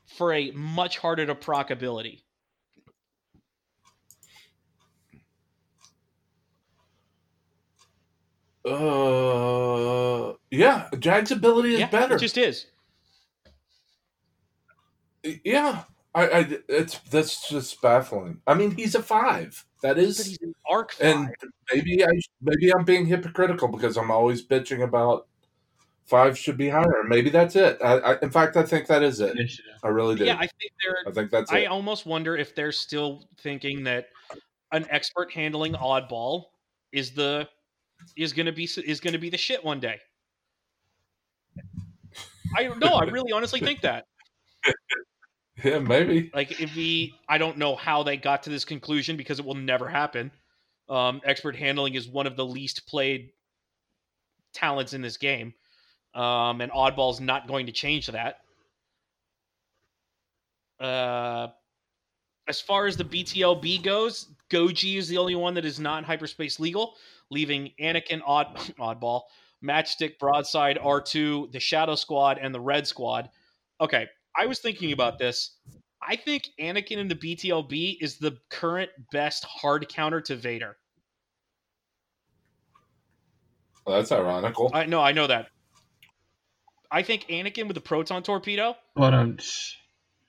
for a much harder to proc ability. uh yeah jag's ability is yeah, better it just is. yeah I, I it's that's just baffling i mean he's a five That is But he's an arc five. and maybe I maybe I'm being hypocritical because I'm always bitching about five should be higher. Maybe that's it. I, I, in fact, I think that is it. Initiative. I really do. yeah, I think they're I think that's I it. almost wonder if they're still thinking that an expert handling oddball is the is going to be is going to be the shit one day. I no, I really honestly think that. Yeah, maybe. Like if we, I don't know how they got to this conclusion because it will never happen. Um, expert handling is one of the least played talents in this game, um, and oddball's not going to change that. Uh, as far as the BTLB goes, Goji is the only one that is not hyperspace legal, leaving Anakin odd oddball, Matchstick Broadside R2, the Shadow Squad, and the Red Squad. Okay, I was thinking about this. I think Anakin in the BTLB is the current best hard counter to Vader. Well, that's ironical. I know, I know that. I think Anakin with the proton torpedo But um,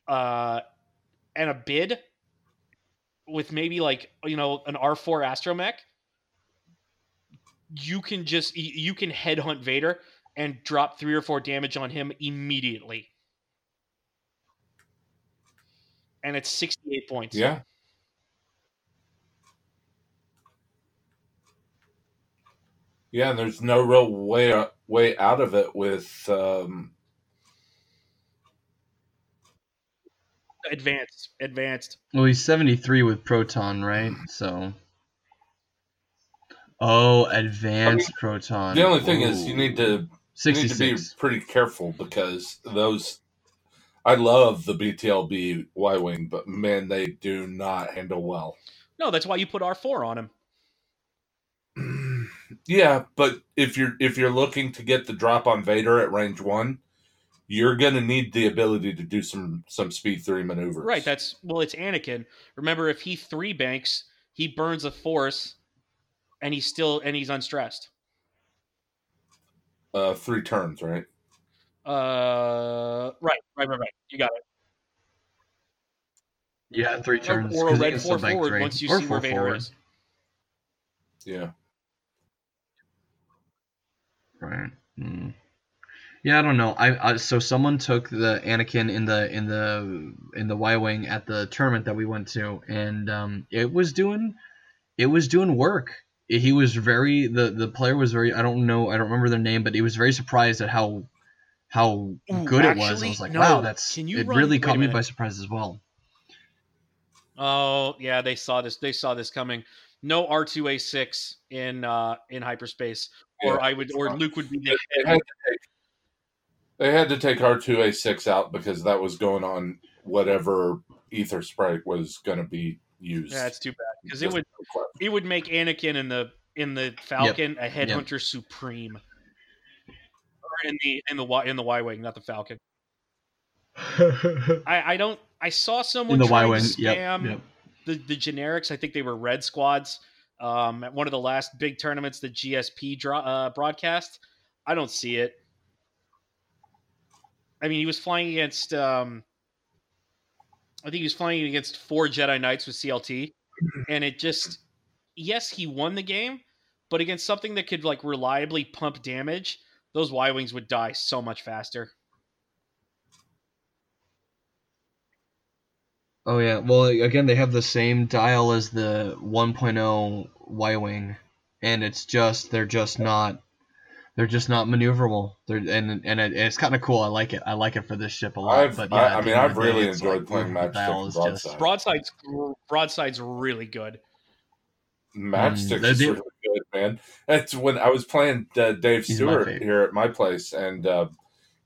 uh, and a bid with maybe like you know an R four astromech, you can just you can headhunt Vader and drop three or four damage on him immediately, and it's sixty eight points. yeah. Yeah, and there's no real way way out of it with um, advanced, advanced. well, he's seventy three with proton, right? So. Oh, advanced proton. the only thing is you need to you need to be pretty careful because those I love the BTLB Y wing, but man, they do not handle well. No, that's why you put R four on him. yeah, but if you're if you're looking to get the drop on Vader at range one, you're gonna need the ability to do some some speed three maneuvers. Right. That's well, it's Anakin. Remember, if he three banks, he burns a force, and he's still and he's unstressed. uh, three turns, right? Uh, right, right, right, right. You got it. Yeah, three turns. or a 'cause he red four still bank forward three. once you Or see four where Vader forward. is. Yeah. Right. Hmm. Yeah, I don't know. I, I so someone took the Anakin in the in the in the Y wing at the tournament that we went to, and um, it was doing it was doing work. He was very the the player was very I don't know I don't remember their name, but he was very surprised at how how Ooh, good it was. I was like, no. wow, that's Can you it run- really caught me by surprise as well. Oh yeah, they saw this. They saw this coming. No R two A six in uh, in hyperspace, or Yeah. I would, or Luke would be the They had to take, they had to take R two A six out because that was going on whatever Aethersprite was going to be used. Yeah, it's too bad because it would it would make Anakin in the in the Falcon a headhunter supreme, or in the in the Y in the Y wing, not the Falcon. I, I don't. I saw someone In the Y wing. to Yep. Yep. The the generics. I think they were red squads. Um, at one of the last big tournaments, that GSP draw, uh, broadcast. I don't see it. I mean, he was flying against. Um, I think he was flying against four Jedi Knights with CLT, and it just. Yes, he won the game, but against something that could like reliably pump damage, those Y wings would die so much faster. Oh yeah. Well, again, they have the same dial as the 1.0 Y-wing, and it's just they're just not they're just not maneuverable. They're and and it, it's kind of cool. I like it. I like it for this ship a lot. I've- but yeah, I at the mean, I've of day, really enjoyed like, playing the Matchstick dial Broadside. just- Broadside's broadside's really good. Matchsticks Mm, is really good, man. That's when I was playing uh, Dave Stewart here at my place, and uh,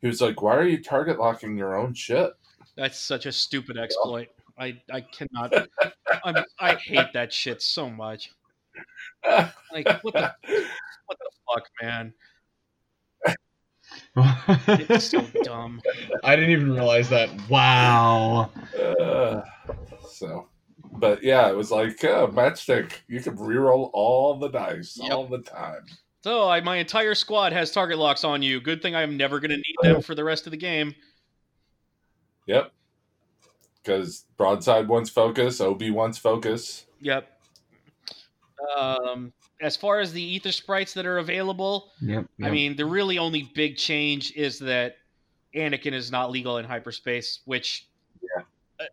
he was like, "Why are you target locking your own ship?" That's such a stupid exploit. I I cannot. I'm, I hate that shit so much. Like what the what the fuck, man? It's so dumb. I didn't even realize that. Wow. Uh, so, but yeah, it was like uh, Matchstick. You could reroll all the dice Yep. all the time. So I, my entire squad has target locks on you. Good thing I'm never going to need them for the rest of the game. Yep. Because Broadside wants focus, OB wants focus. Yep. Um, as far as the Aethersprites that are available, Yep. I mean, the really only big change is that Anakin is not legal in hyperspace, which Yeah. uh,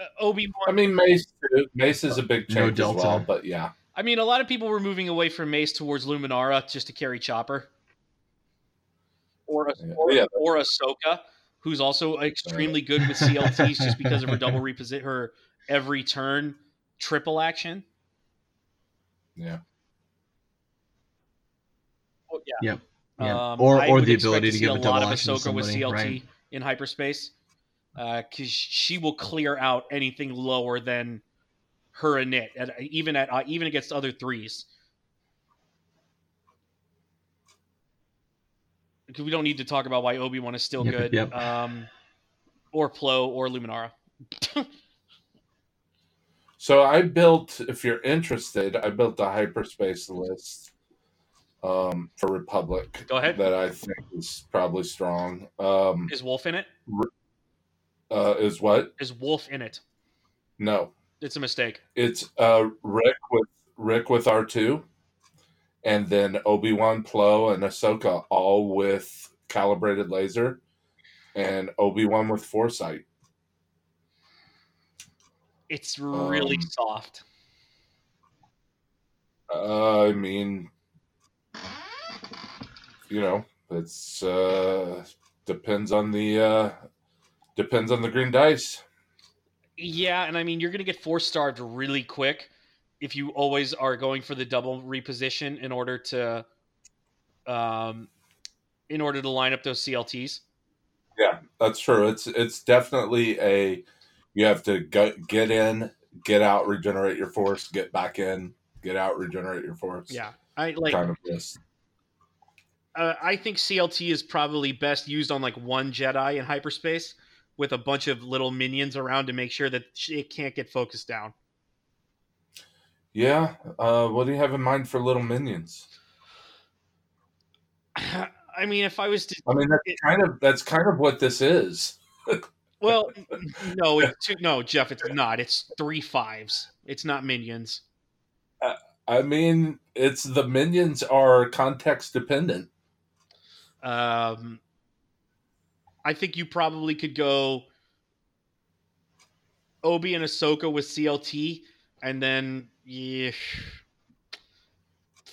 uh, Obi I mean, Mace. Mace is a big No change as well, but yeah. I mean, a lot of people were moving away from Mace towards Luminara just to carry Chopper, or Yeah. or, Yeah. or Ahsoka, who's also extremely good with CLTs just because of her double reposition, her every turn triple action. Yeah. Oh, yeah. Yep. Yeah. Um, or or the ability to see give a a lot of to Ahsoka with CLT right? in hyperspace because she will clear out anything lower than her init, at, even at uh, even against other threes. Because we don't need to talk about why Obi Wan is still Yep, good, yep. um, or Plo or Luminara. So I built, if you're interested, I built a hyperspace list um, for Republic. Go ahead. That I think is probably strong. Um, is Wolf in it? uh, is what? Is Wolf in it? No, It's a mistake. it's uh, Ric with Ric with R two, and then Obi Wan, Plo, and Ahsoka all with calibrated laser, and Obi Wan with foresight. It's really Um, soft. Uh, I mean, you know, it's uh, depends on the uh, depends on the green dice. Yeah, and I mean you're gonna get four starved really quick if you always are going for the double reposition in order to um in order to line up those CLTs. Yeah, that's true. It's it's definitely a you have to go, get in, get out, regenerate your force, get back in, get out, regenerate your force. Yeah. I like kind of list. uh, I think CLT is probably best used on like one Jedi in hyperspace with a bunch of little minions around to make sure that it can't get focused down. Yeah. Uh, what do you have in mind for little minions? I mean, if I was to I mean, that's kind of that's kind of what this is. Well, no, it's no, Jeff, it's not. It's three fives. It's not minions. I mean, it's the minions are context dependent. Um, I think you probably could go Obi and Ahsoka with CLT, and then yeah,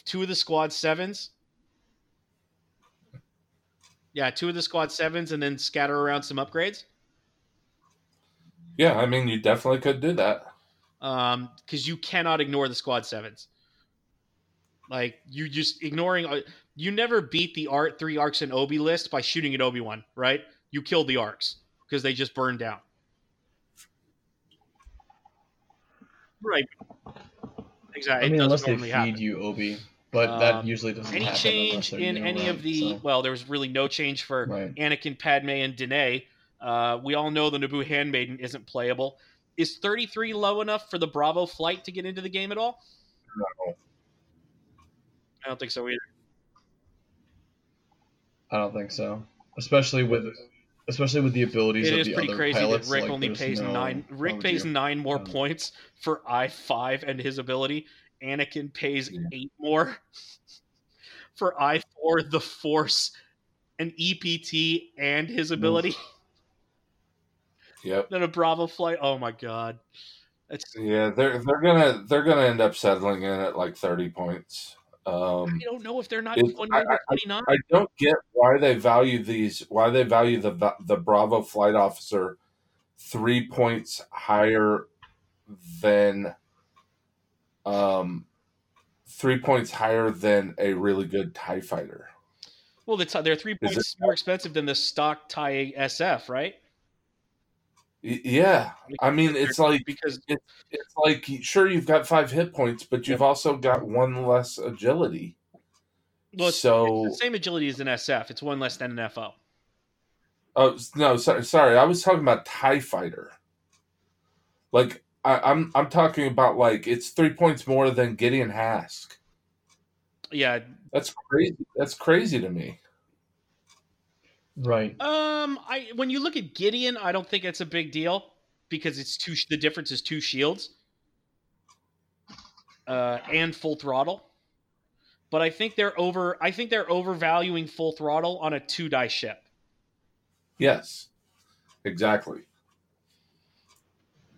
two of the squad sevens. Yeah, two of the squad sevens, and then scatter around some upgrades. Yeah, I mean, you definitely could do that. um because you cannot ignore the squad sevens like you just ignoring uh, you never beat the art three arcs and obi list by shooting at obi-wan right you killed the arcs because they just burned down right exactly I It mean, unless they feed happen. you Obi, but that Um, usually doesn't happen. any happen change in any Red, of the so- well there was really no change for right. Anakin, Padme, and Dineé. Uh, we all know the Naboo Handmaiden isn't playable. Is 33 low enough for the Bravo flight to get into the game at all? No. I don't think so either. I don't think so, especially with especially with the abilities It of is the pretty other crazy pilots. that Ric like, only pays no- nine. Ric pays you? nine more Um, points for I five and his ability. Anakin pays Yeah. eight more for I four, the Force, and EPT and his ability Yep. Then a Bravo flight. Oh my god, that's Yeah, they're they're gonna they're gonna end up settling in at like thirty points. Um, I don't know if they're not I- or twenty nine. I don't get why they value these. Why they value the the Bravo flight officer three points higher than um three points higher than a really good TIE fighter. Well, they're three points more expensive than the stock TIE SF, right? Y- yeah, I mean it's like because it's like sure you've got five hit points, but you've also got one less agility. well, it's, so it's the same agility as an SF. It's one less than an FO. Oh no, sorry, sorry. I was talking about TIE Fighter. Like I, I'm, I'm talking about like it's three points more than Gideon Hask. Yeah. That's crazy. That's crazy to me. Right. Um. I when you look at Gideon, I don't think it's a big deal because it's two. The difference is two shields. Uh, and full throttle. But I think they're over. I think they're overvaluing full throttle on a two die ship. Yes, exactly.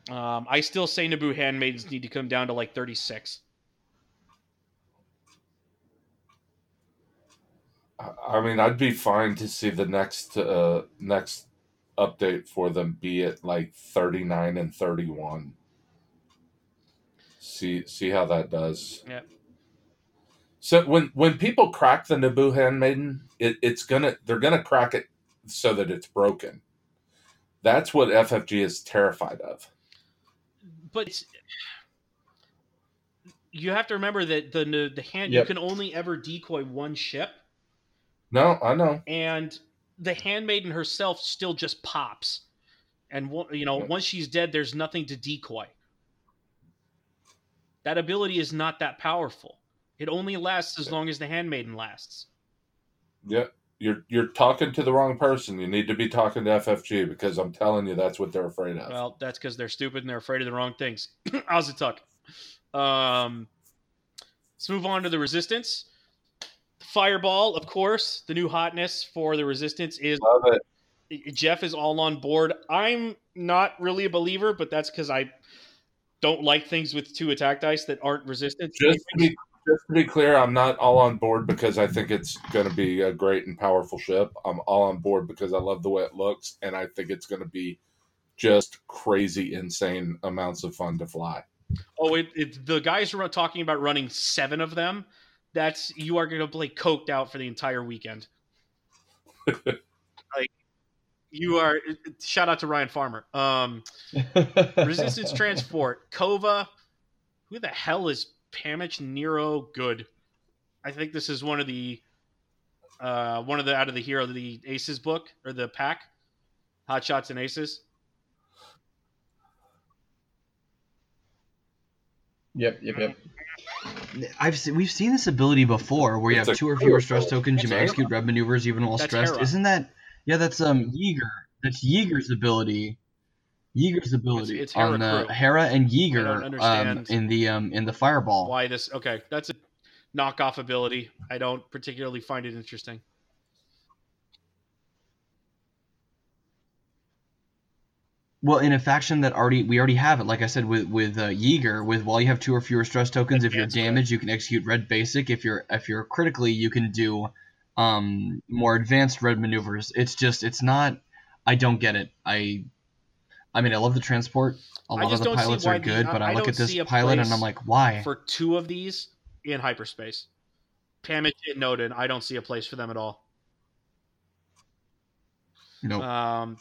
Um, I still say Naboo handmaidens need to come down to like thirty six. I- I mean, I'd be fine to see the next uh next update for them be at like 39 and 31. See see how that does. Yeah. So when when people crack the Naboo handmaiden, it, it's gonna they're gonna crack it so that it's broken. That's what FFG is terrified of. but you have to remember that the the hand Yep. you can only ever decoy one ship, No, I know. and the handmaiden herself still just pops, and you know once she's dead, there's nothing to decoy. That ability is not that powerful. It only lasts as long as the handmaiden lasts. Yeah, you're you're talking to the wrong person. You need to be talking to FFG because I'm telling you that's what they're afraid of. Well, that's because they're stupid and they're afraid of the wrong things. How's it tuck? Um, let's move on to the resistance. Fireball, of course, the new hotness for the resistance is Love it. Jeff is all on board. I'm not really a believer, but that's because I don't like things with two attack dice that aren't resistant. Just to be just to be clear, I'm not all on board because I think it's going to be a great and powerful ship. I'm all on board because I love the way it looks, and I think it's going to be just crazy, insane amounts of fun to fly. Oh, it, it, the guys are talking about running seven of them. That's you are going to play coked out for the entire weekend. like you are. Shout out to Ryan Farmer. Um, Resistance Transport, Cova. Who the hell is Pammich Nerro? Good. I think this is one of the uh, one of the out of the hero the Aces book or the pack, Hot Shots and Aces. Yep. Yep. Yep. I've se- we've seen this ability before, where you It's have two or fewer cool stress ability. tokens. You may execute red maneuvers even while That's stressed. Hera. Isn't that? Yeah, that's um Yeager. That's Yeager's ability. Yeager's ability it's Hera on the crew. Hera and I Yeager um, in the um in the fireball. Why this? Okay, that's a knockoff ability. I don't particularly find it interesting. Well, in a faction that already we already have it, like I said with with uh, Yeager, with while you have two or fewer stress tokens, if you're damaged, you can execute red basic. If you're if you're critically, you can do um more advanced red maneuvers. It's just it's not. I don't get it. I I mean, I love the transport. A lot of the pilots are good, I- but I, I look at this pilot and I'm like, why? For two of these in hyperspace, Pammich and Nodin, I don't see a place for them at all. Nope. Um,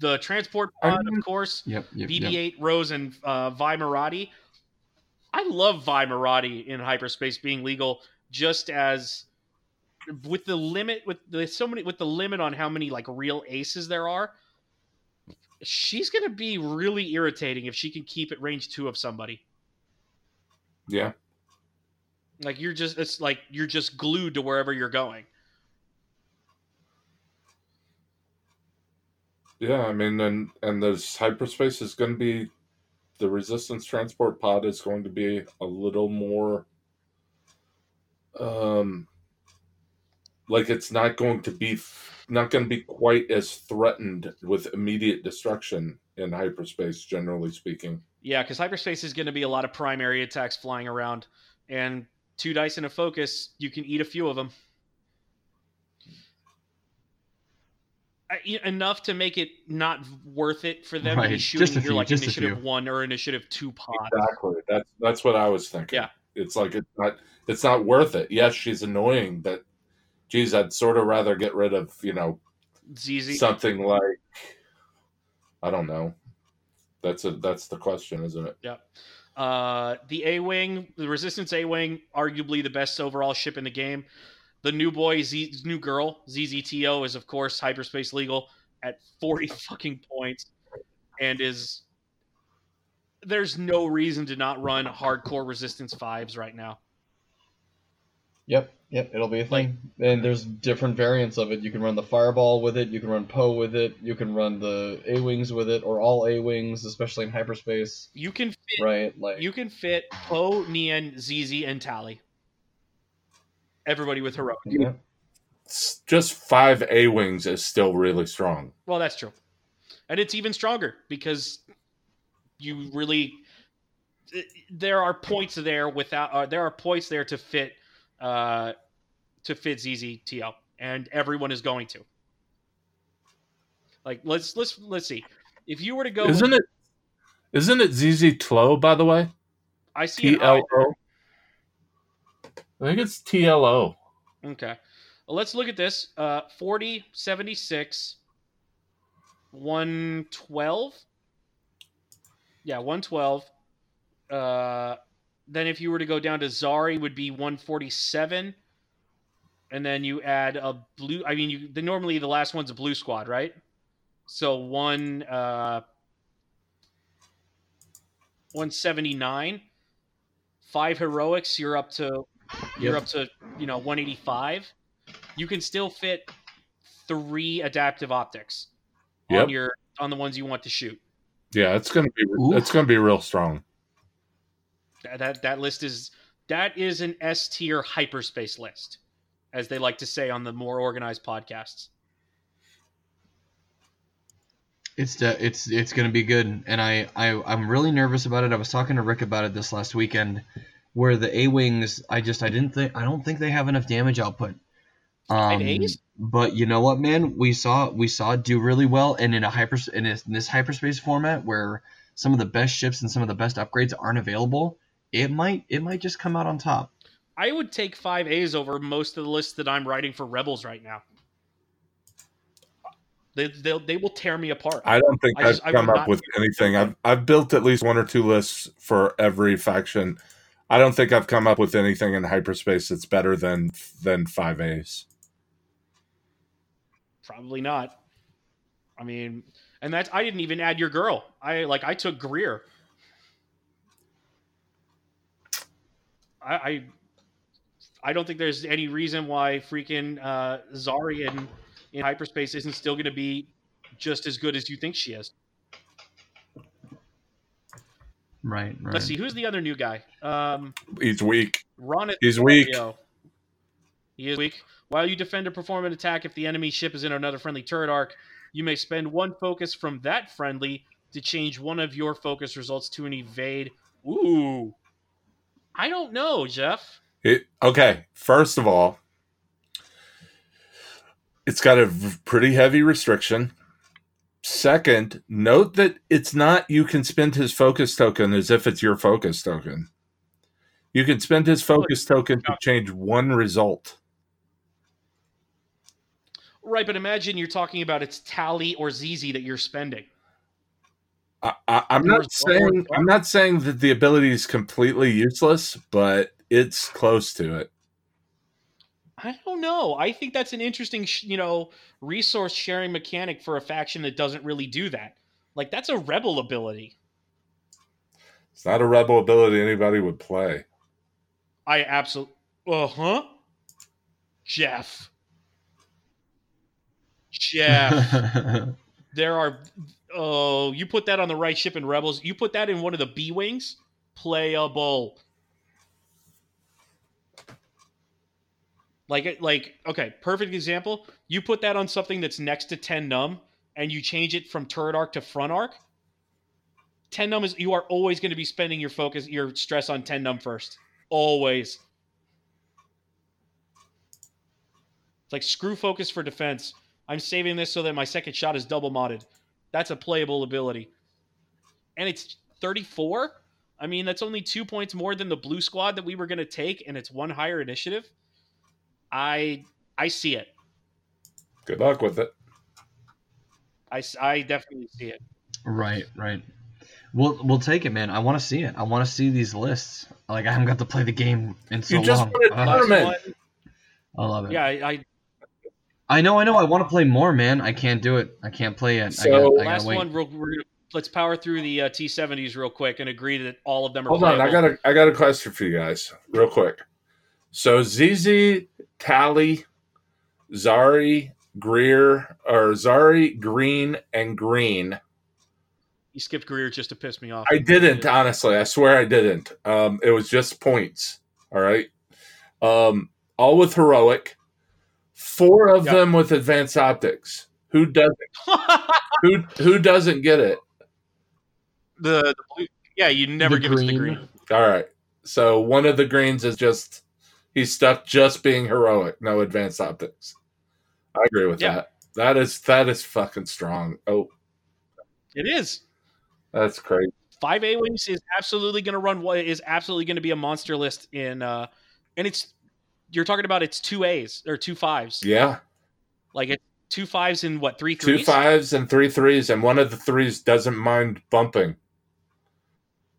the transport pod, of course, yep. Yep. yep. BB-8 Rose and uh, Vi Moradi. I love Vi Moradi in hyperspace being legal, just as with the limit with the so many with the limit on how many like real aces there are. She's gonna be really irritating if she can keep at range two of somebody. Yeah. Like you're just it's like you're just glued to wherever you're going. Yeah, I mean, and and this hyperspace is going to be the resistance transport pod is going to be a little more, um, like it's not going to be not going to be quite as threatened with immediate destruction in hyperspace, generally speaking. Yeah, because hyperspace is going to be a lot of primary attacks flying around, and two dice in a focus, you can eat a few of them. Enough to make it not worth it for them to be shooting just a your few, like just a initiative few. one or initiative two pod. Exactly. That's that's what I was thinking. Yeah. It's like it's not it's not worth it. Yes, she's annoying, but geez, I'd sort of rather get rid of you know ZZ. something like I don't know. That's a that's the question, isn't it? Uh, the A Wing, the Resistance A Wing, arguably the best overall ship in the game. The new boy, Z, new girl, ZZTO, is of course hyperspace legal at 40 fucking points and is. There's no reason to not run hardcore Resistance 5s right now. Yep, yep, it'll be a thing. and there's different variants of it. You can run the Fireball with it, you can run Poe with it, you can run the A Wings with it, or all A Wings, especially in hyperspace. You can fit, Right? Like you can fit Poe, Nien, ZZ, and Tallie. Everybody with heroic. yeah. Just five A wings is still really strong. Well, that's true, and it's even stronger because you really there are points there without uh, there are points there to fit uh, to fit ZZTO, and everyone is going to. Like let's let's let's see. If you were to go, Isn't it? Isn't it Zizi Tlo, by the way? I see. T L O. I think it's T L O. okay, well, let's look at this. Uh, 40, 76, 112. Yeah, 112. Uh, then if you were to go down to Zari, would be 147. And then you add a blue. I mean, you the, normally the last one's a blue squad, right? So one uh, 179. Five heroics, you're up to you're Yep. up to you know 185. You can still fit three adaptive optics on your on the ones you want to shoot. Yeah, it's gonna be Ooh. it's gonna be real strong. That that, that list is that is an S tier hyperspace list, as they like to say on the more organized podcasts. It's de- it's it's gonna be good, and I, I I'm really nervous about it. I was talking to Rick about it this last weekend, where the A wings, I just I didn't think I don't think they have enough damage output. Um, A's? but you know what, man? We saw we saw it do really well, and in a hyper in, this in this hyperspace format where some of the best ships and some of the best upgrades aren't available, it might it might just come out on top. I would take five A's over most of the lists that I'm writing for Rebels right now. They they they will tear me apart. I don't think I I have just- come would up with anything. I've I've built at least one or two lists for every faction. I don't think I've come up with anything in hyperspace that's better than than five A's. Probably not. I mean, and that's I didn't even add your girl. I like I took Greer. I I, I don't think there's any reason why freaking uh, Zari in, in hyperspace isn't still going to be just as good as you think she is. Right, right. Let's see who's the other new guy. Um, He's weak. Ron. He's weak. He is weak. While you defend or perform an attack, if the enemy ship is in another friendly turret arc, you may spend one focus from that friendly to change one of your focus results to an evade. Ooh. I don't know, Jeff. It, okay, first of all, it's got a v- pretty heavy restriction. Second, note that it's not you can spend his focus token as if it's your focus token. You can spend his focus token to change one result. Right, but imagine you're talking about it's Tallie or ZZ that you're spending. I, I, I'm not saying I'm not saying that the ability is completely useless, but it's close to it. I don't know. I think that's an interesting, you know, resource sharing mechanic for a faction that doesn't really do that. Like that's a rebel ability. It's not a rebel ability anybody would play. I absolutely. Uh huh. Jeff. Jeff. there are. Oh, you put that on the right ship in Rebels. You put that in one of the B wings. Playable. Like, like, okay, perfect example. You put that on something that's next to Ten Numb, and you change it from turret arc to front arc. Ten Numb is you are always going to be spending your focus, your stress on Ten Numb first. Always. It's like screw focus for defense. I'm saving this so that my second shot is double modded. That's a playable ability. And it's 34? I mean, that's only two points more than the blue squad that we were going to take, and it's one higher initiative. I I see it. Good luck with it. I, I definitely see it. Right, right. We'll we'll take it, man. I want to see it. I want to see these lists. Like I haven't got to play the game in so long. you just long. put it Uh, tournament. I love it. Yeah, I, I I know, I know. I want to play more, man. I can't do it. I can't play it. So- I got, I last gotta wait. one. Real, we're gonna, let's power through the uh, T70s real quick and agree that all of them are. Hold on, I got a I got a question for you guys, real quick. So ZZ, Tallie, Zari, Greer, or Zari, Green, and Green. You skipped Greer just to piss me off. I didn't honestly. I swear I didn't. Um, it was just points. All right. Um, all with heroic. Four of Yeah. them with advanced optics. Who doesn't? Who who doesn't get it? the, the blue, yeah, you never The give us the green. green. All right. So one of the greens is just he's stuck just being heroic, no advanced optics. I agree with Yeah. that. That is that is fucking strong. Oh, It is. that's crazy. Five A wings is absolutely going to run. what Is absolutely going to be a monster list in, uh, and it's you're talking about it's two A's or two fives. Yeah. Like it's two fives and what three Two threes. fives and three threes, and one of the threes doesn't mind bumping.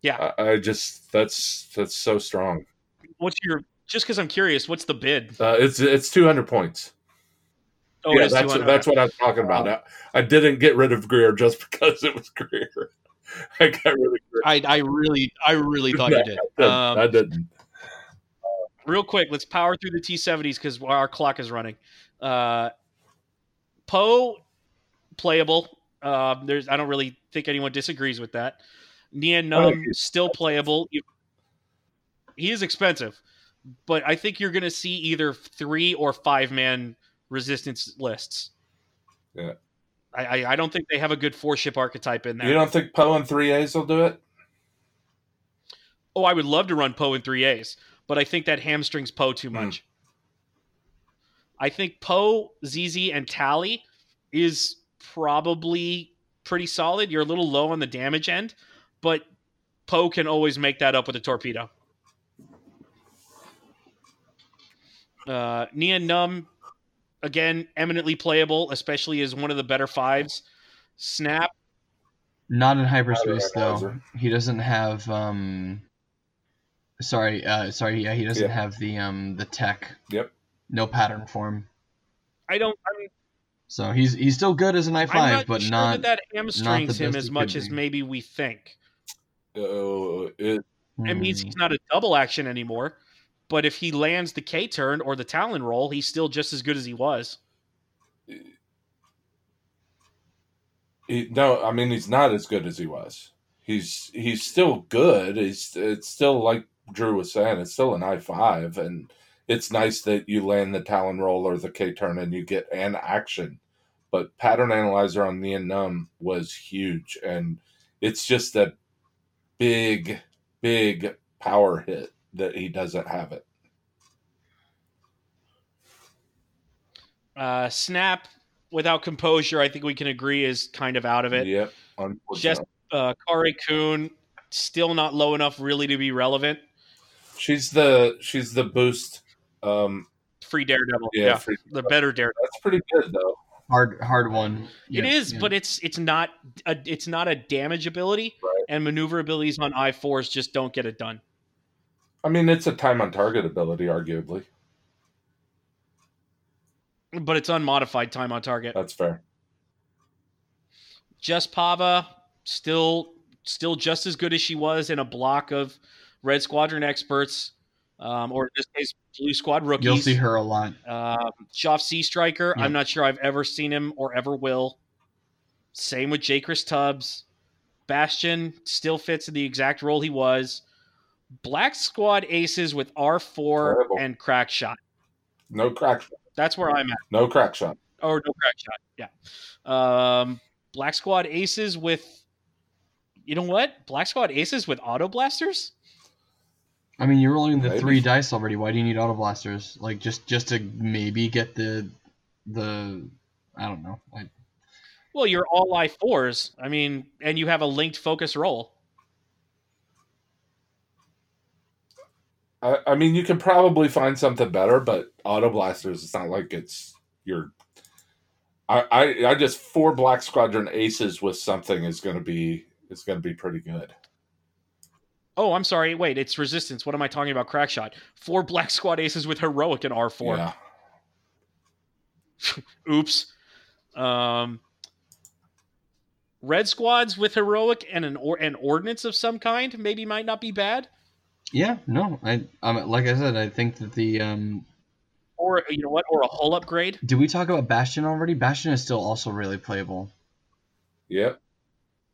Yeah. I, I just that's that's so strong. What's your? Just because I'm curious, what's the bid? Uh, it's it's two hundred points. Oh, yeah, that's that's what I was talking about. I, I didn't get rid of Greer just because it was Greer. I got rid of Greer. I, I really, I really thought you did. I Um, didn't. real quick, let's power through the T70s because our clock is running. Uh, Poe, playable. Um, there's, I don't really think anyone disagrees with that. Nien Nunb, still playable. He is expensive, but I think you're going to see either three or five man resistance lists. Yeah. I, I, I don't think they have a good four ship archetype in there. You don't think Poe and three A's will do it? Oh, I would love to run Poe and three A's, but I think that hamstrings Poe too Hmm. much. I think Poe, ZZ, and Tallie is probably pretty solid. You're a little low on the damage end, but Poe can always make that up with a torpedo. Uh, Nien Nunb, again, eminently playable, especially as one of the better fives. Snap, Not in hyperspace though. Hypervisor. He doesn't have. um Sorry, uh, sorry. Yeah, he doesn't Yeah. have the um the tech. Yep. No pattern form. I don't. I'm, So he's he's still good as an I I'm five, not but sure not. that that hamstrings him as much as maybe we think. Uh, it, It means Hmm. he's not a double action anymore. But if he lands the K turn or the Talon roll, he's still just as good as he was. he, no, I mean he's not as good as he was. He's he's still good. He's it's still like Drew was saying. It's still an I five, and it's nice that you land the Talon roll or the K turn and you get an action. But pattern analyzer on the Nunb was huge, and it's just a big, big power hit that he doesn't have it. Uh, Snap, without composure, I think we can agree is kind of out of it. Yep. Just unfortunately. uh, Kare Kun still not low enough really to be relevant. she's the she's the boost. Um, Free Daredevil, yeah, yeah, free- the better Daredevil. that's pretty good though. hard hard one. it Yeah, is, yeah. but it's it's not a, it's not a damage ability, Right. and maneuverabilities on I fours just don't get it done. I mean, it's a time on target ability, arguably. But it's unmodified time on target. That's fair. Jess Pava still still just as good as she was in a block of Red Squadron experts, um, or in this case, Blue Squad rookies. You'll see her a lot. Um, Joph Seastriker, Yeah. I'm not sure I've ever seen him or ever will. Same with Jaycris Tubbs. Bastian still fits in the exact role he was. Black Squad aces with R4 Terrible. and Crack Shot. No crack shot. That's where I'm at. No crack shot. Or no Crack Shot. Yeah. Um, Black Squad aces with. You know what? Black Squad aces with Auto Blasters? I mean, you're rolling the Maybe. three dice already. Why do you need auto blasters? Like just just to maybe get the the I don't know. Like, Well, you're all I fours. I mean, and you have a linked focus roll. I, I mean, you can probably find something better, but auto blasters. It's not like it's your. I, I I just four black squadron aces with something is going to be is going to be pretty good. Oh, I'm sorry. Wait, it's resistance. What am I talking about? Crack shot. Four black squad aces with heroic in R4. Yeah. Oops. Um, red squads with heroic and an or an ordnance of some kind maybe might not be bad. Yeah, no. I um, like I said, I think that the um. Or you know what? Or a hull upgrade. Did we talk about Bastian already? Bastian is still also really playable. Yep.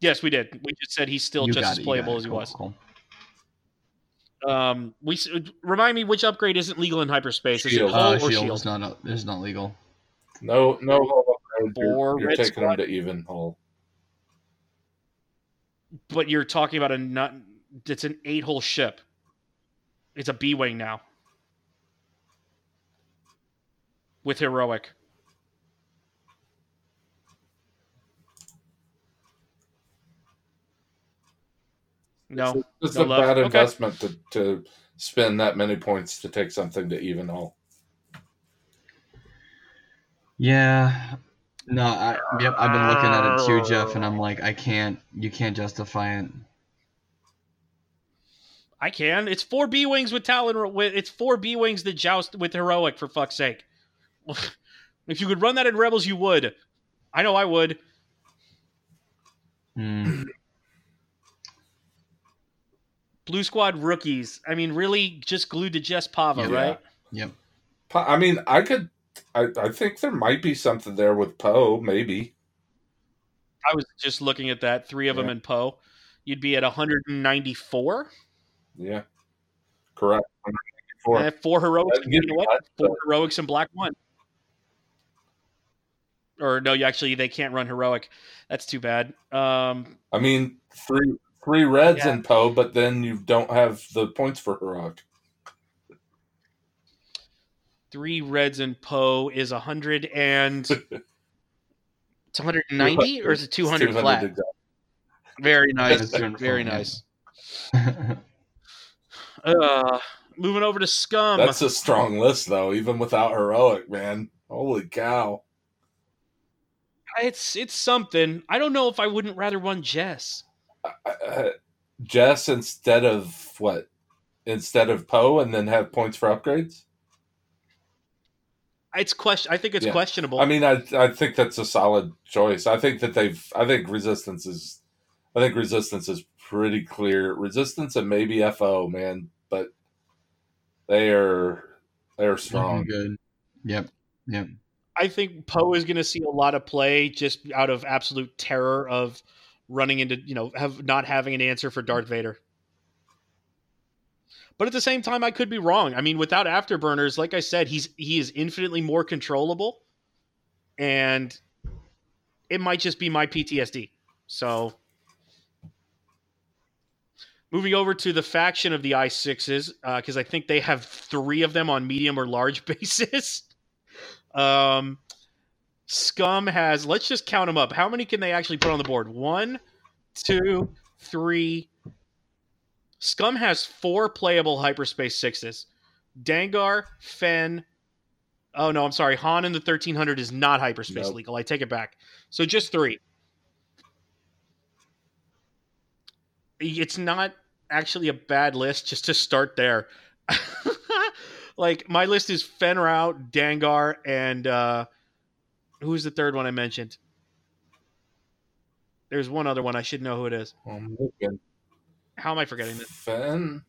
Yes, we did. We just said he's still You just as it, playable as he Cool, was. cool. Um, we remind me which upgrade isn't legal in hyperspace. Is it Shield. hull Uh, or shield, shield? is not is not legal. No no hull upgrade. You're, you're taking squad. them to even hull. But you're talking about a not. It's an eight hole ship. It's a B wing now. With heroic. No. It's no a love. bad Okay. investment to, to spend that many points to take something to even hull. Yeah. No, I yep, I've been looking at it too, Jeff, and I'm uh. like, I can't. You can't justify it. I can. It's four B wings with Talon. With it's four B wings that joust with heroic. For fuck's sake! if you could run that in Rebels, you would. I know I would. Hmm. Blue Squad rookies. I mean, really, just glued to Jess Pava, Yeah. right? Yep. Po- I mean, I could. I, I think there might be something there with Poe, maybe. I was just looking at that. Three of them in Poe. You'd be at 194. Yeah, correct. 194. Eh, four heroics. You know what? that, Four heroics and black one. Or no, you actually they can't run heroic. That's too bad. Um, I mean, three three reds Yeah. in Poe, but then you don't have the points for heroic. three reds in Poe is 100 and it's 190 or is it 200 It's flat? exactly. Very nice. Very nice. Uh, moving over to Scum. That's a strong list, though, even without heroic, man. Holy cow! It's it's something. I don't know if I wouldn't rather run Jess. Uh, Jess instead of what? Instead of Poe, and then have points for upgrades. It's question. I think it's Yeah. questionable. I mean, I I think that's a solid choice. I think that they've. I think resistance is. I think resistance is pretty clear. Resistance and maybe FO, man, but they are they are strong. Good. Yep. Yep. I think Poe is going to see a lot of play just out of absolute terror of running into you know have not having an answer for Darth Vader. But at the same time, I could be wrong. I mean, without afterburners, like I said, he's he is infinitely more controllable, and it might just be my PTSD. So, moving over to the faction of the I sixes, because I think they have three of them on medium or large basis. Um, Scum has. Let's just count them up. How many can they actually put on the board? One, two, three. Scum has four playable hyperspace sixes. Dengar, Fenn. Oh no, I'm sorry. Han in the 1300 is not hyperspace Nope. legal. I take it back. So just three. It's not actually a bad list just to start there. like my list is Fenrau, Dengar, and uh who's the third one I mentioned? There's one other one. I should know who it is. I'm looking. How am I forgetting this? Fenn.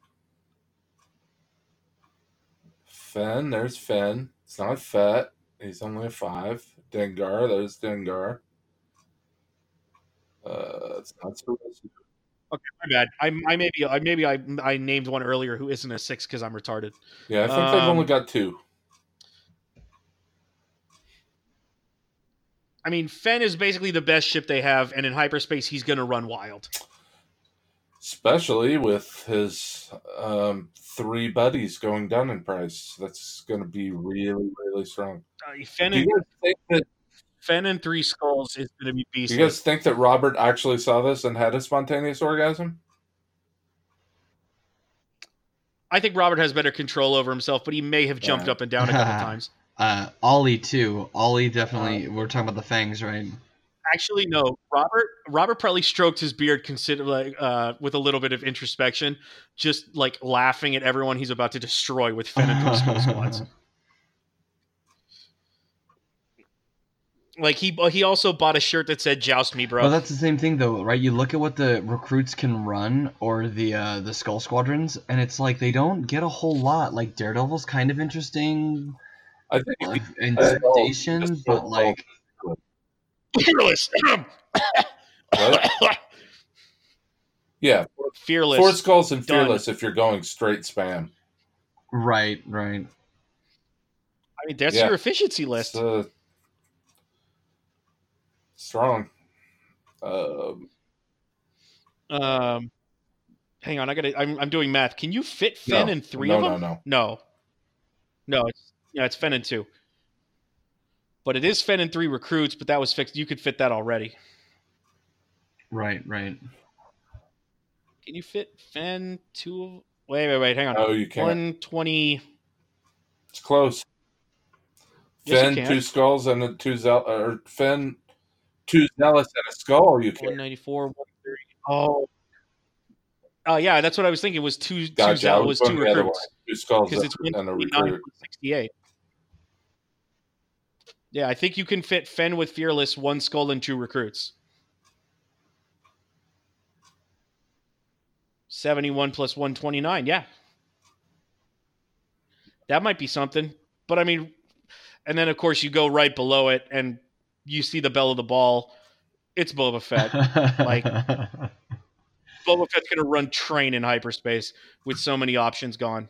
Fenn, there's Fenn. It's not Fett. He's only a five. Dengar, there's Dengar. Uh, it's not. Okay, my bad. I, I maybe I maybe I I named one earlier who isn't a six because I'm retarded. Yeah, I think they've only Um, got two. I mean, Fenn is basically the best ship they have, and in hyperspace, he's going to run wild. Especially with his um, three buddies going down in price. That's going to be really, really strong. Uh, Fenn, Do you guys think that Fenn and Three Skulls is going to be do beastly. you guys think that Robert actually saw this and had a spontaneous orgasm? I think Robert has better control over himself, but he may have jumped Yeah. up and down a couple times. Uh, Ollie too. Ollie definitely. Uh, we're talking about the fangs, right? Actually, no. Robert Robert probably stroked his beard, consider like uh, with a little bit of introspection, just like laughing at everyone he's about to destroy with Fenn and Three Skull squads. Like he he also bought a shirt that said "Joust me, bro." Well, that's the same thing though, right? You look at what the recruits can run or the uh, the skull squadrons, and it's like they don't get a whole lot. Like Daredevil's kind of interesting I think in well, station, just but like Fearless, yeah, fearless. four skulls and Done. fearless if you're going straight spam. right, right. I mean, that's Yeah. your efficiency list. It's, uh, strong. Um, Um, hang on, I got to I'm I'm doing math. Can you fit Fenn no, in three no, of them? no. No, no. No. It's yeah, it's Fenn in two. But it is Fenn in three recruits. But that was fixed. You could fit that already. Right, right. Can you fit Fenn two? of- Wait, wait, wait. Hang on. Oh, you can't. One twenty. It's close. Yes, you Fenn, can. two skulls and a two zeal or Fenn, two zealous and a skull. You can. ninety four. One thirty. Oh. Oh yeah, that's what I was thinking. Was two two Gotcha. I Zell was going two recruits. Two skulls because it's and a 159 recruit. 68. Yeah, I think you can fit Fenn with Fearless, one skull, and two recruits. 71 plus 129. Yeah. That might be something. But I mean, and then of course you go right below it and you see the bell of the ball. It's Boba Fett. Like- Boba Fett's to run train in hyperspace with so many options gone.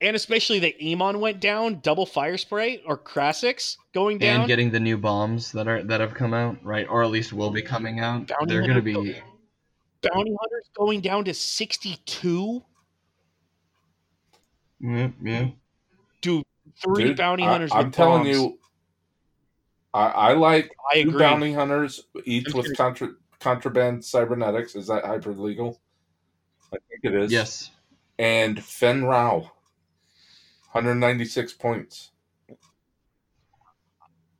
And especially the Emon went down, double fire spray or Krassis going down. and getting the new bombs that are that have come out, right, or at least will be coming out. Bounty They're gonna be Bounty Hunters going down to 62. yeah, yeah. Dude, three Dude, bounty hunters I'm with telling bombs. you, I, I like I two agree. bounty hunters, each I'm with serious. contra, contraband cybernetics. Is that hyper legal? I think it is. Yes. And Fenn Rau, 196 points.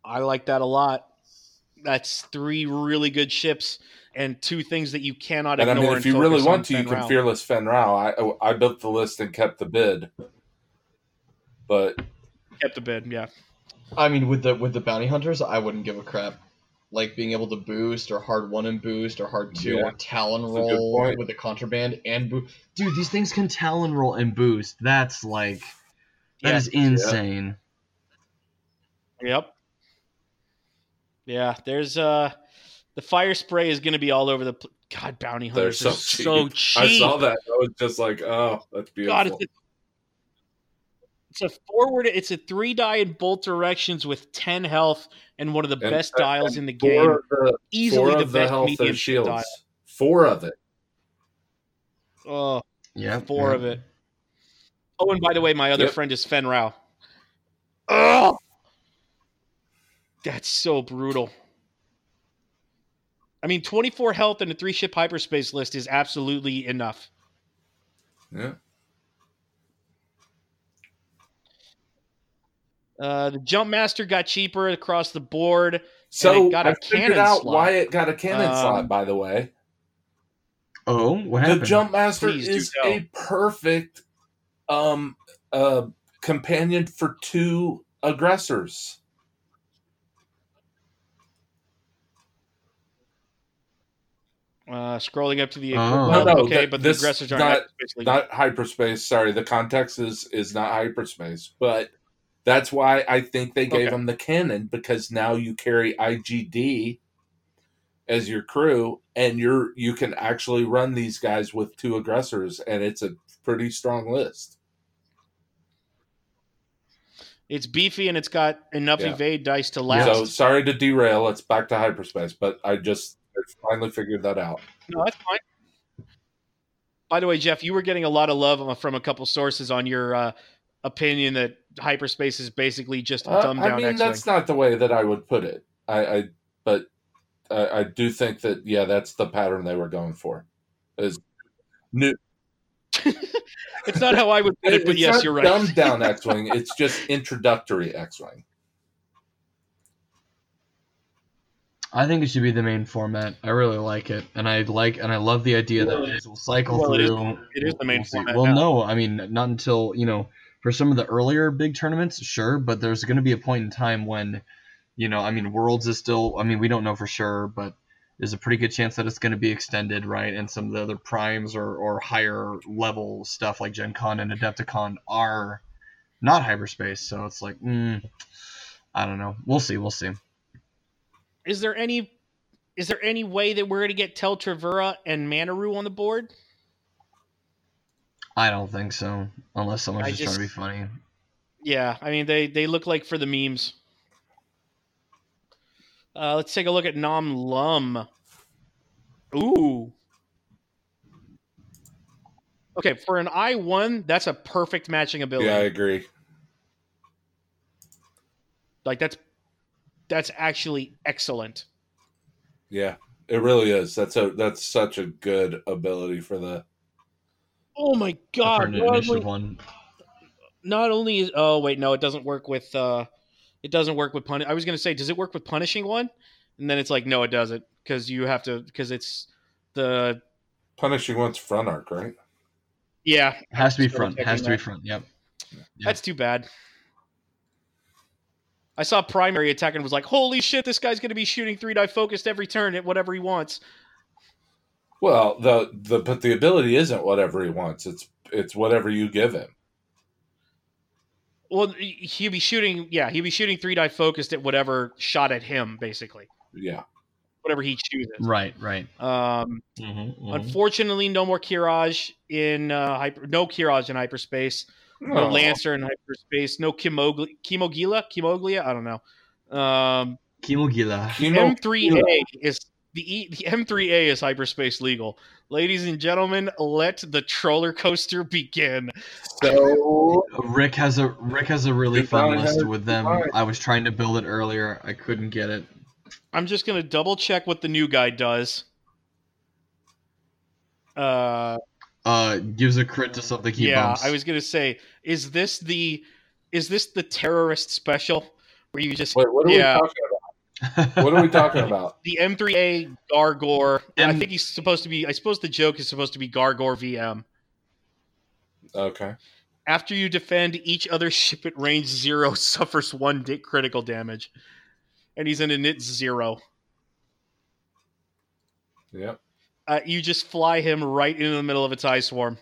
I like that a lot. That's three really good ships and two things that you cannot And I ignore. mean, if you really want on to, you can Rau. fearless Fenn Rau. I I built the list and kept the bid, but kept the bid. Yeah, I mean, with the with the bounty hunters, I wouldn't give a crap. Like being able to boost or hard one and boost or hard two Yeah, or talon that's a roll point. with the contraband and boost. Dude, these things can talon roll and boost. That's like that Yeah. is insane. Yep. Yeah, there's uh the fire spray is going to be all over the pl- God bounty they're hunters so are cheap. so cheap. I saw that. I was just like, oh, that's beautiful. God, it's a, it's a forward. It's a three die in both directions with ten health and one of the And- best uh, dials in the game. the, Easily the of the best health medium are shields. dial. Four of it. Oh, Yeah. four of it. Oh, and by the way, my other Yep. friend is Fenn Rau. Oh, that's so brutal. I mean, 24 health and a three ship hyperspace list is absolutely enough. Yeah. Uh, the Jumpmaster got cheaper across the board. So it got a I figured cannon out slot. why it got a cannon Um, slot. By the way, Oh, what happened? the Jumpmaster Please is a perfect um uh companion for two aggressors. Uh, scrolling up to the Oh. well, No, no, okay, th- but the this aggressors aren't not- hyperspace Not hyperspace. Sorry, the context is is not hyperspace, but that's why I think they gave Okay. him the cannon because now you carry IGD as your crew, and you're you can actually run these guys with two aggressors, and it's a pretty strong list. It's beefy and it's got enough Yeah. evade dice to last. So sorry to derail. It's back to hyperspace, but I just I finally figured that out. No, that's fine. By the way, Jeff, you were getting a lot of love from a couple sources on your uh, opinion that hyperspace is basically just Uh, dumbed I down mean, X-wing. that's not the way that I would put it. I, I but I, I do think that yeah, that's the pattern they were going for. Is new. It's not how I would put it, but it's yes, not you're right. Dumbed down X-wing. It's just introductory X-wing. I think it should be the main format. I really like it, and I like and I love the idea that it will cycle Well, through. it is the main We'll format Well, now. no, I mean not until you know for some of the earlier big tournaments, sure, but there's going to be a point in time when, you know, I mean, Worlds is still. I mean, we don't know for sure, but there's a pretty good chance that it's going to be extended, right? And some of the other primes or or higher level stuff like Gen Con and Adepticon are not hyperspace, so it's like, mm, I don't know. We'll see. We'll see. Is there any is there any way that we're going to get Tel Trevura and Manaroo on the board? I don't think so, unless someone's just, just- trying to be funny. Yeah, I mean they they look like for the memes. Uh, let's take a look at Nom Lumb. Ooh. Okay, for an I one, that's a perfect matching ability. Yeah, I agree. Like that's that's actually excellent. Yeah, it really is. That's a that's such a good ability for the. Oh my god! Not only, one. not only is oh wait no, it doesn't work with uh, it doesn't work with punish. I was gonna say, does it work with punishing one? And then it's like, no, it doesn't because you have to because it's the Punishing one's front arc, right? yeah. Has to be front. Has checking to be front. Yep. Yeah. That's too bad. I saw primary attack and was like, holy shit, this guy's gonna be shooting three die focused every turn at whatever he wants. Well, the the but the ability isn't whatever he wants. It's it's whatever you give him. Well, he'd be shooting, yeah, he'd be shooting three die focused at whatever shot at him, basically, Yeah. whatever he chooses. Right. Right. Um, Mm-hmm, Unfortunately, no more Kihraxz in uh, hyper. No Kihraxz in hyperspace. No Oh. Lancer in hyperspace. No Kimogli- Kimogila. Kimoglia. I don't know. Um, Kimogila. M3A is the e, the M3A is hyperspace legal. Ladies and gentlemen, let the troller coaster begin. So Rick has a Rick has a really fun list with them. Goodbye. I was trying to build it earlier. I couldn't get it. I'm just gonna double check what the new guy does. Uh, Uh, gives a crit to something he yeah, bumps. I was gonna say, is this the is this the terrorist special where you just wait, what are Yeah. we talking about? What are we talking about? the M3A Gargor. I M- think he's supposed to be. I suppose the joke is supposed to be Gargor VM. Okay. After you defend, each other ship at range zero suffers one di- critical damage, and he's in a nit zero. Yep. Uh, you just fly him right into the middle of its eye swarm.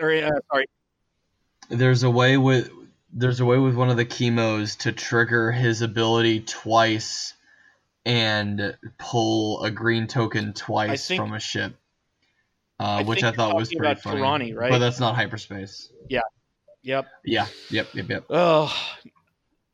Or uh, sorry, There's a way with there's a way with one of the chemos to trigger his ability twice and pull a green token twice think- from a ship. Uh, I which I thought was pretty funny. Pirani, right? But that's not hyperspace. Yeah. Yep. Yeah. Yep. Yep. Yep. Oh,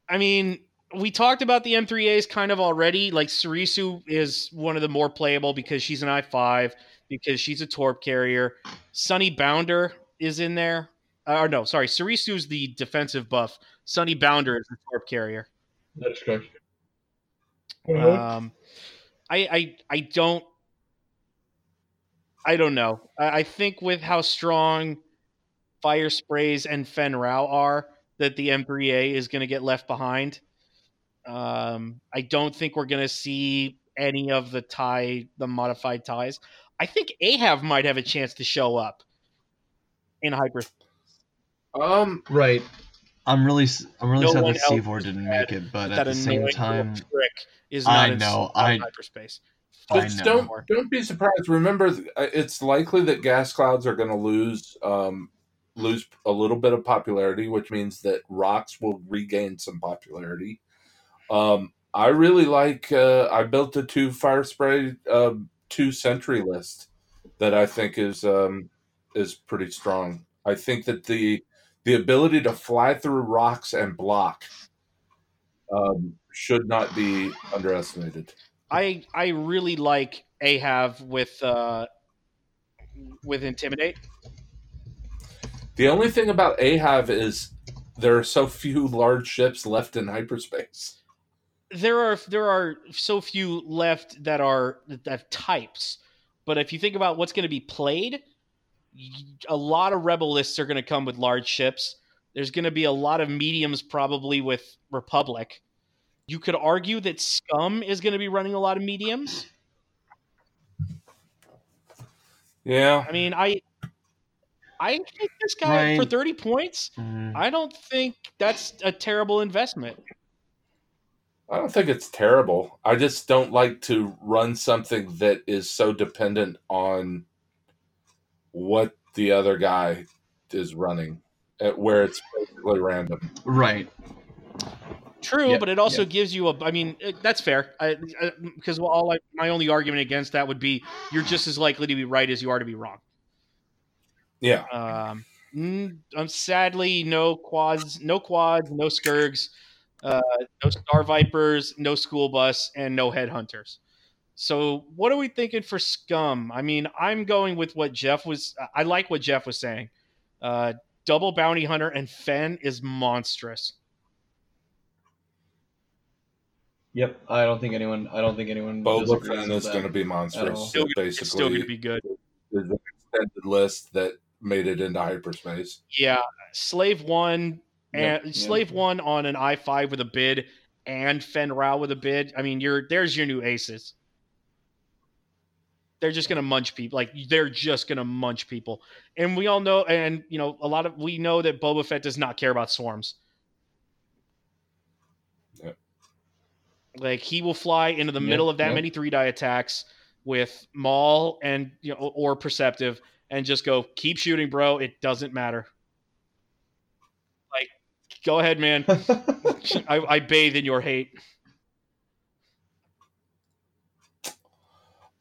I mean, we talked about the M3As kind of already. Like Serissu is one of the more playable because she's an I5, because she's a torp carrier. Sunny Bounder is in there. Uh, or no, sorry, Serissu's the defensive buff. Sunny Bounder is the Torp carrier. That's correct. Um, I, I I don't I don't know. I, I think with how strong Fire Sprays and Fenn Rau are, that the M3A is going to get left behind. Um, I don't think we're going to see any of the tie, the modified ties. I think Ahhav might have a chance to show up in hyper. Um, Right. I'm really I'm really No sad that else Seevor didn't make it, but that at the same time, trick is not I in know, s- I- hyperspace. I but know. don't don't be surprised. Remember, uh, it's likely that gas clouds are going to lose um, lose a little bit of popularity, which means that rocks will regain some popularity. Um, I really like. Uh, I built a two fire spray uh, two century list that I think is um, is pretty strong. I think that the the ability to fly through rocks and block um, should not be underestimated. I I really like Ahhav with uh, with intimidate. The only thing about Ahhav is there are so few large ships left in hyperspace. there are there are so few left that are that have types but if you think about what's going to be played a lot of rebel lists are going to come with large ships. There's going to be a lot of mediums probably with republic. You could argue that scum is going to be running a lot of mediums. Yeah. i mean i i think this guy for 30 points Mm, i don't think that's a terrible investment. I don't think it's terrible. I just don't like to run something that is so dependent on what the other guy is running, at where it's basically random. right. True, Yep, but it also gives you a. I mean, it, that's fair. I, I, because all I, my only argument against that would be you're just as likely to be right as you are to be wrong. Yeah. Um, um, sadly, no quads, no quads, no Scurrgs, uh, no star vipers, no school bus, and no headhunters. So, what are we thinking for scum? I mean, I'm going with what Jeff was. I like what Jeff was saying. Uh, double bounty hunter and Fenn is monstrous. Yep. I don't think anyone. I don't think anyone. Boba disagrees Fett with is going to be at monstrous. all. Still, It it's still going to be good. is an extended list that made it into hyperspace. Yeah, Slave One and yep. Slave One on an I five with a bid and Fenn Rau with a bid. I mean, you're there's your new aces. They're just gonna munch people. Like they're just gonna munch people, and we all know. And you know, a lot of we know that Boba Fett does not care about swarms. Yep. Like he will fly into the Yep, middle of that yep. many three die attacks with Maul and you know or Perceptive, and just go keep shooting, bro. It doesn't matter. Like, go ahead, man. I, I bathe in your hate.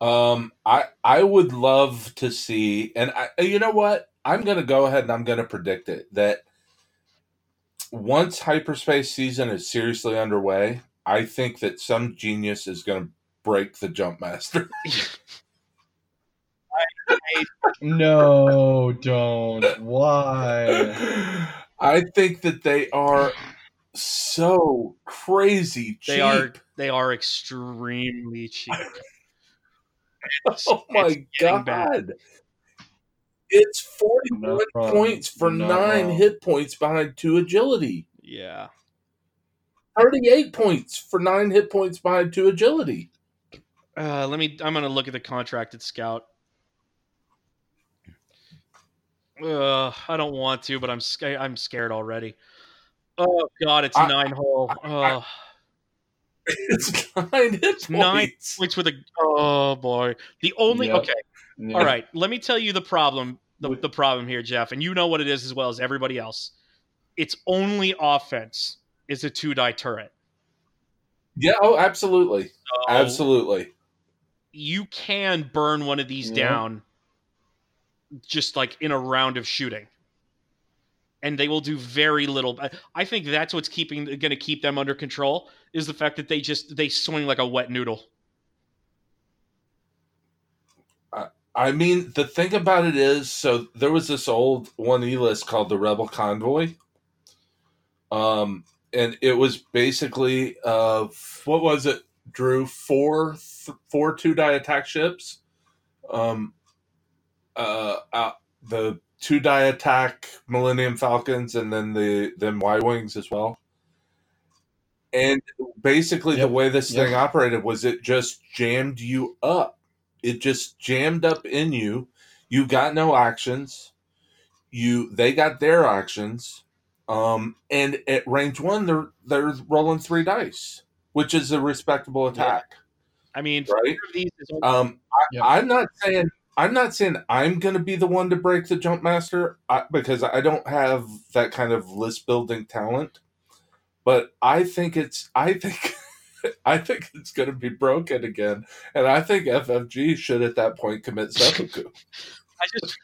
Um, I I would love to see, and I, you know what? I'm going to go ahead and I'm going to predict it that once hyperspace season is seriously underway, I think that some genius is going to break the jump master. no, don't. Why? I think that they are so crazy cheap. They are they are extremely cheap. Oh my It's god. bad. It's 41 Not wrong. points for Not 9 wrong. hit points behind 2 agility. Yeah. 38 points for 9 hit points behind 2 agility. Uh, let me. I'm gonna look at the contracted scout. Uh, I don't want to, but I'm scared. I'm scared already. Oh God, it's I- nine hole. Oh, It's 9 hit points. nine points with a. Oh boy, the only. Yep. Okay, Yeah. all right. Let me tell you the problem. The, the problem here, Jeff, and you know what it is as well as everybody else. Its only offense is a two die turret. Yeah, oh, absolutely. So Absolutely. you can burn one of these Yeah. down just like in a round of shooting and they will do very little I- think that's what's keeping going to keep them under control is the fact that they just they swing like a wet noodle I mean, the thing about it is, so there was this old 1E list called the Rebel Convoy. Um, and it was basically uh, what was it, Drew? Four, th- four two die attack ships. Um, uh, uh, the two die attack Millennium Falcons, and then the then Y wings as well. And basically, Yep. the way this Yep. thing operated was it just jammed you up. It just jammed up in you. You got no actions. You they got their actions. Um, and at range one, they're they're rolling three dice, which is a respectable attack, I mean, right? Um, I, Yep. I'm not saying I'm not saying I'm going to be the one to break the jump master I, because I don't have that kind of list building talent. But I think it's I think I think it's going to be broken again, and I think FFG should at that point commit seppuku. I just,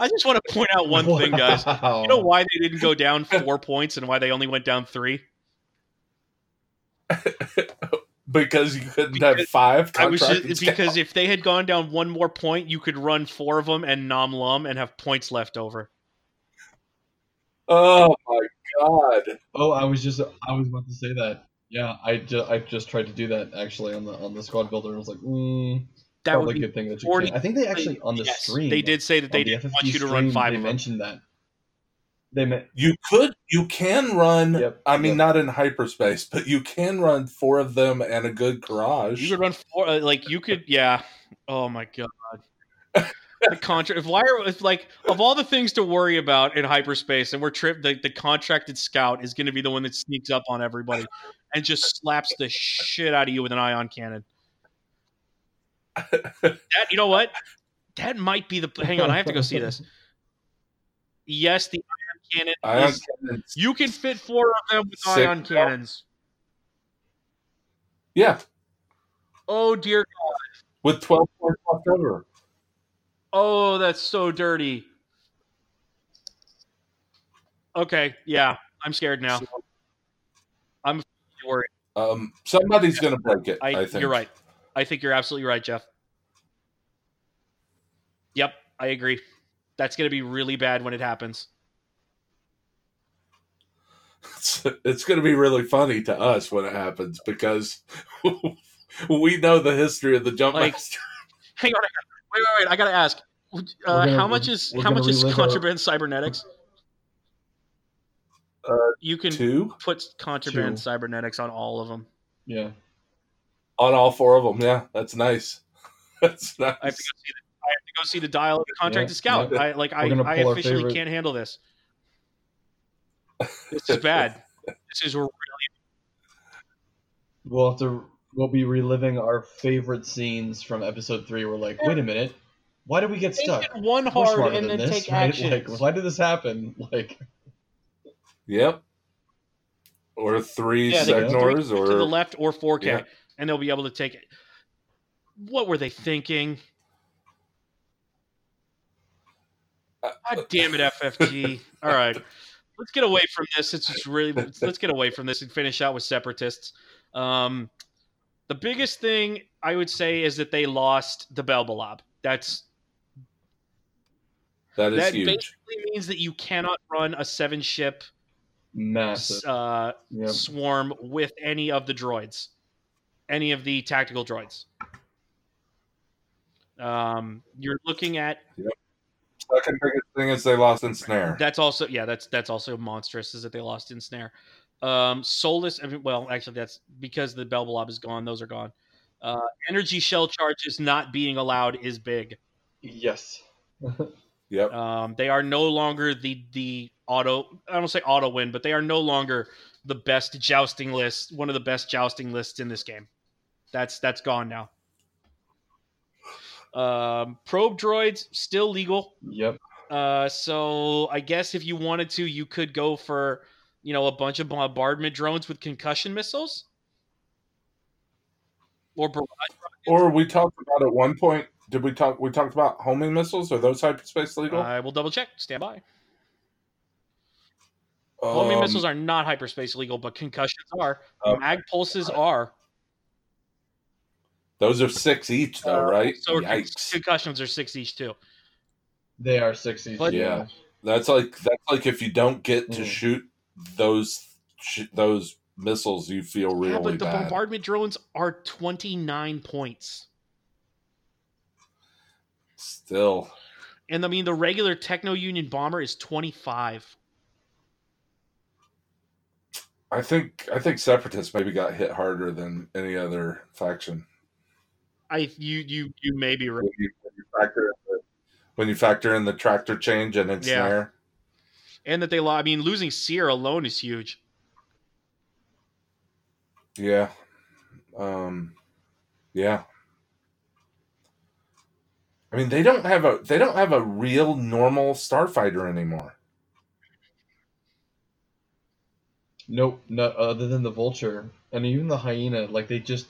I just want to point out one thing, guys. You know why they didn't go down four points and why they only went down three? because you couldn't have Because five. I was just, because if they had gone down one more point, you could run four of them and Nom Lumb and have points left over. oh my god, Oh, I was just I was about to say that. Yeah, I just I just tried to do that actually on the on the squad builder. and I was like, mm, That probably would a good thing that you 40 can. I think they actually on the yes, stream They did say that they the didn't want you to run five They of them. mentioned that. They meant you could you can run. Yep, I mean, yep. not in hyperspace, but you can run four of them and a good garage. You could run four, uh, like you could, yeah. Oh my god. the contract. If why are if like of all the things to worry about in hyperspace, and we're trip the, the contracted scout is going to be the one that sneaks up on everybody and just slaps the shit out of you with an ion cannon. That you know what? That might be the. Hang on, I have to go see this. Yes, the ion cannon. Ion cannons. you can fit four of them with Six. ion cannons. Yeah, Oh dear God. with twelve points left over. Oh, that's so dirty. Okay, yeah, I'm scared now. I'm worried. Um, somebody's going to break it. I, I, think you're right. I think you're absolutely right, Jeff. Yep, I agree. That's going to be really bad when it happens. It's, it's going to be really funny to us when it happens because we know the history of the jump Like, master. Hang on, wait, wait, wait. I got to ask. Uh, gonna- how much is how much is relive our- contraband cybernetics? Uh, you can Two put contraband Two. cybernetics on all of them. yeah. on all four of them. Yeah, that's nice. That's nice. I have to go see the, I have to go see the dial of the contracted Yeah, scout. yeah. I like I, We're gonna I officially favorite- can't handle this. This is bad. this is really We'll have to we'll be reliving our favorite scenes from episode three. We're like, wait a minute, why did we get Take stuck? one We're hard and than then this, take right? action. Like, why did this happen? Like, Yep. Or three yeah, they can Segnor's, or to the left or 4K, Yeah. and they'll be able to take it. What were they thinking? Uh, God damn it, FFG! All right, let's get away from this. It's just really let's get away from this and finish out with separatists. Um, the biggest thing I would say is that they lost the Belbullab. That's that is that huge. basically means that you cannot run a seven ship massive. uh, Yep. swarm with any of the droids, any of the tactical droids. Um, you're looking at Second biggest thing is they lost in snare. that's also yeah that's that's also monstrous is that they lost in snare. Um, soulless. I mean, well, actually, that's because the Belbullab is gone. Those are gone. Uh, energy shell charges not being allowed is big. Yes. Yep. Um, they are no longer the the auto. I don't say auto win, but they are no longer the best jousting list. One of the best jousting lists in this game. That's that's gone now. Um, probe droids still legal. Yep. Uh, so I guess if you wanted to, you could go for you know a bunch of bombardment drones with concussion missiles. Or barrage Or we talked about at one point. Did we talk? We talked about homing missiles. Are those hyperspace legal? I will double check. Stand by. Homing Um, missiles are not hyperspace legal, but concussions are. Okay. Mag pulses are. Those are six each, though, Uh, right? So Yikes! concussions are six each too. They are 60s. But- Yeah. That's like that's like if you don't get to Mm. shoot those sh- those missiles, you feel really yeah, but the bad. bombardment drones are 29 points. Still, And I mean, the regular Techno Union bomber is 25. I think I think separatists maybe got hit harder than any other faction. I you you you may be right. When you, when you factor in the, when you factor in the tractor change and ensnare, And that they lost. I mean, losing Sear alone is huge. yeah, um, yeah. I mean, they don't have a they don't have a real normal starfighter anymore. Nope, no, other than the vulture and even the hyena, like they just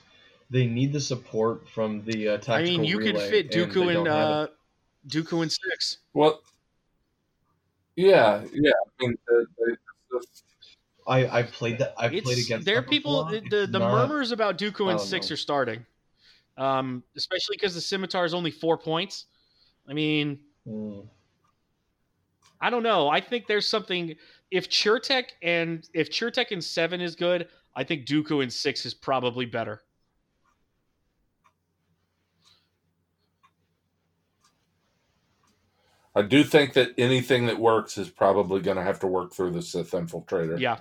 they need the support from the uh, tactical I mean, you could relay, fit and Dooku and, in uh. Dooku in six. Well, yeah, yeah. I mean, the, the, the, I I played that. I played It's against. there are people. before. The It's the not- murmurs about Dooku and six know. are starting, um, especially because the scimitar is only four points. I mean, Mm. I don't know. I think there's something. If Chertek and if Chertek and seven is good, I think Dooku and six is probably better. I do think that anything that works is probably going to have to work through the Sith infiltrator. Yeah.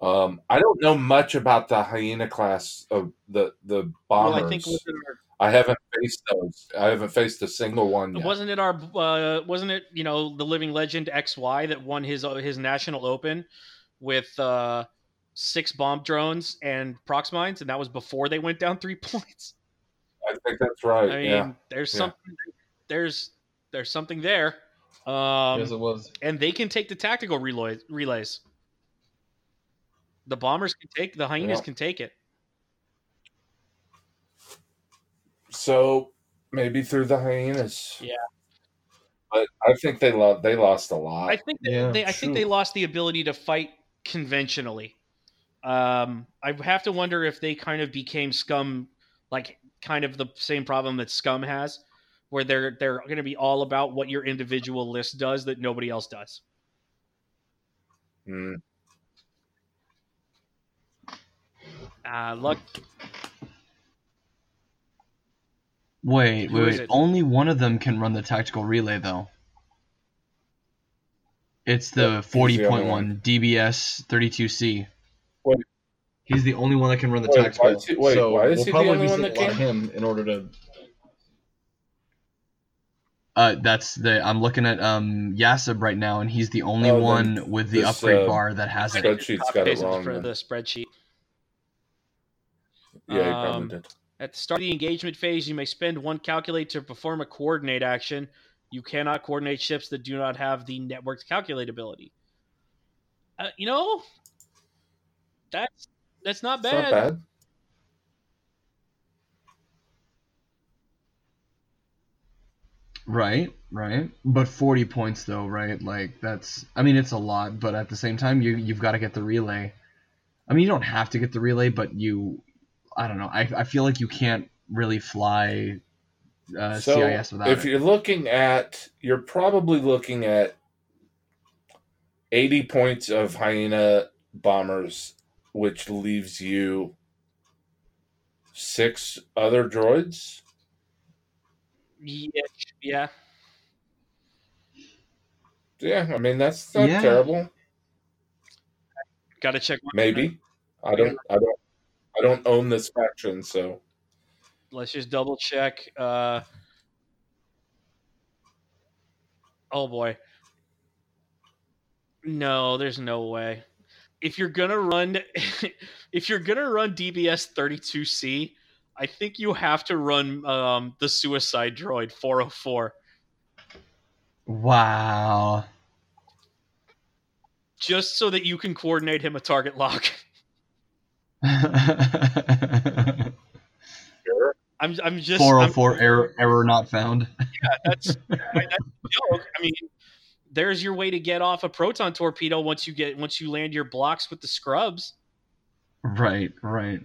Um, I don't know much about the hyena class of the the Well, bombers. I think wasn't I haven't faced those. I haven't faced a single one yet. wasn't it our uh, wasn't it you know the living legend XY that won his uh, his national open with uh, six bomb drones and prox mines, and that was before they went down three points. I think that's right. I mean, yeah. there's yeah. something there's there's something there. Um, yes, it was. and they can take the tactical relay, relays. The bombers can take the hyenas Yeah. can take it. So maybe through the hyenas. Yeah. But I think they lost. They lost a lot. I think they, Yeah, they I think they lost the ability to fight conventionally. Um, I have to wonder if they kind of became scum, like kind of the same problem that scum has, where they're they're going to be all about what your individual list does that nobody else does. Mm. Uh, look, Wait, Who wait, wait. Only one of them can run the tactical relay, though. It's the Yeah, he's the forty only point one DBS thirty two C. Wait. He's the only one that can run the Wait, tactical. why is he- wait, so why is we'll he the probably only be one that a can? him in order to. Uh, that's the I'm looking at um Yasib right now, and he's the only Oh, then one with the this, upgrade uh, bar that has it. Spreadsheet's copy got it wrong. for then. the spreadsheet. Yeah, he Um, probably did. At the start of the engagement phase, you may spend one calculate to perform a coordinate action. You cannot coordinate ships that do not have the networked calculate ability. Uh, you know, that's that's not It's not bad. Right, right. But 40 points though, right? Like that's I mean it's a lot, but at the same time you you've got to get the relay. I mean you don't have to get the relay, but you I don't know. I I feel like you can't really fly uh, so CIS without if it. you're looking at, you're probably looking at 80 points of hyena bombers, which leaves you six other droids. Yeah, yeah. Yeah, I mean that's not Yeah. terrible. Got to check. Maybe I don't. I don't. I don't own this faction, so Let's just double check. Uh, oh boy. No, there's no way. If you're gonna run, if you're gonna run DBS 32C, I think you have to run um, the Suicide Droid 404 Wow. just so that you can coordinate him a target lock. sure. I'm, I'm just. I'm, 404 error error not found. that's, I, that's a joke. I mean, there's your way to get off a proton torpedo once you get once you land your blocks with the scrubs. Right, right.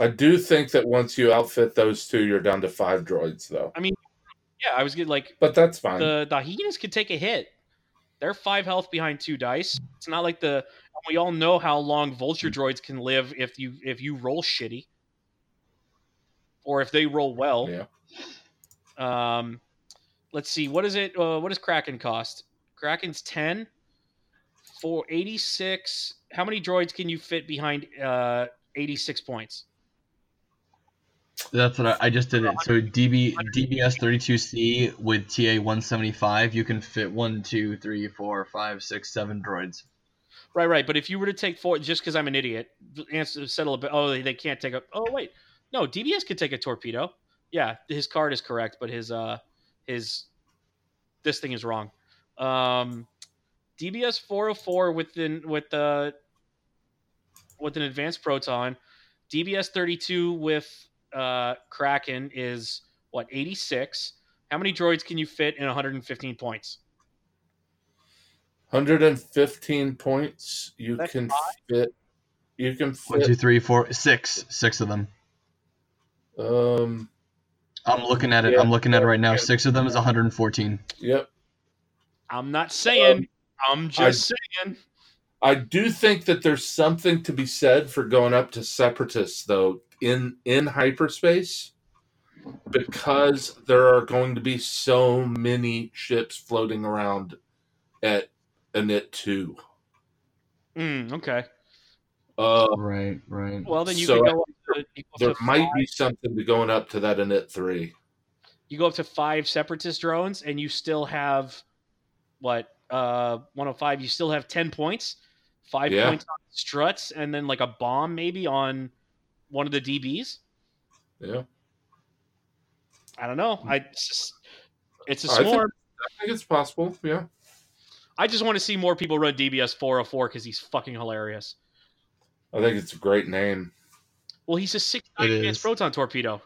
I do think that once you outfit those two, you're down to five droids, though. I mean, yeah, I was getting like But that's fine. the hyenas could take a hit. They're five health behind two dice. It's not like the we all know how long vulture droids can live if you if you roll shitty or if they roll well. Yeah. Um, let's see. What is it? Uh, what does Kraken cost? Kraken's ten for eighty six. How many droids can you fit behind uh, eighty six points? That's what I, I just did it. So DB DBS 32C with TA 175, you can fit one, two, three, four, five, six, seven droids. Right, right. But if you were to take four, just because I'm an idiot, answer settle a bit. Oh, they, they can't take a. Oh, wait, no, DBS could take a torpedo. Yeah, his card is correct, but his uh his this thing is wrong. Um, DBS 404 within with the with an advanced proton. DBS 32 with uh, Kraken is what 86. How many droids can you fit in 115 points? 115 points. You That's can five? fit. You can One, two, fit. three, four, six. Six of them. Um. I'm looking at it. Yeah. I'm looking at it right now. Six of them is 114. Yep. I'm not saying. I'm just saying. I do think that there's something to be said for going up to separatists though in in hyperspace because there are going to be so many ships floating around at Init 2. Mm, okay. Uh, Right, right. Well, then you So, could go up to, you go up there to might five, be something to going up to that Init 3. you go up to five separatist drones, and you still have what? Uh, 105. You still have 10 points. Five Yeah. points on struts, and then like a bomb maybe on one of the DBs. Yeah. I don't know. I it's, just- it's a I think- swarm. I think it's possible. Yeah. I just want to see more people run DBS 404 because he's fucking hilarious. I think it's a great name. Well, he's a six It advanced proton torpedo.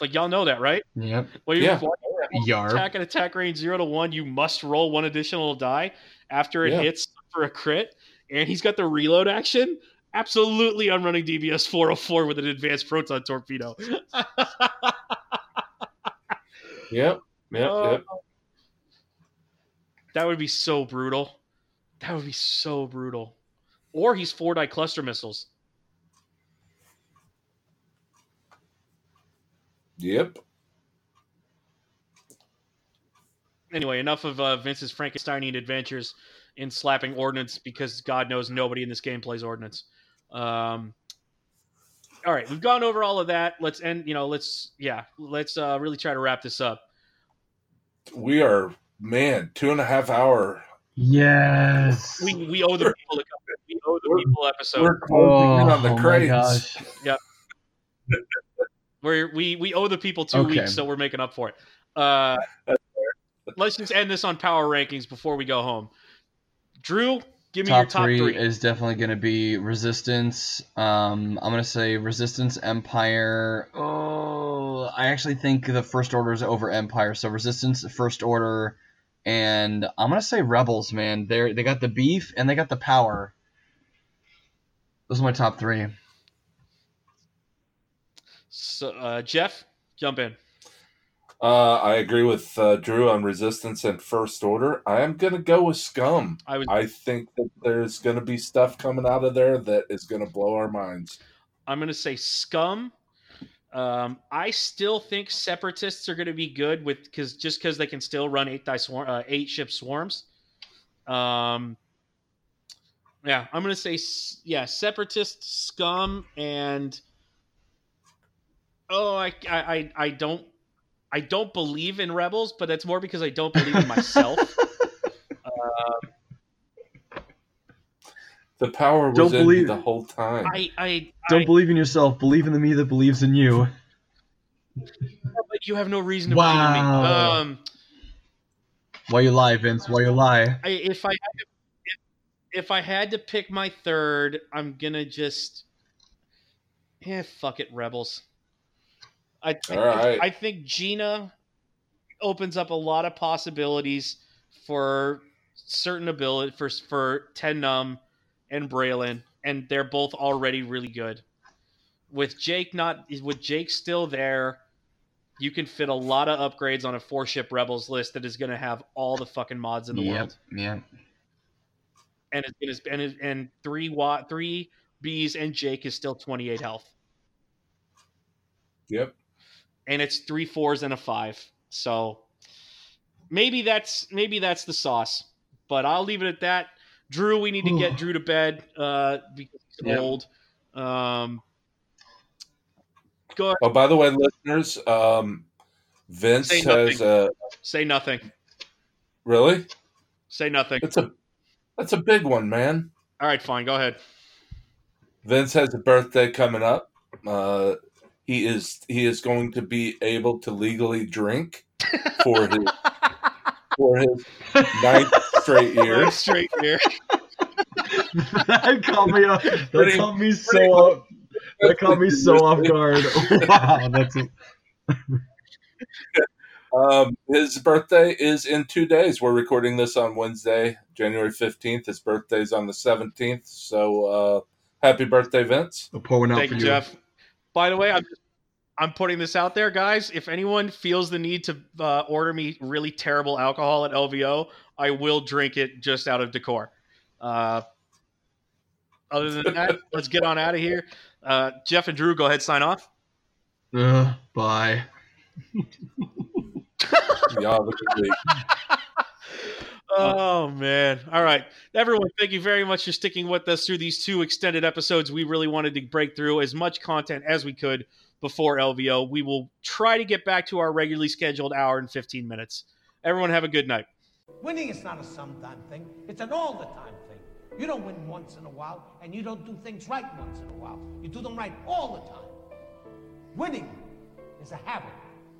Like y'all know that, right? Yep. Well, you Yeah. Yarp. attack and attack range zero to one, you must roll one additional die after it Yeah. hits for a crit. And he's got the reload action. Absolutely, I'm running DBS 404 with an advanced proton torpedo. Yep. Yep. Oh, yep. That would be so brutal. That would be so brutal. Or he's four die cluster missiles. Yep. Anyway, enough of uh, Vince's Frankensteinian adventures in slapping ordnance because God knows nobody in this game plays ordnance. Um, all right, we've gone over all of that. Let's end. You know, let's yeah, let's uh, really try to wrap this up. We are man two and a half hour. Yes. We we owe the people a we owe the We're- people episode. We're closing in on the oh my cranes. gosh. We're, we we owe the people two Okay. weeks, so we're making up for it. Uh, let's just end this on power rankings before we go home. Drew, give me your top top three, three. is definitely going to be Resistance. Um, I'm going to say Resistance, Empire. Oh, I actually think the First Order is over Empire. So Resistance, First Order, and I'm going to say Rebels. Man, they they got the beef and they got the power. Those are my top three. So, uh, Jeff, jump in. Uh, I agree with uh, Drew on resistance and first order. I am gonna go with scum. I was I think that there's gonna be stuff coming out of there that is gonna blow our minds. I'm going to say scum. Um, I still think separatists are going to be good with because just because they can still run eight die swarm, uh, eight ship swarms. Um, yeah, I'm going to say yeah, separatist scum and oh, I, I I I don't I don't believe in rebels, but that's more because I don't believe in myself. The power was Don't in believe- the whole time. I I Don't I, believe in yourself. Believe in the me that believes in you. but you have no reason to Wow. believe in me. Um, Why you lie, Vince? Why you lie? I, if I had to, if, if I had to pick my third, I'm gonna just yeah, fuck it, rebels. I think, All right. I think Gina opens up a lot of possibilities for certain ability for for Ten Numb and Braylen, and they're both already really good. With Jake not with Jake still there, you can fit a lot of upgrades on a four ship rebels list that is going to have all the fucking mods in the yep, world. Yeah. And it's, and it's, and three watt three bees and Jake is still 28 health. Yep. And it's three fours and a five. So maybe that's maybe that's the sauce. But I'll leave it at that. Drew, we need to get Drew to bed uh, because he's Yep. old. Um, go ahead. Oh, by the way, listeners, um, Vince Say has a Say nothing. really. Say nothing. That's a that's a big one, man. All right, fine. Go ahead. Vince has a birthday coming up. Uh, he is he is going to be able to legally drink for his for his ninth straight year. Right straight here. that caught me off. That Pretty- caught me pretty so off. That caught me so off guard. Wow, that's a, Um, his birthday is in two days. We're recording this on Wednesday, January fifteenth. His birthday's on the seventeenth. So uh, happy birthday, Vince! a pour one out Thank for you, Jeff. By the way, I'm I'm putting this out there, guys. If anyone feels the need to uh, order me really terrible alcohol at LVO, I will drink it just out of decor. Uh, other than that, let's get on out of here. Uh, Jeff and Drew, go ahead, sign off. Uh, bye. Y'all have a. Oh man! All right, everyone. Thank you very much for sticking with us through these two extended episodes. We really wanted to break through as much content as we could before LVO. We will try to get back to our regularly scheduled hour and fifteen minutes. Everyone, have a good night. Winning is not a sometime thing, it's an all the time thing. You don't win once in a while, and you don't do things right once in a while. You do them right all the time. Winning is a habit.